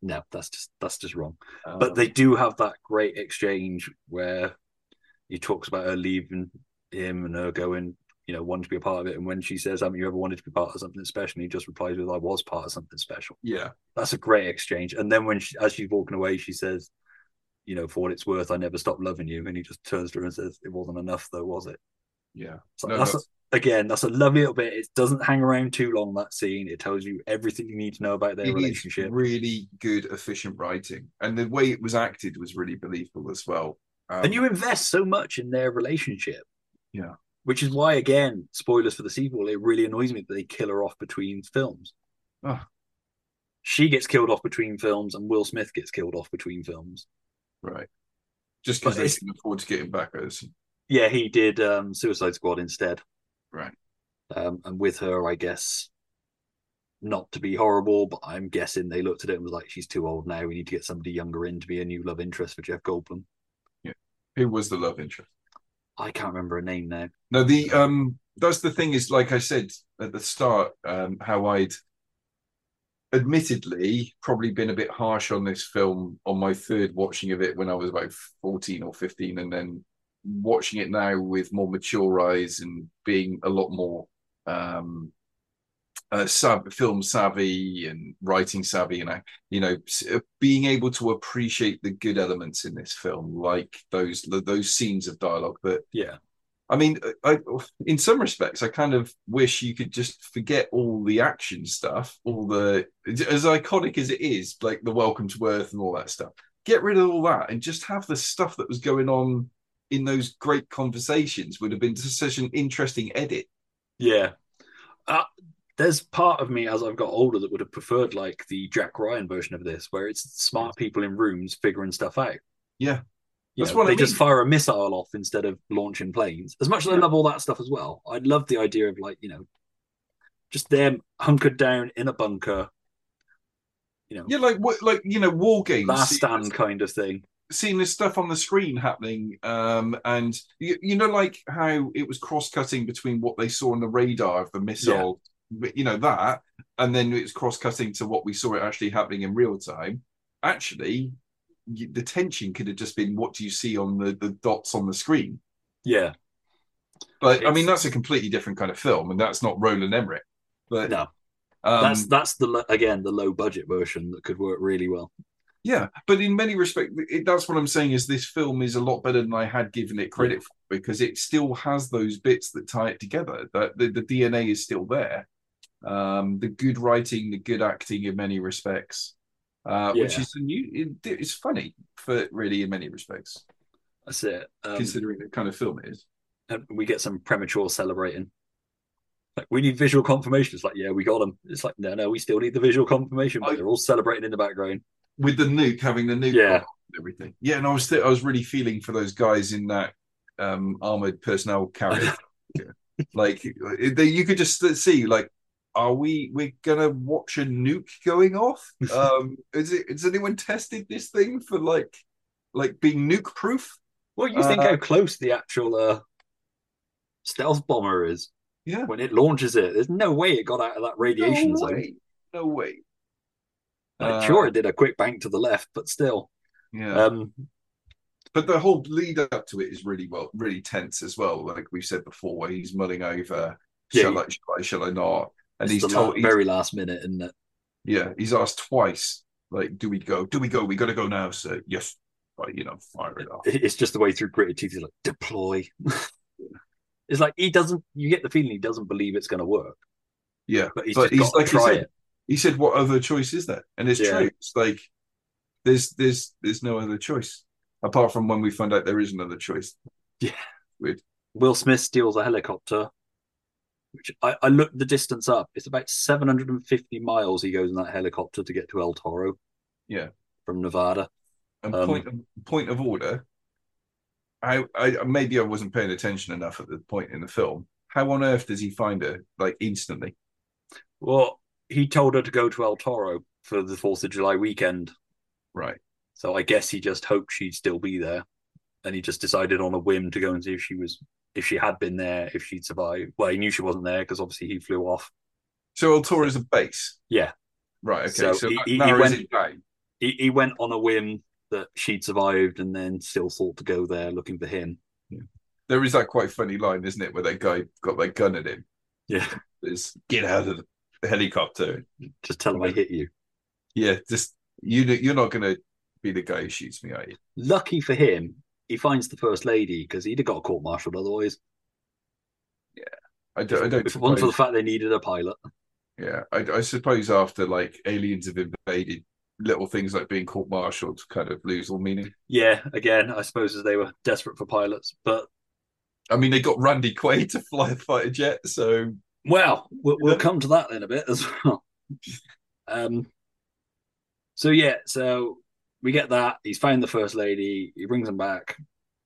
No, that's just that's just wrong. Um, But they do have that great exchange where he talks about her leaving him and her going, you know, wanting to be a part of it. And when she says, "Haven't you ever wanted to be part of something special?" And he just replies with, "I was part of something special." yeah, That's a great exchange. And then when she, as she's walking away, she says, "You know, for what it's worth, I never stopped loving you." And he just turns to her and says, "It wasn't enough, though, was it?" yeah. So No, that's that's- again, that's a lovely little bit. It doesn't hang around too long. That scene. It tells you everything you need to know about their It relationship. really good, efficient writing, and the way it was acted was really believable as well. Um, and you invest so much in their relationship. Yeah. Which is why, again, spoilers for the sequel, it really annoys me that they kill her off between films. Oh. She gets killed off between films, and Will Smith gets killed off between films. right, just because they can afford to get him back. Assume. Yeah, he did um, Suicide Squad instead. Right. Um, and with her, I guess, not to be horrible, but I'm guessing they looked at it and was like, she's too old now. We need to get somebody younger in to be a new love interest for Jeff Goldblum. Yeah. Who was the love interest? I can't remember a name now. No, the um that's the thing is like I said at the start, um, how I'd admittedly probably been a bit harsh on this film on my third watching of it when I was about 14 or 15 and then watching it now with more mature eyes and being a lot more um uh, sav- film savvy and writing savvy and I, you know uh, being able to appreciate the good elements in this film like those those scenes of dialogue that Yeah. I mean, I, in some respects, I kind of wish you could just forget all the action stuff, all the as iconic as it is, like the Welcome to Earth and all that stuff. Get rid of all that and just have the stuff that was going on in those great conversations. Would have been such an interesting edit. Yeah. Uh, there's part of me as I've got older that would have preferred like the Jack Ryan version of this, where it's smart people in rooms figuring stuff out. Yeah, You That's know, what I they just fire a missile off instead of launching planes. As much as I love all that stuff as well, I love the idea of like, you know, just them hunkered down in a bunker, you know, yeah, like what, like you know, war games. last stand kind of thing. seeing this stuff on the screen happening um and you, you know like how it was cross-cutting between what they saw on the radar of the missile you know that and then it's cross-cutting to what we saw it actually happening in real time actually the tension could have just been what do you see on the the dots on the screen Yeah. but i mean that's a completely different kind of film and that's not roland emmerich but No. um, that's that's the again the low budget version that could work really well. Yeah, but in many respects, that's what I'm saying. Is this film is a lot better than I had given it credit for because it still has those bits that tie it together. That the, the DNA is still there. Um, the good writing, the good acting in many respects, uh, which is a new. It, it's funny for really in many respects, That's it. Um, considering the kind of film it is. and we get some premature celebrating. Like we need visual confirmation. It's like, yeah, we got them. It's like, no, no, we still need the visual confirmation. But I- they're all celebrating in the background. with the nuke having the nuke Yeah. everything. Yeah, and I was th- I was really feeling for those guys in that um armored personnel carrier. <laughs> Like they, you could just see like are we we're gonna watch a nuke going off? <laughs> Um is it has anyone tested this thing for like like being nuke proof Well, you think Uh, how close the actual uh, stealth bomber is yeah. when it launches it? There's no way it got out of that radiation no zone. way. No way. Uh, sure, it did a quick bank to the left, but still. yeah. Um, but the whole lead up to it is really well really tense as well like we've said before where he's mulling over Yeah, shall I shall I shall I not and it's he's told la- very last minute, isn't it? Yeah, he's asked twice, like, do we go? Do we go? We got to go now, sir. Yes. You know, fire it off. It's just the way through gritted teeth. He's like, deploy. <laughs> it's like he doesn't. You get the feeling he doesn't believe it's going to work, Yeah. but he's but just he's got to like he said, it. he said, what other choice is there? And it's Yeah. true. It's like there's there's there's no other choice. Apart from when we find out there is another choice. Yeah. Weird. Will Smith steals a helicopter, which I, I looked the distance up. It's about 750 miles he goes in that helicopter to get to El Toro Yeah. from Nevada. And Um, point of point of order. I, I maybe I wasn't paying attention enough at the point in the film. How on earth does he find her like instantly? Well, he told her to go to El Toro for the 4th of July weekend. Right. So I guess he just hoped she'd still be there. And he just decided on a whim to go and see if she was, if she had been there, if she'd survived. Well, he knew she wasn't there because obviously he flew off. So El Toro is a base. Yeah. Right. Okay. So So, he- he- went-. He, he went on a whim that she'd survived and then still thought to go there looking for him. There is that quite funny line, isn't it, where that guy got that gun at him. Yeah. Is get out of the helicopter. Just tell him I hit you. Yeah, just you. You're not going to be the guy who shoots me, are you? Lucky for him, he finds the first lady because he'd have got court martialed otherwise. Yeah, I don't. I don't If it wasn't for the fact they needed a pilot. yeah, I, I suppose after like aliens have invaded, little things like being court-martialed kind of lose all meaning. Yeah, again, I suppose as they were desperate for pilots. But I mean, they got Randy Quaid to fly a fighter jet, so well, we'll, we'll come to that in a bit as well. <laughs> Um, so yeah, so we get that he's found the first lady. He brings them back.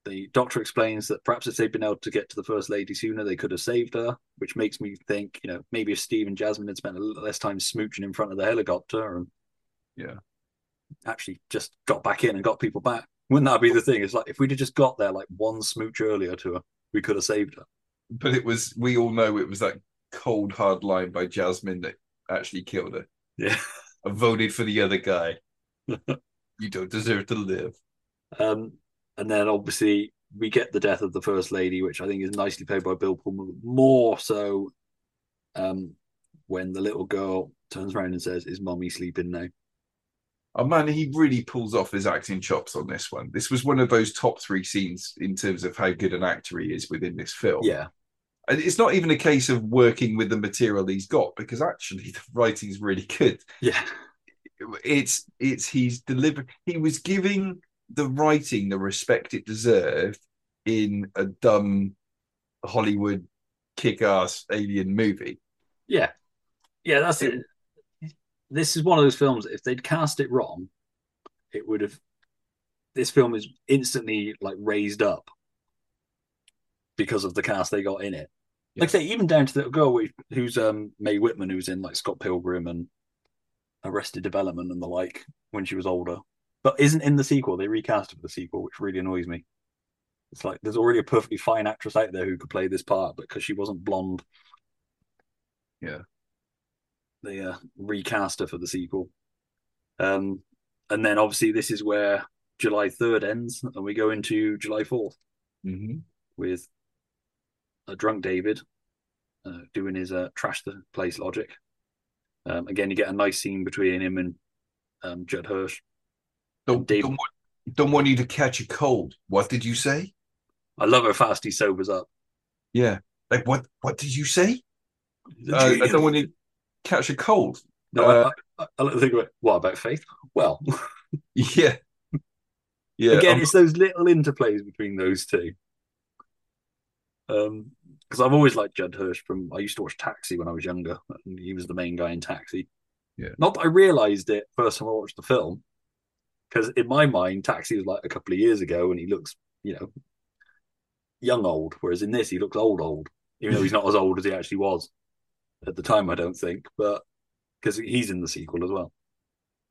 The doctor explains that perhaps if they'd been able to get to the first lady sooner, they could have saved her. Which makes me think, you know, maybe if Steve and Jasmine had spent a little less time smooching in front of the helicopter and yeah, actually just got back in and got people back, wouldn't that be the thing? It's like if we'd have just got there like one smooch earlier to her, we could have saved her. but it was. We all know it was that cold hard line by Jasmine that actually killed her. Yeah. I voted for the other guy. <laughs> you don't deserve to live. Um, and then obviously we get the death of the first lady, which I think is nicely played by Bill Pullman. More so, um, when the little girl turns around and says, "Is mommy sleeping now?" Oh man, he really pulls off his acting chops on this one. This was one of those top three scenes in terms of how good an actor he is within this film. Yeah, And it's not even a case of working with the material he's got because actually <laughs> the writing's really good. yeah, It's it's he's delivered. He was giving the writing the respect it deserved in a dumb Hollywood kick-ass alien movie. yeah, yeah. That's it. This is one of those films. If they'd cast it wrong, it would have. This film is instantly like raised up because of the cast they got in it. Like say, even down to the girl who's um Mae Whitman, who's in like Scott Pilgrim and Arrested Development and the like when she was older, but isn't in the sequel. They recast her for the sequel, which really annoys me. It's like there's already a perfectly fine actress out there who could play this part, but because she wasn't blonde, Yeah. they uh, recast her for the sequel. Um, and then obviously this is where July 3rd ends, and we go into July 4th Mm-hmm. with a drunk David uh, doing his uh, trash the place logic. Um, again, you get a nice scene between him and um, Judd Hirsch. Don't, don't, want, don't want you to catch a cold. What did you say? I love how fast he sobers up. Yeah. Like what? What did you say? Uh, I don't want you to catch a cold. No, Uh, I, I, I like think about what about faith? Well, <laughs> yeah. Yeah. again, um, it's those little interplays between those two. Um, because I've always liked Judd Hirsch from. I used to watch Taxi when I was younger, and he was the main guy in Taxi. Yeah. Not that I realised it first time I watched the film, because in my mind, Taxi was like a couple of years ago, and he looks, you know, young old. Whereas in this, he looks old old, even though he's not as old as he actually was at the time. I don't think, but because he's in the sequel as well.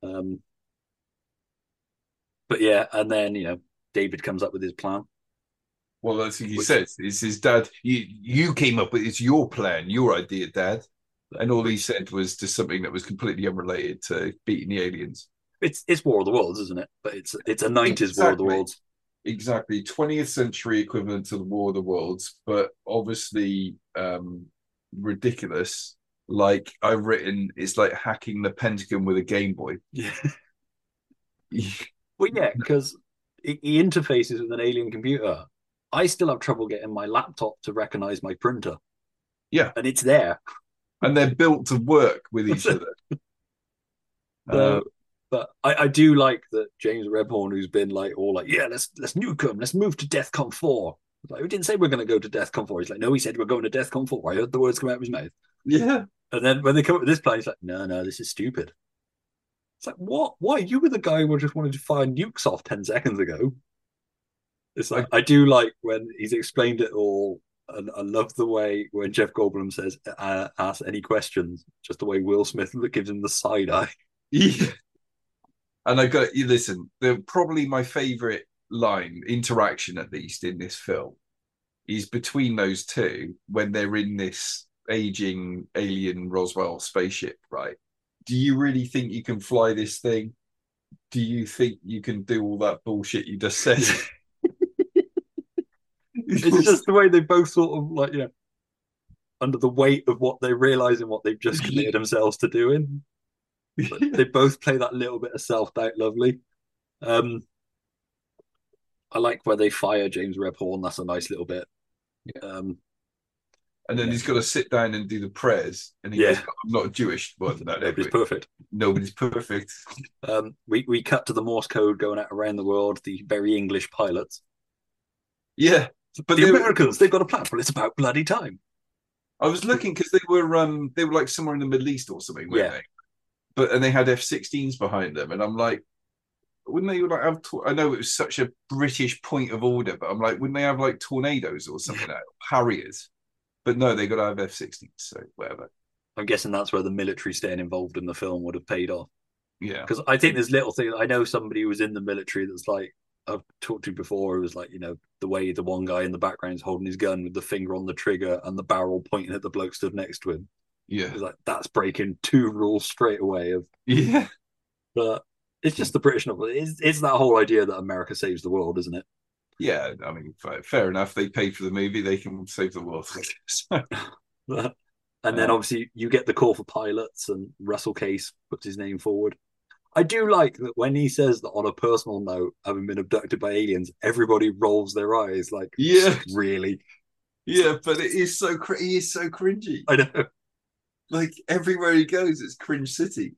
Um, but yeah, and then you know, David comes up with his plan. Well, that's what he Which- says. It's his dad. You you came up with it's your plan, your idea, Dad. And all he said was just something that was completely unrelated to beating the aliens. It's it's War of the Worlds, isn't it? But it's it's a nineties War of the Exactly. Worlds. Exactly, twentieth century equivalent to the War of the Worlds, but obviously um, ridiculous. Like I've written, it's like hacking the Pentagon with a Game Boy. Yeah. <laughs> Well, yeah, because he interfaces with an alien computer. I still have trouble getting my laptop to recognize my printer, Yeah, and it's there. and they're built to work with each <laughs> other. Uh, but I, I do like that James Rebhorn, who's been like all like, yeah, let's let's nuke them, let's move to Death DEFCON four. Like we didn't say we're going to go to Death DEFCON four. He's like, no, he said we're going to Death DEFCON four. I heard the words come out of his mouth. yeah, And then when they come up with this plan, he's like, no, no, this is stupid. It's like, what? Why? You were the guy who just wanted to fire nukes off 10 seconds ago. It's like, I do like when he's explained it all. And I love the way when Jeff Goldblum says, uh, ask any questions, just the way Will Smith gives him the side eye. Yeah. And I got you listen, the probably my favorite line, interaction at least in this film, is between those two when they're in this aging alien Roswell spaceship, right? Do you really think you can fly this thing? Do you think you can do all that bullshit you just said? <laughs> <laughs> It's just the way they both sort of like, you know, under the weight of what they realize and what they've just committed <laughs> themselves to doing. But they both play that little bit of self doubt lovely. Um, I like where they fire James Rebhorn. That's a nice little bit. Um, and then he's got to sit down and do the prayers. And he Yeah. goes, I'm not Jewish, but no, nobody's perfect. Nobody's perfect. Um, we we cut to the Morse code going out around the world. The very English pilots. Yeah. But the they were- Americans, they've got a platform. It's about bloody time. I was looking because they were um they were like somewhere in the Middle East or something, weren't Yeah. they? But and they had F-16s behind them, and I'm like, wouldn't they like have? I know it was such a British point of order, but I'm like, wouldn't they have like tornadoes or something like Harriers? But no, they got to have F-16s, so whatever. I'm guessing that's where the military staying involved in the film would have paid off. Yeah, Because I think there's little things. I know somebody who was in the military that's like I've talked to before. It was like you know the way the one guy in the background is holding his gun with the finger on the trigger and the barrel pointing at the bloke stood next to him. yeah, like that's breaking two rules straight away. Of <laughs> yeah. but it's just the British novel. It's, it's that whole idea that America saves the world, isn't it? Yeah, I mean, fair, enough. They paid for the movie; they can save the world. <laughs> <laughs> So, and then Uh, obviously you get the call for pilots, and Russell Case puts his name forward. I do like that when he says that on a personal note, having been abducted by aliens, everybody rolls their eyes like, Yeah. really? yeah, but it is so cr- he is so cringy. I know Like everywhere he goes, it's cringe city.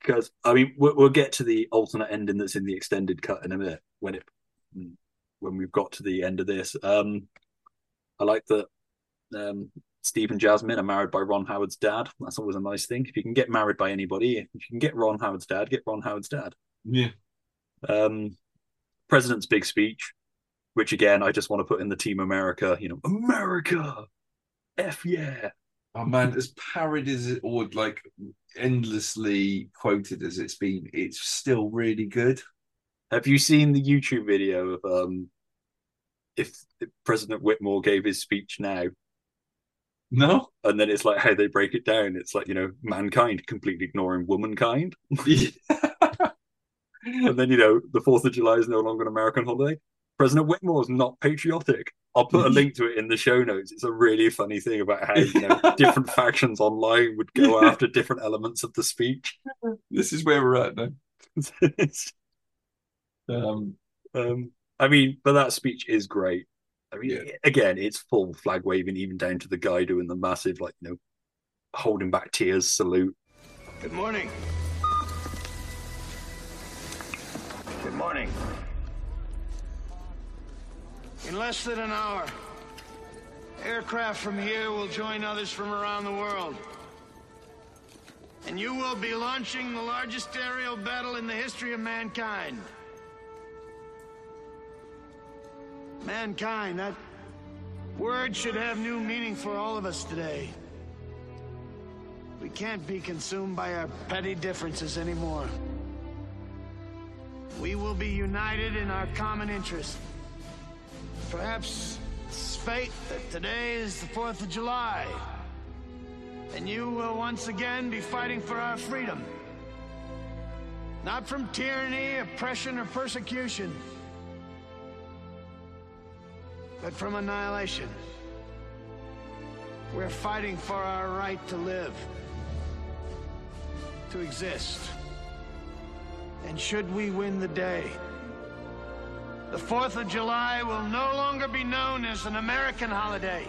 because I mean we'll, we'll get to the alternate ending that's in the extended cut in a minute when it when we've got to the end of this. Um, I like that um, Steve and Jasmine are married by Ron Howard's dad. That's always a nice thing. If you can get married by anybody, if you can get Ron Howard's dad, get Ron Howard's dad. Yeah, Um, President's big speech, which again I just want to put in the Team America. You know, America, f yeah. Oh man, as parodied as it or like endlessly quoted as it's been, it's still really good. Have you seen the YouTube video of um, if, if President Whitmore gave his speech now, No, and then it's like how they break it down? It's like you know, mankind completely ignoring womankind, and then you know, the Fourth of July is no longer an American holiday. President Whitmore is not patriotic. I'll put a <laughs> link to it in the show notes. It's a really funny thing about how you know <laughs> different factions online would go <laughs> after different elements of the speech. this is where we're at now. Um, um, I mean, but that speech is great. I mean, Yeah. again, it's full flag waving, even down to the guy doing the massive, like, you know, holding back tears salute. Good morning. Good morning. In less than an hour, aircraft from here will join others from around the world. And you will be launching the largest aerial battle in the history of mankind. Mankind, that word should have new meaning for all of us today. We can't be consumed by our petty differences anymore. We will be united in our common interest. Perhaps it's fate that today is the 4th of July. And you will once again be fighting for our freedom. Not from tyranny, oppression, or persecution, but from annihilation. We're fighting for our right to live, to exist. And should we win the day, the 4th of July will no longer be known as an American holiday,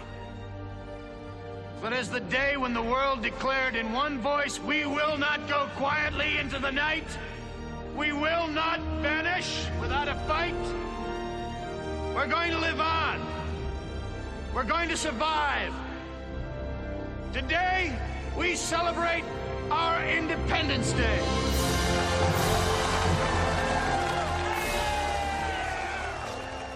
but as the day when the world declared in one voice, we will not go quietly into the night. We will not vanish without a fight. We're going to live on. We're going to survive. Today, we celebrate our Independence Day.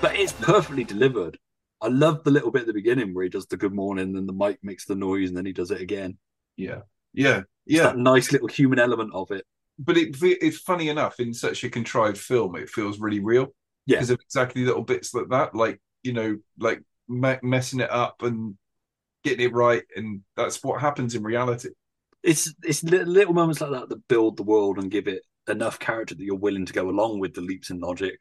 But it's perfectly delivered. I love the little bit at the beginning where he does the good morning, then the mic makes the noise, and then he does it again. yeah, yeah, It's yeah. that nice little human element of it. But it it's funny enough in such a contrived film, it feels really real. Yeah. because of exactly little bits like that, like you know, like me- messing it up and getting it right, and that's what happens in reality. It's it's little moments like that that build the world and give it enough character that you're willing to go along with the leaps in logic.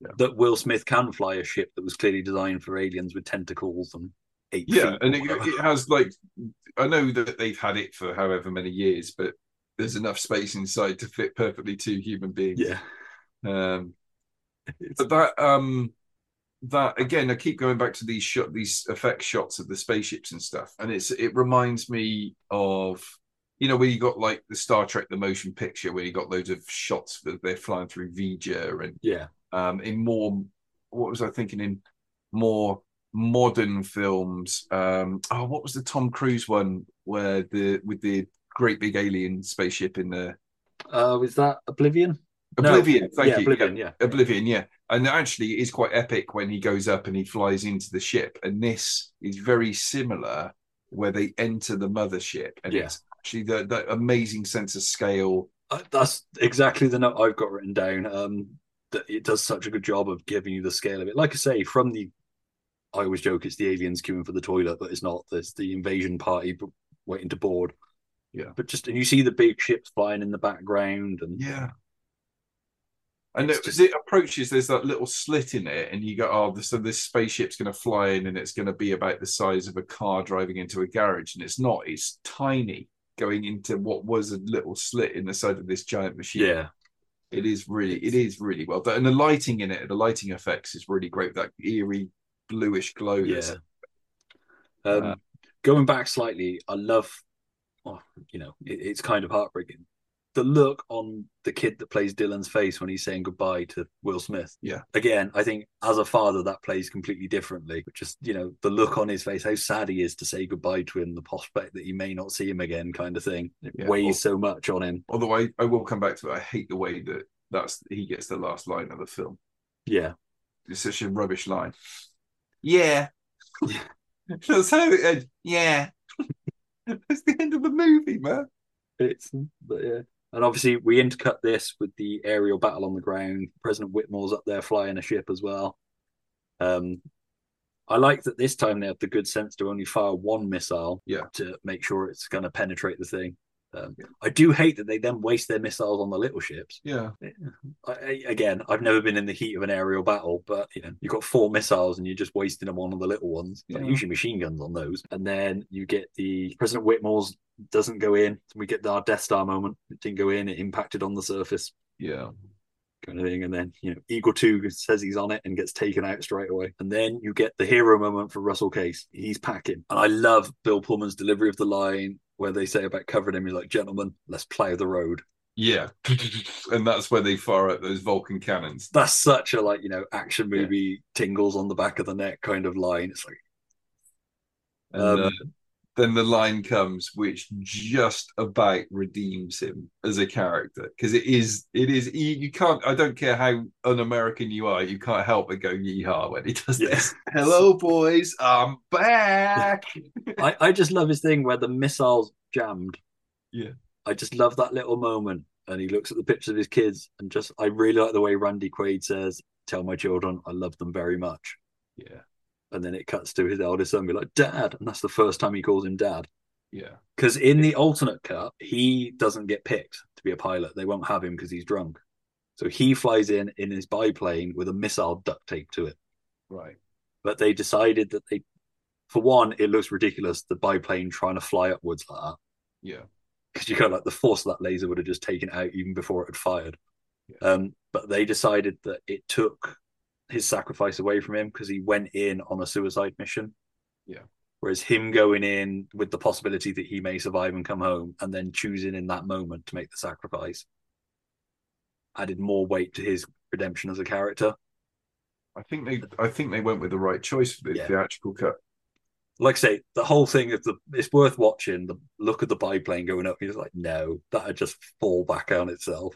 Yeah. That Will Smith can fly a ship that was clearly designed for aliens with tentacles and eight Yeah, and it, it has like I know that they've had it for however many years, but there's enough space inside to fit perfectly two human beings. yeah, Um, but that um that again, I keep going back to these shot these effect shots of the spaceships and stuff, and it's it reminds me of you know where you got like the Star Trek the motion picture where you got loads of shots that they're flying through V'Ger and yeah, um in more what was I thinking in more modern films um oh what was the Tom Cruise one where the with the great big alien spaceship in the uh, was that Oblivion? No. Oblivion thank yeah, you Oblivion. Yeah, Oblivion, yeah. And actually, it is quite epic when he goes up and he flies into the ship. And this is very similar, where they enter the mothership, and Yeah. it's actually the, the amazing sense of scale. Uh, that's exactly the note I've got written down. Um, that it does such a good job of giving you the scale of it. Like I say, from the, I always joke it's the aliens queuing for the toilet, but it's not. It's the invasion party waiting to board. Yeah. But just and you see the big ships flying in the background, and Yeah. And it- just- as it approaches, there's that little slit in it, and you go, "Oh, so this spaceship's going to fly in, and it's going to be about the size of a car driving into a garage." And it's not; it's tiny, going into what was a little slit in the side of this giant machine. yeah, It is really, it is really well done, and the lighting in it, the lighting effects is really great. That eerie bluish glow. yeah. Um, Uh, going back slightly, I love. Oh, you know, it, it's kind of heartbreaking. The look on the kid that plays Dylan's face when he's saying goodbye to Will Smith. Yeah. Again, I think as a father, that plays completely differently. But just you know, the look on his face, how sad he is to say goodbye to him, the prospect that he may not see him again, kind of thing. It Yeah. weighs so much on him. Although I, I will come back to it. I hate the way that that's he gets the last line of the film. Yeah, It's such a rubbish line. Yeah. <laughs> That's how it ends. Yeah. <laughs> That's the end of the movie, man. it's but yeah. And obviously, we intercut this with the aerial battle on the ground. President Whitmore's up there flying a ship as well. Um, I like that this time they have the good sense to only fire one missile Yeah. to make sure it's going to penetrate the thing. Um, I do hate that they then waste their missiles on the little ships. Yeah. I, I- again, I've never been in the heat of an aerial battle, but you know, you've got four missiles and you're just wasting them on the little ones. Like, usually machine guns on those, and then you get the President Whitmore's doesn't go in. We get our Death Star moment. It didn't go in. It impacted on the surface. Yeah. kind of thing. And then, you know, Eagle 2 says he's on it and gets taken out straight away. And then you get the hero moment for Russell Case. He's packing. And I love Bill Pullman's delivery of the line where they say about covering him. He's like, gentlemen, let's plow the road. Yeah. <laughs> and that's where they fire out those Vulcan cannons. That's such a, like, you know, action movie tingles on the back of the neck kind of line. It's like, And Um, uh, then the line comes, which just about redeems him as a character because it is, it is. You, can't. I don't care how un-American you are, you can't help but go yeehaw when he does Yeah. this. <laughs> Hello, boys, I'm back. <laughs> I, I just love his thing where the missile's jammed. Yeah. I just love that little moment. And he looks at the pictures of his kids and just, I really like the way Randy Quaid says, Tell my children I love them very much. Yeah, And then it cuts to his eldest son be like, Dad. And that's the first time he calls him dad. yeah, Because in the alternate cut, he doesn't get picked to be a pilot. They won't have him because he's drunk. So he flies in in his biplane with a missile duct taped to it. right. But they decided that they, for one, it looks ridiculous the biplane trying to fly upwards like that. Yeah, because you go like the force of that laser would have just taken out even before it had fired. Um, but they decided that it took his sacrifice away from him because he went in on a suicide mission. Yeah. Whereas him going in with the possibility that he may survive and come home, and then choosing in that moment to make the sacrifice, added more weight to his redemption as a character. I think they, I think they went with the right choice for the Yeah. theatrical cut. Like I say, the whole thing of the it's worth watching. The look of the biplane going up, you're like, no, that'd just fall back on itself.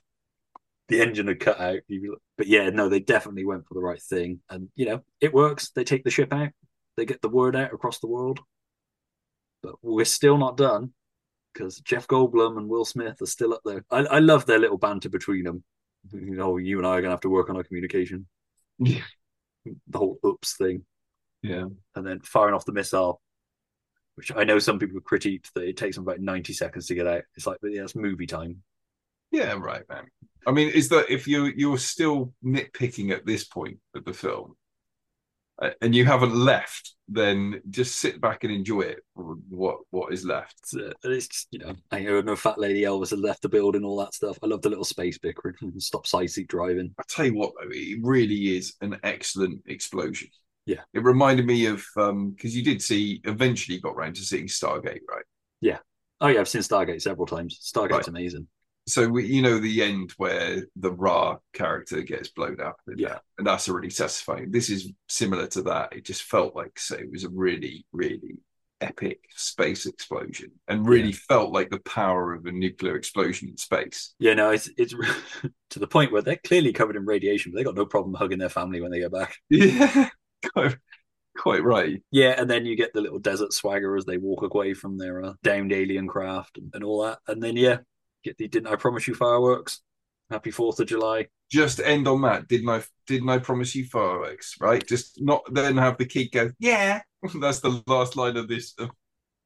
The engine had cut out. You'd be like- But yeah, no, they definitely went for the right thing. And you know, it works. They take the ship out, they get the word out across the world. But we're still not done because Jeff Goldblum and Will Smith are still up there. I, I love their little banter between them. You know, you and I are gonna have to work on our communication. Yeah. <laughs> The whole oops thing Yeah, and then firing off the missile, which I know some people critiqued that it takes them about 90 seconds to get out. It's like, but yeah, it's movie time. Yeah, right, man. I mean, is that if you you're still nitpicking at this point of the film, uh, and you haven't left, then just sit back and enjoy it. What what is left? It's, uh, it's just, you know, I heard no fat lady Elvis had left the building, all that stuff. I love the little space bickering and stop side driving. I tell you what, though, it really is an excellent explosion. Yeah. It reminded me of um because you did see eventually got round to seeing Stargate, right? Yeah. Oh, yeah, I've seen Stargate several times. Stargate's Right. amazing. So we, you know the end where the Ra character gets blown up, and, Yeah. and that's already satisfying. This is similar to that. It just felt like say it was a really, really epic space explosion, and really felt like the power of a nuclear explosion in space. Yeah, no, it's it's <laughs> to the point where they're clearly covered in radiation, but they got no problem hugging their family when they get back. <laughs> Yeah, quite, quite right. Yeah, and then you get the little desert swagger as they walk away from their uh, downed alien craft and, and all that. And then yeah, get the didn't I promise you fireworks? Happy Fourth of July. Just end on that. Didn't I? Didn't I promise you fireworks? Right. Just not then have the kid go. Yeah, <laughs> that's the last line of this.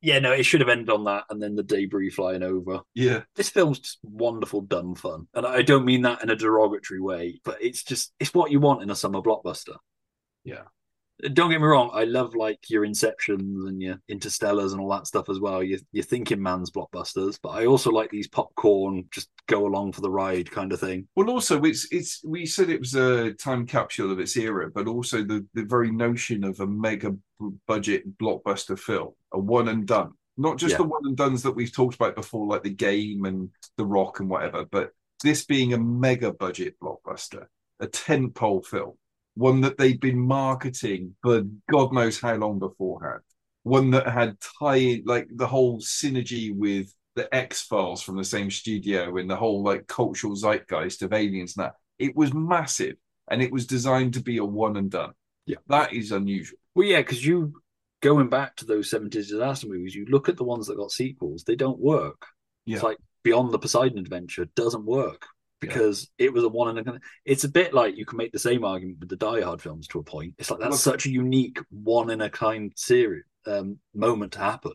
Yeah, no, it should have ended on that, and then the debris flying over. yeah, This film's just wonderful, dumb fun, and I don't mean that in a derogatory way, but it's just it's what you want in a summer blockbuster. yeah. Don't get me wrong, I love like your Inceptions and your Interstellars and all that stuff as well. You're thinking man's blockbusters, but I also like these popcorn, just go along for the ride kind of thing. Well, also it's it's we said it was a time capsule of its era, but also the the very notion of a mega budget blockbuster film, a one and done, not just Yeah. the one and duns that we've talked about before, like the game and the Rock and whatever, but this being a mega budget blockbuster, a tentpole film, one that they'd been marketing for God knows how long beforehand, one that had tie like the whole synergy with the X Files from the same studio and the whole like cultural zeitgeist of aliens and that. It was massive and it was designed to be a one and done. Yeah. That is unusual. Well, yeah, because you going back to those 70s disaster movies, you look at the ones that got sequels, they don't work. Yeah. It's like Beyond the Poseidon Adventure doesn't work because it was a one and a kind. it's a bit like you can make the same argument with the Die Hard films to a point. It's like that's Look- such a unique one in a kind series um, moment to happen.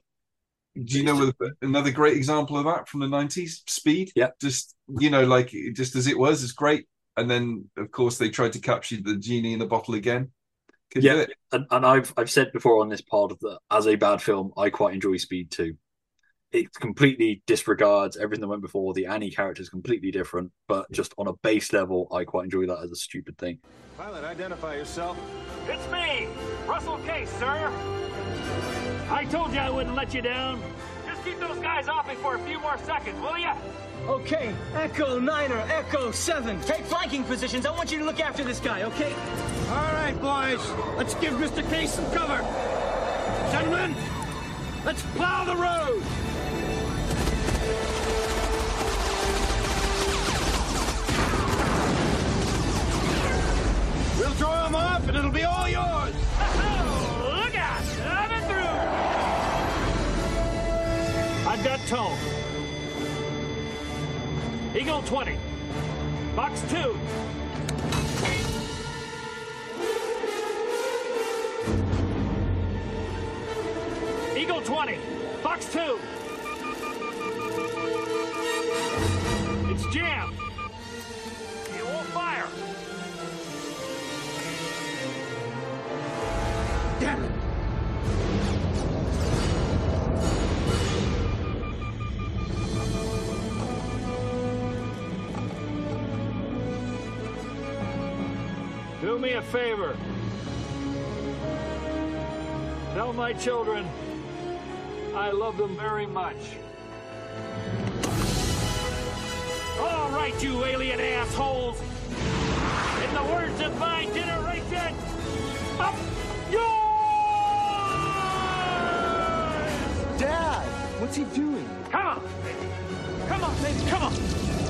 Do you know another great example of that from the 90s? Speed. Yeah. Just, you know, like just as it was, it's great. And then, of course, they tried to capture the genie in the bottle again. Could yeah, and, and I've I've said before on this part of that as a bad film, I quite enjoy Speed too. It completely disregards everything that went before. The Annie character is completely different, but just on a base level, I quite enjoy that as a stupid thing. Pilot, identify yourself. It's me, Russell Case, sir. I told you I wouldn't let you down. Just keep those guys off me for a few more seconds, will ya? Okay, Echo Niner, Echo Seven. Take flanking positions. I want you to look after this guy, okay? All right, boys. Let's give Mr. Case some cover. Gentlemen, let's plow the road. Throw him off, and it'll be all yours. <laughs> Look out! Coming through! I've got tow. Eagle 20. Box 2. Eagle 20. Box 2. It's jammed. Me a favor. Tell my children I love them very much. All right, you alien assholes. In the words of my generation, up yours! Dad, what's he doing? Come on, baby. Come on, baby. Come on.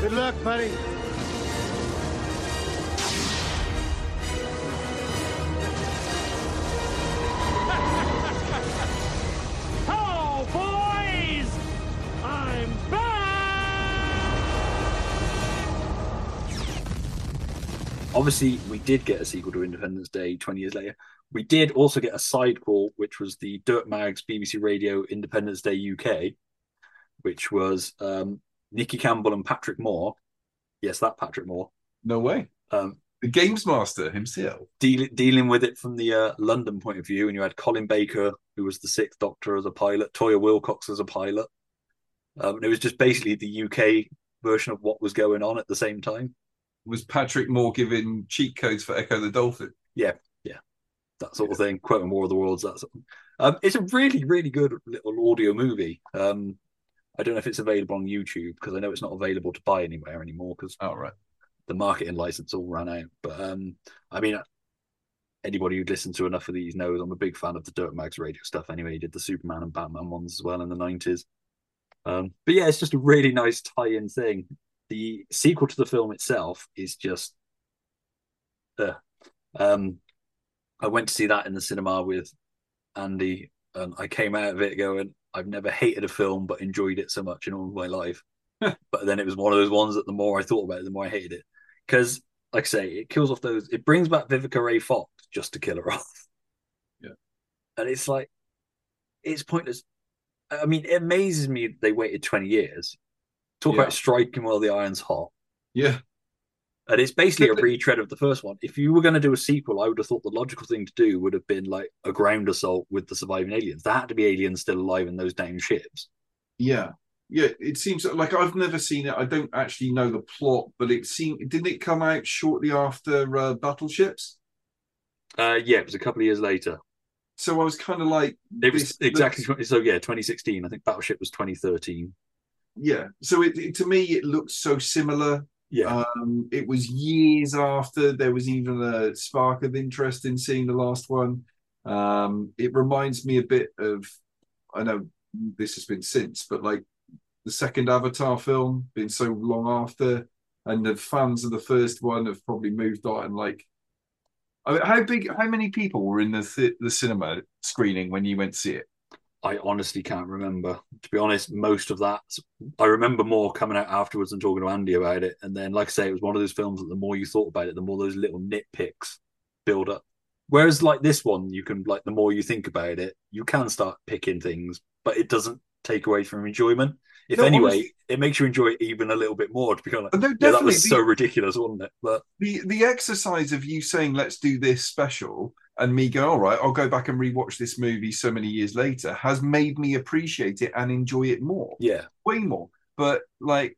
Good luck, buddy. <laughs> Oh, boys! I'm back! Obviously, we did get a sequel to Independence Day 20 years later. We did also get a sidequel, which was the Dirk Maggs BBC Radio Independence Day UK, which was um, Nicky Campbell and Patrick Moore. Yes, that Patrick Moore. No way. Um, the Games Master himself. Deal, dealing with it from the uh, London point of view, and you had Colin Baker, who was the Sixth Doctor as a pilot, Toyah Willcox as a pilot. Um, and it was just basically the UK version of what was going on at the same time. Was Patrick Moore giving cheat codes for Ecco the Dolphin? Yeah, yeah, that sort of thing. Quoting War of the Worlds. That sort of um, it's a really, really good little audio movie. Um, I don't know if it's available on YouTube because I know it's not available to buy anywhere anymore because oh, right. the marketing license all ran out. But um, I mean, anybody who'd listened to enough of these knows I'm a big fan of the Dirk Maggs radio stuff. Anyway, he did the Superman and Batman ones as well in the nineties. Um, but yeah, it's just a really nice tie-in thing. The sequel to the film itself is just, uh, um, I went to see that in the cinema with Andy, and I came out of it going, I've never hated a film but enjoyed it so much in all of my life. <laughs> but then it was one of those ones that the more I thought about it, the more I hated it. Because, like I say, it kills off those. It brings back Vivica A. Fox just to kill her <laughs> off. Yeah, and it's like, it's pointless. I mean, it amazes me they waited twenty years. Talk Yeah. about striking while the iron's hot. Yeah. And it's basically a retread of the first one. If you were going to do a sequel, I would have thought the logical thing to do would have been like a ground assault with the surviving aliens. There had to be aliens still alive in those damn ships. Yeah. Yeah, it seems like I've never seen it. I don't actually know the plot, but it seemed didn't it come out shortly after uh, Battleships? Uh, yeah, it was a couple of years later. So I was kind of like, It was this exactly so. Yeah, 2016. I think Battleship was 2013. yeah. So it, it- to me it looks so similar. Yeah. Um, it was years after there was even a spark of interest in seeing the last one. Um, it reminds me a bit of, I know this has been since, but like the second Avatar film, been so long after, and the fans of the first one have probably moved on. And like, I mean, how big, how many people were in the th- the cinema screening when you went to see it? I honestly can't remember. To be honest, most of that I remember more coming out afterwards and talking to Andy about it. And then, like I say, it was one of those films that the more you thought about it, the more those little nitpicks build up. Whereas, like this one, you can like the more you think about it, you can start picking things, but it doesn't take away from enjoyment. If No, anyway, honestly- it makes you enjoy it even a little bit more. To be kind of like, No, yeah, that was definitely. so ridiculous, wasn't it? But the the exercise of you saying let's do this special and me go, all right, I'll go back and rewatch this movie so many years later has made me appreciate it and enjoy it more. Yeah. Way more. But like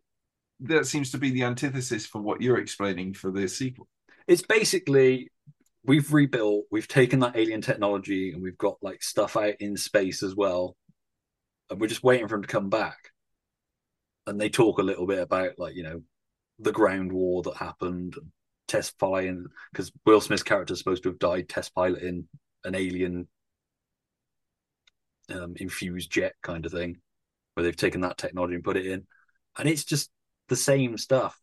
that seems to be the antithesis for what you're explaining for the sequel. It's basically we've rebuilt, we've taken that alien technology and we've got like stuff out in space as well. And we're just waiting for them to come back. And they talk a little bit about like, you know, the ground war that happened, test flying because Will Smith's character is supposed to have died test piloting an alien um, infused jet kind of thing, where they've taken that technology and put it in, and it's just the same stuff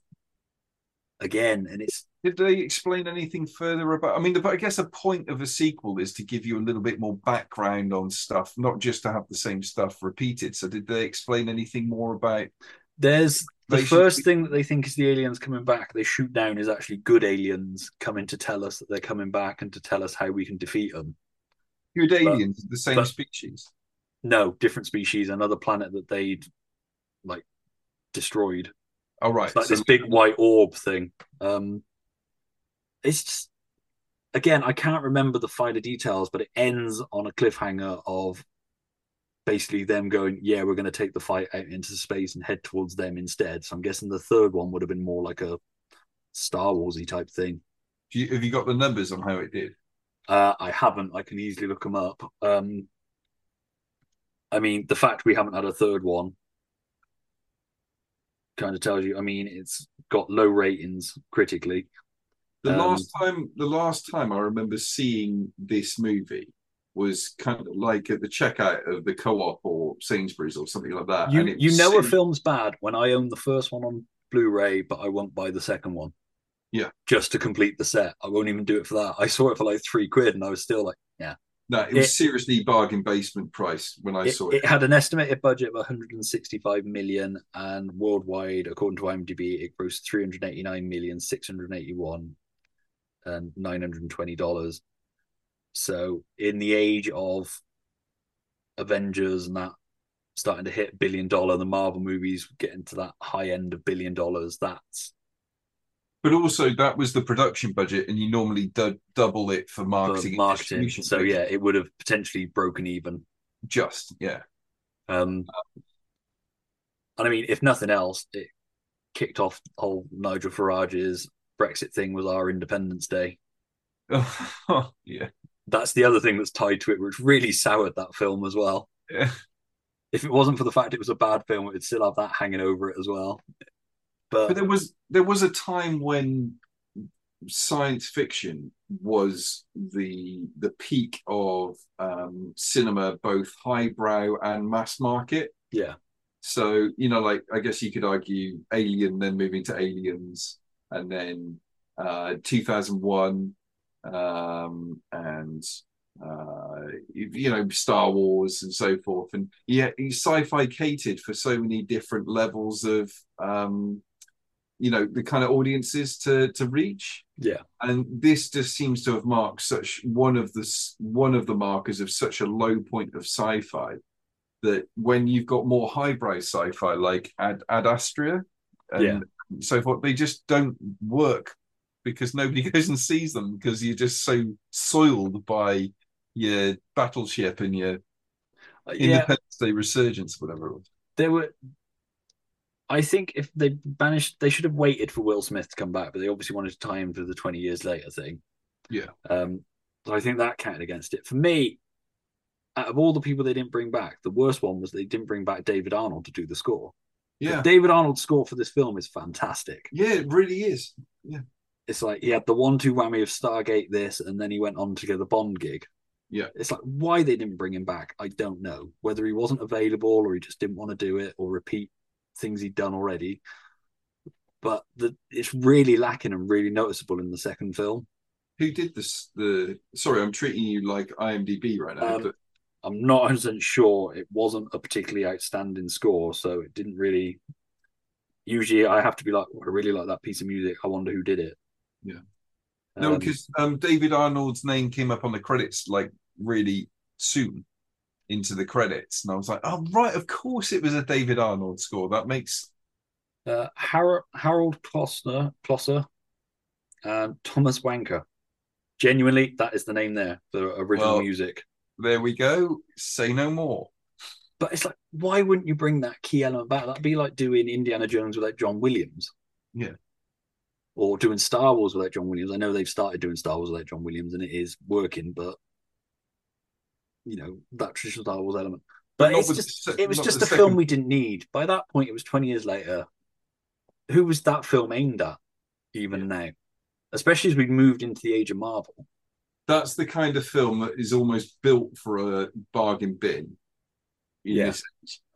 again, and it's. Did they explain anything further about? I mean, the, I guess the point of a sequel is to give you a little bit more background on stuff, not just to have the same stuff repeated. So, did they explain anything more about? There's the They first thing that they think is the aliens coming back. They shoot down is actually good aliens coming to tell us that they're coming back and to tell us how we can defeat them. Good But- aliens, the same but- species. No, different species, another planet that they'd like destroyed. Oh right, It's like so- this big white orb thing. Um, it's just again, I can't remember the finer details, but it ends on a cliffhanger of basically them going, "Yeah, we're going to take the fight out into space and head towards them instead." So I'm guessing the third one would have been more like a Star Warsy type thing. Do you, have you got the numbers on how it did? Uh, I haven't. I can easily look them up. Um, I mean, the fact we haven't had a third one kind of tells you. I mean, it's got low ratings critically. The Um, last time, the last time I remember seeing this movie was kind of like at the checkout of the co-op or Sainsbury's or something like that. You you know a film's bad when I own the first one on Blu-ray, but I won't buy the second one. Yeah. Just to complete the set. I won't even do it for that. I saw it for like three quid and I was still like, yeah. No, it was It- seriously bargain basement price when I It, saw it. it had an estimated budget of 165 million and worldwide, according to IMDb, it grossed 389 million, 681 and 920 dollars. So in the age of Avengers and that starting to hit billion dollar, the Marvel movies getting to that high end of billion dollars, that's But also, that was the production budget, and you normally double it for for marketing. and marketing. distribution So budget. yeah, it would have potentially broken even. just yeah. Um, and I mean, if nothing else, it kicked off the whole Nigel Farage's Brexit thing was our Independence Day. <laughs> yeah. That's the other thing that's tied to it, which really soured that film as well. Yeah. If it wasn't for the fact it was a bad film, it would still have that hanging over it as well. But, But there was there was a time when science fiction was the the peak of um, cinema, both highbrow and mass market. yeah, So you know, like I guess you could argue Alien, then moving to Aliens, and then uh, 2001, um, and uh, you know Star Wars and so forth. And yeah, sci-fi catered for so many different levels of um, you know the kind of audiences to to reach. yeah, And this just seems to have marked such one of the one of the markers of such a low point of sci-fi that when you've got more highbrow sci-fi like Ad, Ad Astra and Yeah. so forth, they just don't work because nobody <laughs> goes and sees them because you're just so soiled by your battleship and your Uh, yeah. Independence Day resurgence, whatever it was. There were. I think if they banished, they should have waited for Will Smith to come back, but they obviously wanted to tie him to the twenty years later thing. Yeah. Um, so I think that counted against it. For me, out of all the people they didn't bring back, the worst one was they didn't bring back David Arnold to do the score. Yeah. But David Arnold's score for this film is fantastic. Yeah, it really is. Yeah. It's like he had the one-two whammy of Stargate this, and then he went on to get the Bond gig. Yeah. It's like why they didn't bring him back, I don't know. Whether he wasn't available or he just didn't want to do it or repeat things he'd done already. But the, it's really lacking and really noticeable in the second film. Who did this? The sorry, I'm treating you like IMDb right now, Um, but I'm not 100 sure it wasn't a particularly outstanding score, so it didn't really. Usually, I have to be like, "Oh, I really like that piece of music. I wonder who did it. Yeah. No, Um, because um, David Arnold's name came up on the credits like really soon into the credits, and I was like, "Oh, right, of course it was a David Arnold score. That makes uh, Harold, Harold Kloser and Thomas Wanker Genuinely, that is the name there for original Well- music. There we go. Say no more. But it's like, why wouldn't you bring that key element back? That'd be like doing Indiana Jones without John Williams. Yeah. Or doing Star Wars without John Williams. I know they've started doing Star Wars without John Williams and it is working, but you know, that traditional Star Wars element. But But it's just the it was just a film we didn't need. By that point it was twenty years later. Who was that film aimed at, even now? Especially as we moved into the age of Marvel. That's the kind of film that is almost built for a bargain bin. in Yeah.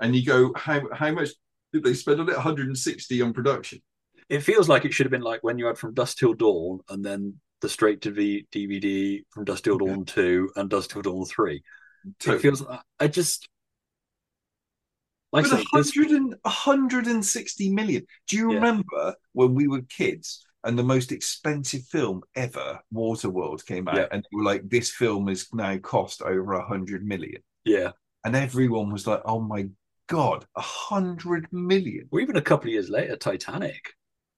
And you go, how how much did they spend on it? 160 on production. It feels like it should have been like when you had From Dusk Till Dawn and then the straight to V DVD From Dusk Till Dawn 2 and Dusk Till Dawn 3. Totally. It feels like I just like but I this- 100 and, 160 million. Do you Yeah. remember when we were kids and the most expensive film ever, Waterworld, came out, Yeah. and they were like, "This film has now cost over a hundred million. yeah. and everyone was like, "Oh my god, a hundred million! Or even a couple of years later, Titanic.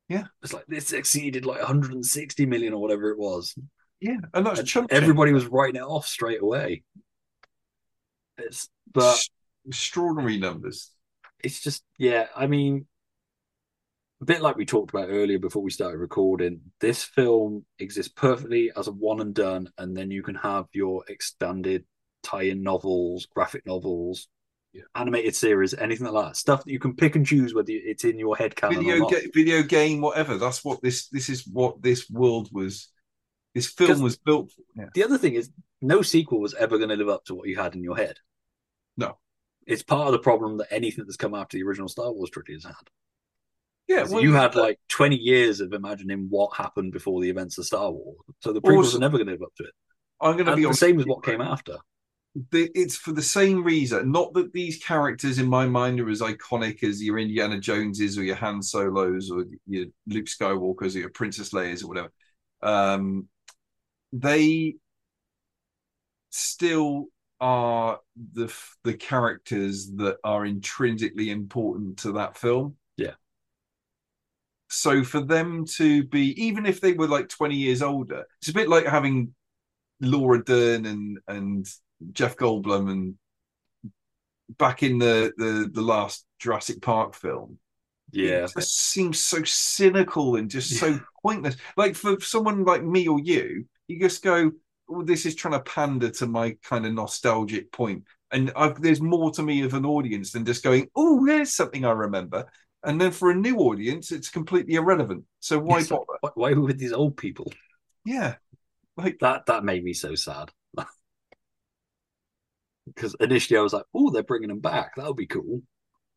Yeah. It's like this exceeded like 160 million or whatever it was. Yeah, and that's And everybody was writing it off straight away. It's but extraordinary numbers. it's just yeah i mean a bit like we talked about earlier before we started recording this film exists perfectly as a one and done and then you can have your extended tie-in novels graphic novels animated series anything like that stuff that you can pick and choose whether it's in your head canon or Video ga- video game, whatever. That's what this this is what this world was. This film was built for. Yeah. the other thing is no sequel was ever going to live up to what you had in your head No. it's part of the problem that anything that's come after the original star wars trilogy has had Yeah, well, you had like 20 years of imagining what happened before the events of Star Wars. So the prequels Also- are never going to live up to it. I'm going to be the honest same as what came after. The, it's for the same reason. Not that these characters in my mind are as iconic as your Indiana Joneses or your Han Solos or your Luke Skywalkers or your Princess Leia's or whatever. Um, they still are the the characters that are intrinsically important to that film. Yeah. So for them to be, even if they were like 20 years older, it's a bit like having Laura Dern and and Jeff Goldblum and back in the the the last Jurassic Park film. Yeah. It seems so cynical and just so <laughs> pointless. Like for someone like me or you, you just go, well, this is trying to pander to my kind of nostalgic point. And I've, there's more to me of an audience than just going, oh, here's something I remember. And then for a new audience, it's completely irrelevant. So why bother? Why, why with these old people? Yeah. Like that that made me so sad. Because initially I was like, oh, they're bringing them back. That would be cool.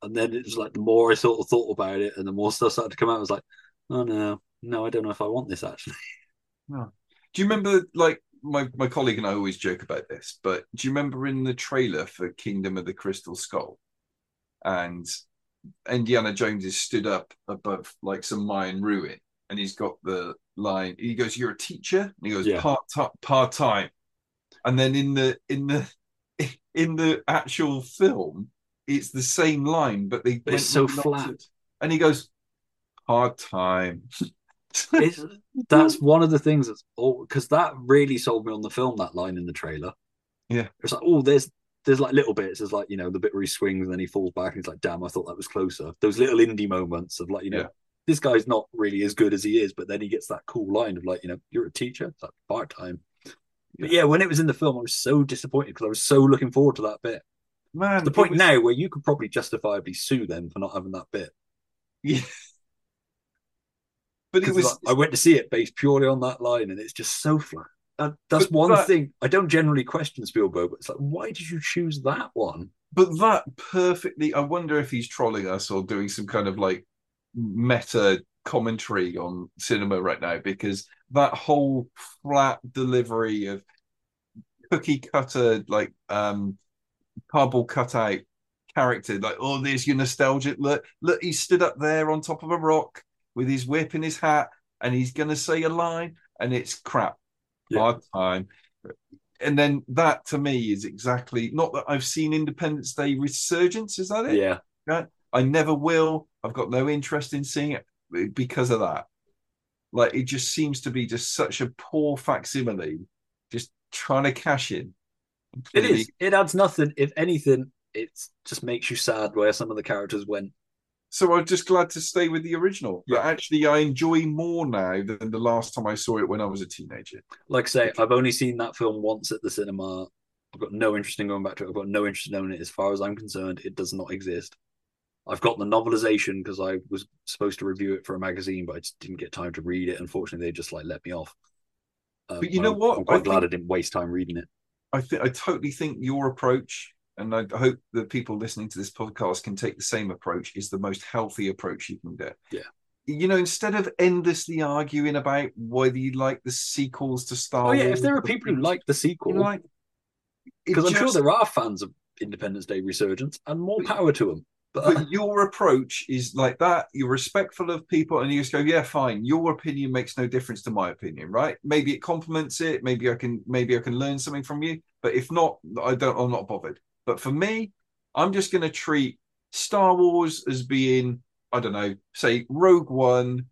And then it was like the more I sort of thought about it and the more stuff started to come out, I was like, oh no, no, I don't know if I want this actually. <laughs> No. Do you remember, like, my, my colleague and I always joke about this, but do you remember in the trailer for Kingdom of the Crystal Skull? And Indiana Jones is stood up above, like, some Mayan ruin, and he's got the line, he goes, You're a teacher? And he goes, Yeah. Part part time. And then in the, in the, in the actual film, it's the same line, but they But it's so flat. And he goes, Part time. <laughs> it's, that's one of the things that's all because that really sold me on the film, that line in the trailer. Yeah. It's like, oh, there's there's like little bits. There's like, you know, the bit where he swings and then he falls back and he's like, damn, I thought that was closer. Those little indie moments of like, you know, Yeah. this guy's not really as good as he is, but then he gets that cool line of like, you know, you're a teacher, it's like part time. But yeah, when it was in the film, I was so disappointed because I was so looking forward to that bit. Man, To the point was- now where you could probably justifiably sue them for not having that bit. Yeah. But it was like, I went to see it based purely on that line, and it's just so flat. That, that's But one that- thing I don't generally question Spielberg, but it's like, why did you choose that one? but that perfectly i wonder if he's trolling us or doing some kind of like meta commentary on cinema right now because that whole flat delivery of cookie cutter like um cardboard cutout character like oh there's your nostalgic look look he stood up there on top of a rock with his whip and his hat and he's gonna say a line and it's crap Yeah. hard time and then that to me is exactly not that I've seen Independence Day Resurgence. Is that it? Yeah. Right? I never will. I've got no interest in seeing it because of that. Like it just seems to be just such a poor facsimile, just trying to cash in. It is. It adds nothing. If anything, it just makes you sad where some of the characters went. So I'm just glad to stay with the original. But actually, I enjoy more now than the last time I saw it when I was a teenager. Like I say, I've only seen that film once at the cinema. I've got no interest in going back to it. I've got no interest in knowing it. As far as I'm concerned, it does not exist. I've got the novelization because I was supposed to review it for a magazine, but I just didn't get time to read it. Unfortunately, they just like let me off. Um, But you know I'm- what? I'm quite I glad think- I didn't waste time reading it. I think I totally think your approach, and I hope that people listening to this podcast can take the same approach, is the most healthy approach you can get. Yeah. You know, instead of endlessly arguing about whether you like the sequels to Star Oh yeah, if there are people who like the sequel, like, because I'm sure there are fans of Independence Day Resurgence, and more power to them. But, but your approach is like that. You're respectful of people, and you just go, "Yeah, fine. Your opinion makes no difference to my opinion, right? Maybe it complements it. Maybe I can, maybe I can learn something from you. But if not, I don't. I'm not bothered. But for me, I'm just going to treat Star Wars as being, I don't know, say Rogue One,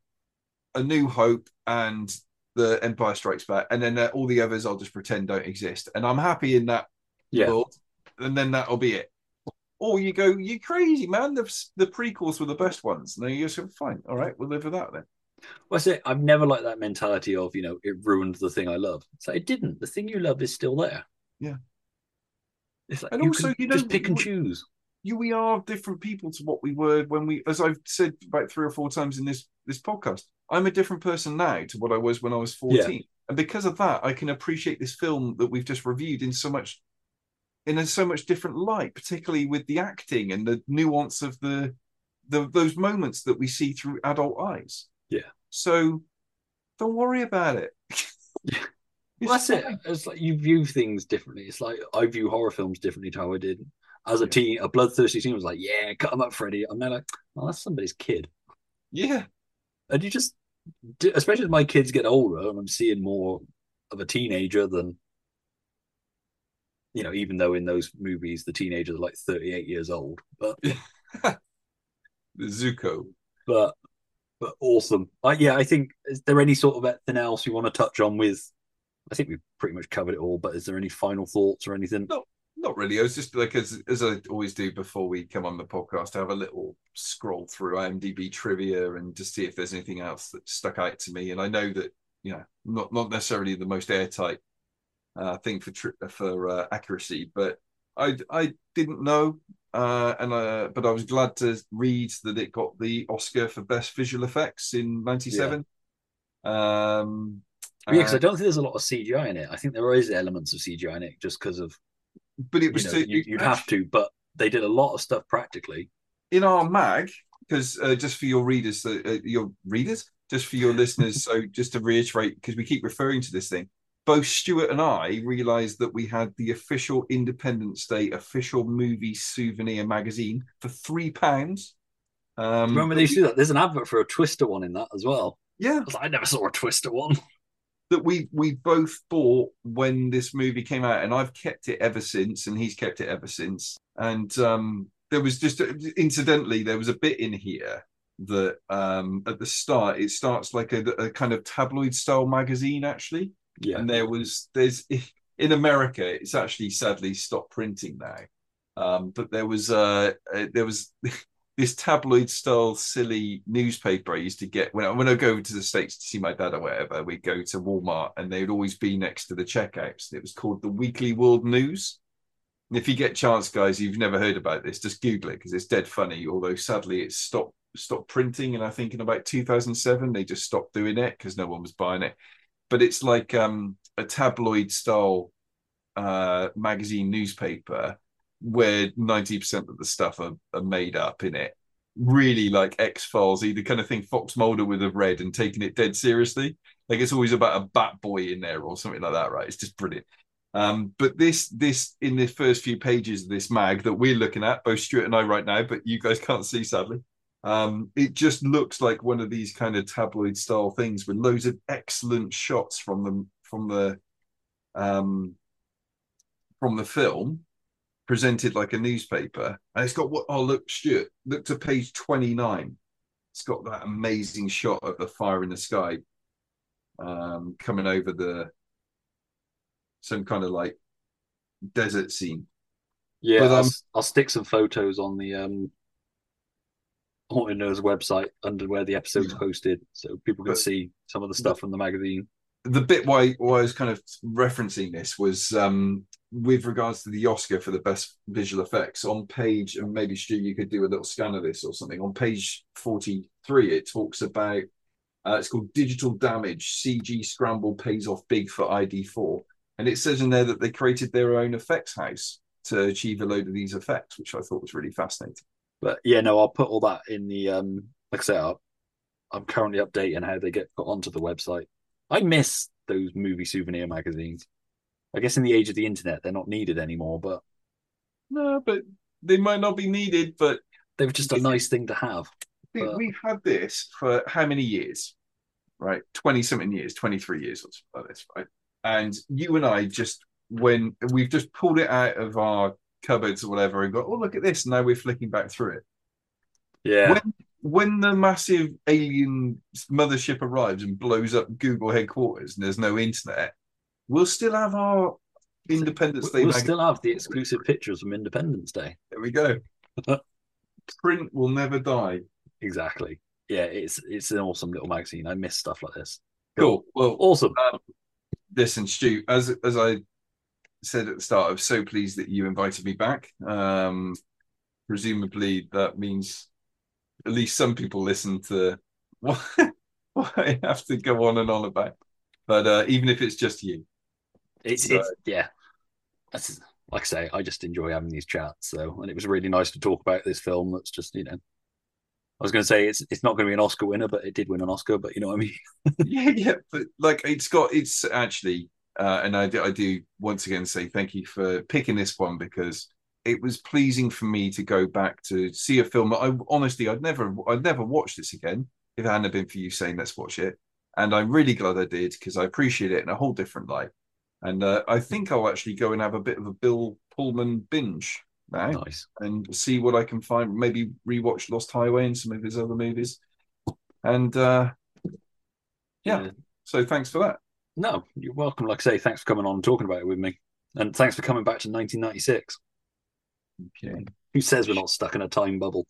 A New Hope, and the Empire Strikes Back, and then uh, all the others I'll just pretend don't exist, and I'm happy in that Yeah. world, and then that'll be it. Or you go, you crazy man. The the prequels were the best ones. And then you just go, fine, all right, we'll live with that then. Well, I say I've never liked that mentality of you know it ruined the thing I love. So it didn't. The thing you love is still there. Yeah. It's like And you also, you know, just pick and choose. You, we are different people to what we were when we, as I've said about three or four times in this this podcast. I'm a different person now to what I was when I was 14, and because of that, I can appreciate this film that we've just reviewed in so much, in a so much different light, particularly with the acting and the nuance of the, the those moments that we see through adult eyes. Yeah. So, don't worry about it. <laughs> Well, that's it. It's like you view things differently. It's like I view horror films differently to how I did as a teen. A bloodthirsty teen was like, "Yeah, cut him up, Freddy." I'm now like, "Oh, that's somebody's kid." Yeah. And you just, especially as my kids get older, and I'm seeing more of a teenager than, you know, even though in those movies the teenagers are like 38 years old, but the <laughs> Zuko. but but awesome. I, yeah, I think is there any sort of anything else you want to touch on with? I think we've pretty much covered it all. But is there any final thoughts or anything? No, not really. I was just like as as I always do before we come on the podcast, to have a little scroll through IMDb trivia and to see if there's anything else that stuck out to me. And I know that you know not not necessarily the most airtight uh, thing for tri- for uh, accuracy, but I I didn't know. Uh, and uh, but I was glad to read that it got the Oscar for best visual effects in '97. Um, Yeah, because I don't think there's a lot of CGI in it. I think there is elements of CGI in it just because of. But it was you know, to- you, you'd have to, but they did a lot of stuff practically. in our mag because uh, just for your readers uh, uh, your readers just for your <laughs> listeners so just to reiterate because we keep referring to this thing both stuart and i realized that we had the official independence day official movie souvenir magazine for three pounds um Remember they used to do that? There's an advert for a Twister one in that as well. yeah I, like, I never saw a Twister one. <laughs> that we we both bought when this movie came out and i've kept it ever since and he's kept it ever since and um there was just incidentally there was a bit in here that um at the start it starts like a, a kind of tabloid style magazine actually Yeah. and there was there's <laughs> in america it's actually sadly stopped printing now um but there was uh uh, there was <laughs> this tabloid style silly newspaper I used to get when I, when I go to the states to see my dad or whatever. We'd go to Walmart and they'd always be next to the checkouts. It was called the Weekly World News. And if you get chance, guys, you've never heard about this, just Google it because it's dead funny. Although sadly, it stopped stopped printing, and I think in about 2007 they just stopped doing it because no one was buying it. But it's like um, a tabloid style uh, magazine newspaper where 90% of the stuff are, are made up in it. Really like X Files, the kind of thing Fox Mulder would have read and taken it dead seriously. Like it's always about a bat boy in there or something like that, right? It's just brilliant. Um, but this, this in the first few pages of this mag that we're looking at, both Stuart and I right now, but you guys can't see sadly. Um, it just looks like one of these kind of tabloid style things with loads of excellent shots from the from the um, from the film presented like a newspaper. And it's got what oh look, Stuart, look to page 29. It's got that amazing shot of the fire in the sky. um, coming over the some kind of like desert scene. Yeah, But, I'll, um, s- I'll stick some photos on the um Haunted Nerds website under where the episode's posted, so people can But- see some of the stuff from the magazine. the bit why, why I was kind of referencing this was um, with regards to the Oscar for the best visual effects on page, and maybe Stu, you could do a little scan of this or something. On page 43, it talks about uh, it's called Digital Damage CG Scramble Pays Off Big for ID4. And it says in there that they created their own effects house to achieve a load of these effects, which I thought was really fascinating. But yeah, no, I'll put all that in the um. Like I said, I'll- I'm currently updating how they get put onto the website. I miss those movie souvenir magazines. I guess in the age of the internet, they're not needed anymore, but No, but they might not be needed, but they were just a nice thing to have. We- But- We've had this for how many years? Right, twenty something years, twenty three years or something like this, right? And you and I just when we've just pulled it out of our cupboards or whatever and go, oh look at this. Now we're flicking back through it. Yeah, When when the massive alien mothership arrives and blows up Google headquarters and there's no internet, we'll still have our Independence Day we'll magazine. still have the exclusive pictures from Independence Day. There we go. <laughs> Print will never die. Exactly. Yeah, it's it's an awesome little magazine. I miss stuff like this. Cool. Well, awesome. Um, listen, Stu, as as I said at the start, I'm so pleased that you invited me back. Um, presumably, that means at least some people listen to what, <laughs> what I have to go on and on about. But uh, even if it's just you, It's So- it's yeah. That's like I say, I just enjoy having these chats. So, and it was really nice to talk about this film. That's just you know, I was going to say it's it's not going to be an Oscar winner, but it did win an Oscar. But you know what I mean? <laughs> yeah, yeah, but like it's got it's actually, uh, and I do, I do once again say thank you for picking this one because it was pleasing for me to go back to see a film. that I honestly, I'd never, I'd never watch this again if it hadn't been for you saying let's watch it, and I'm really glad I did because I appreciate it in a whole different light. And uh, I think I'll actually go and have a bit of a Bill Pullman binge now Nice. and see what I can find. Maybe rewatch Lost Highway and some of his other movies. And uh, yeah, so thanks for that. No, you're welcome. Like I say, thanks for coming on and talking about it with me, and thanks for coming back to 1996. Okay. Who says we're not stuck in a time bubble?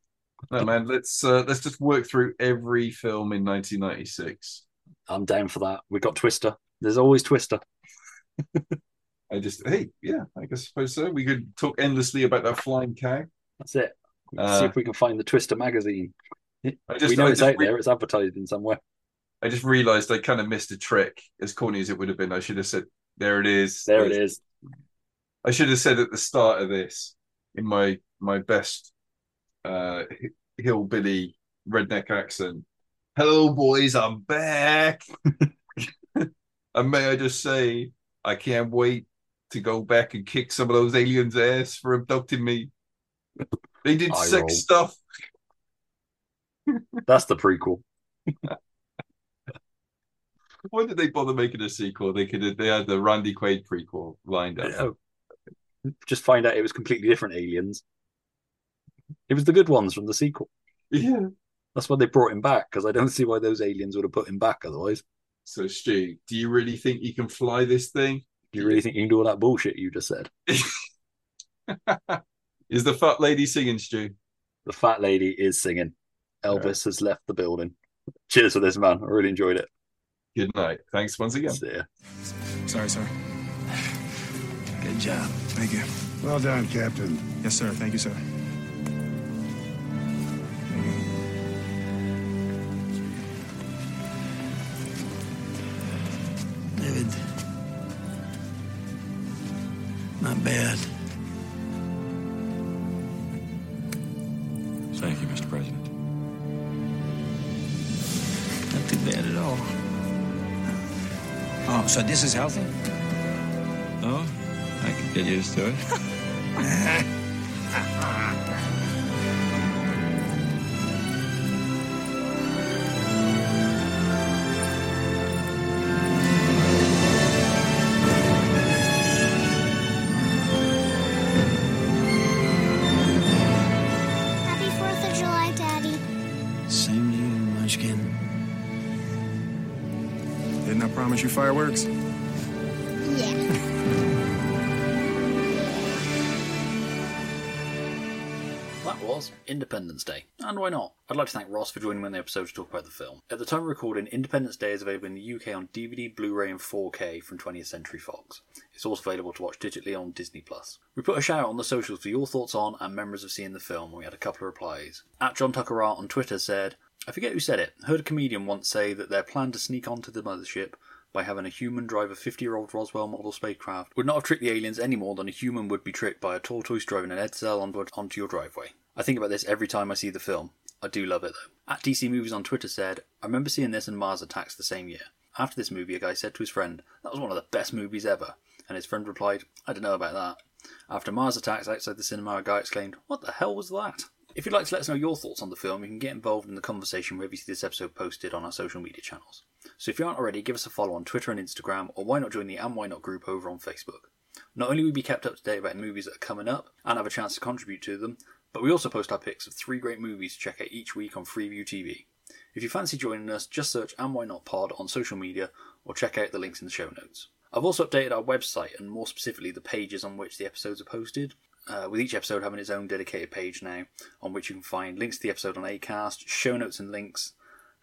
No man, let's uh, let's just work through every film in 1996. I'm down for that. We've got Twister. There's always Twister. <laughs> I just hey, yeah, I guess suppose so. We could talk endlessly about that flying cow. That's it. Uh, see if we can find the Twister magazine. I just- we know I it's out re- there. It's advertised in somewhere. I just realised I kind of missed a trick. As corny as it would have been, I should have said, "There it is." There it is. I should have said at the start of this in my my best uh hillbilly redneck accent. Hello, boys, I'm back. <laughs> and may I just say, I can't wait to go back and kick some of those aliens' ass for abducting me. They did Eye sex roll. stuff. That's the prequel. <laughs> Why did they bother making a sequel? They could have, they had the Randy Quaid prequel lined up. Yeah. Just find out it was completely different aliens. It was the good ones from the sequel. Yeah. That's why they brought him back because I don't see why those aliens would have put him back otherwise. So, Stu, do you really think you can fly this thing? Do you really think you can do all that bullshit you just said? <laughs> Is the fat lady singing, Stu? The fat lady is singing. Elvis has left the building. Cheers for this, man. I really enjoyed it. Good night. Thanks once again. See ya. Sorry, sir. Good job. Thank you. Well done, Captain. Yes, sir. Thank you, sir. David. Not bad. So this is healthy? Oh, I can get used to it. <laughs> <laughs> fireworks? Yeah. That was Independence Day. And why not? I'd like to thank Ross for joining me on the episode to talk about the film. At the time of recording, Independence Day is available in the UK on DVD, Blu ray, and 4K from 20th Century Fox. It's also available to watch digitally on Disney Plus. We put a shout out on the socials for your thoughts on and memories of seeing the film, and we had a couple of replies. At John Tucker Art on Twitter said, I forget who said it. Heard a comedian once say that their plan to sneak onto the mothership by having a human drive a 50 year old Roswell model spacecraft would not have tricked the aliens any more than a human would be tricked by a tortoise driving an Edsel onto your driveway. I think about this every time I see the film. I do love it though. At DC Movies on Twitter said, I remember seeing this and Mars Attacks the same year. After this movie, a guy said to his friend, That was one of the best movies ever. And his friend replied, I don't know about that. After Mars Attacks outside the cinema, a guy exclaimed, What the hell was that? If you'd like to let us know your thoughts on the film, you can get involved in the conversation wherever you see this episode posted on our social media channels. So if you aren't already, give us a follow on Twitter and Instagram, or why not join the And Why Not group over on Facebook. Not only will we be kept up to date about movies that are coming up and have a chance to contribute to them, but we also post our picks of three great movies to check out each week on Freeview TV. If you fancy joining us, just search And Why Not Pod on social media or check out the links in the show notes. I've also updated our website and more specifically the pages on which the episodes are posted, uh, with each episode having its own dedicated page now on which you can find links to the episode on Acast, show notes and links,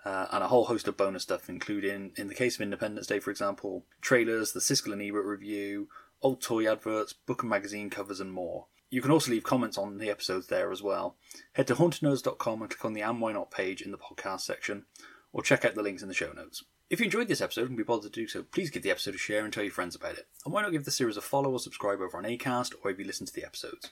uh, and a whole host of bonus stuff, including, in the case of Independence Day, for example, trailers, the Siskel and Ebert review, old toy adverts, book and magazine covers, and more. You can also leave comments on the episodes there as well. Head to hauntednerds.com and click on the And Why Not page in the podcast section, or check out the links in the show notes. If you enjoyed this episode and be bothered to do so, please give the episode a share and tell your friends about it. And why not give the series a follow or subscribe over on Acast or if you listen to the episodes.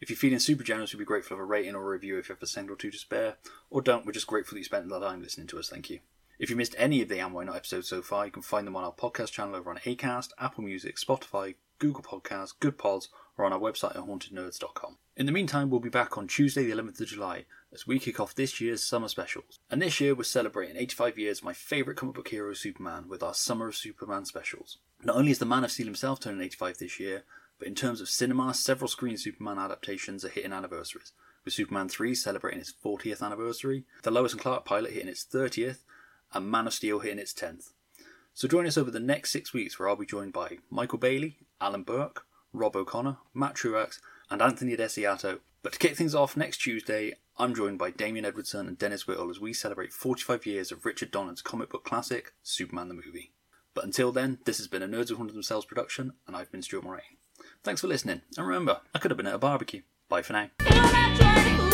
If you're feeling super generous, we'd be grateful for a rating or a review if you have a cent or two to spare. Or don't, we're just grateful that you spent the time listening to us, thank you. If you missed any of the And Why Not episodes so far, you can find them on our podcast channel over on Acast, Apple Music, Spotify, Google Podcasts, Good Pods, or on our website at hauntednerds.com. In the meantime, we'll be back on Tuesday, the 11th of July, as we kick off this year's summer specials. And this year, we're celebrating 85 years of my favourite comic book hero, Superman, with our Summer of Superman specials. Not only is the Man of Steel himself turning 85 this year, but in terms of cinema, several screen Superman adaptations are hitting anniversaries, with Superman 3 celebrating its 40th anniversary, the Lois and Clark pilot hitting its 30th, and Man of Steel hitting its 10th. So join us over the next six weeks where I'll be joined by Michael Bailey, Alan Burke, Rob O'Connor, Matt Truax, and Anthony Desiato. But to kick things off next Tuesday, I'm joined by Damien Edwardson and Dennis Whittle as we celebrate 45 years of Richard Donner's comic book classic, Superman the Movie. But until then, this has been a Nerds Who Haunted Themselves production, and I've been Stuart Moraine. Thanks for listening, and remember, I could have been at a barbecue. Bye for now.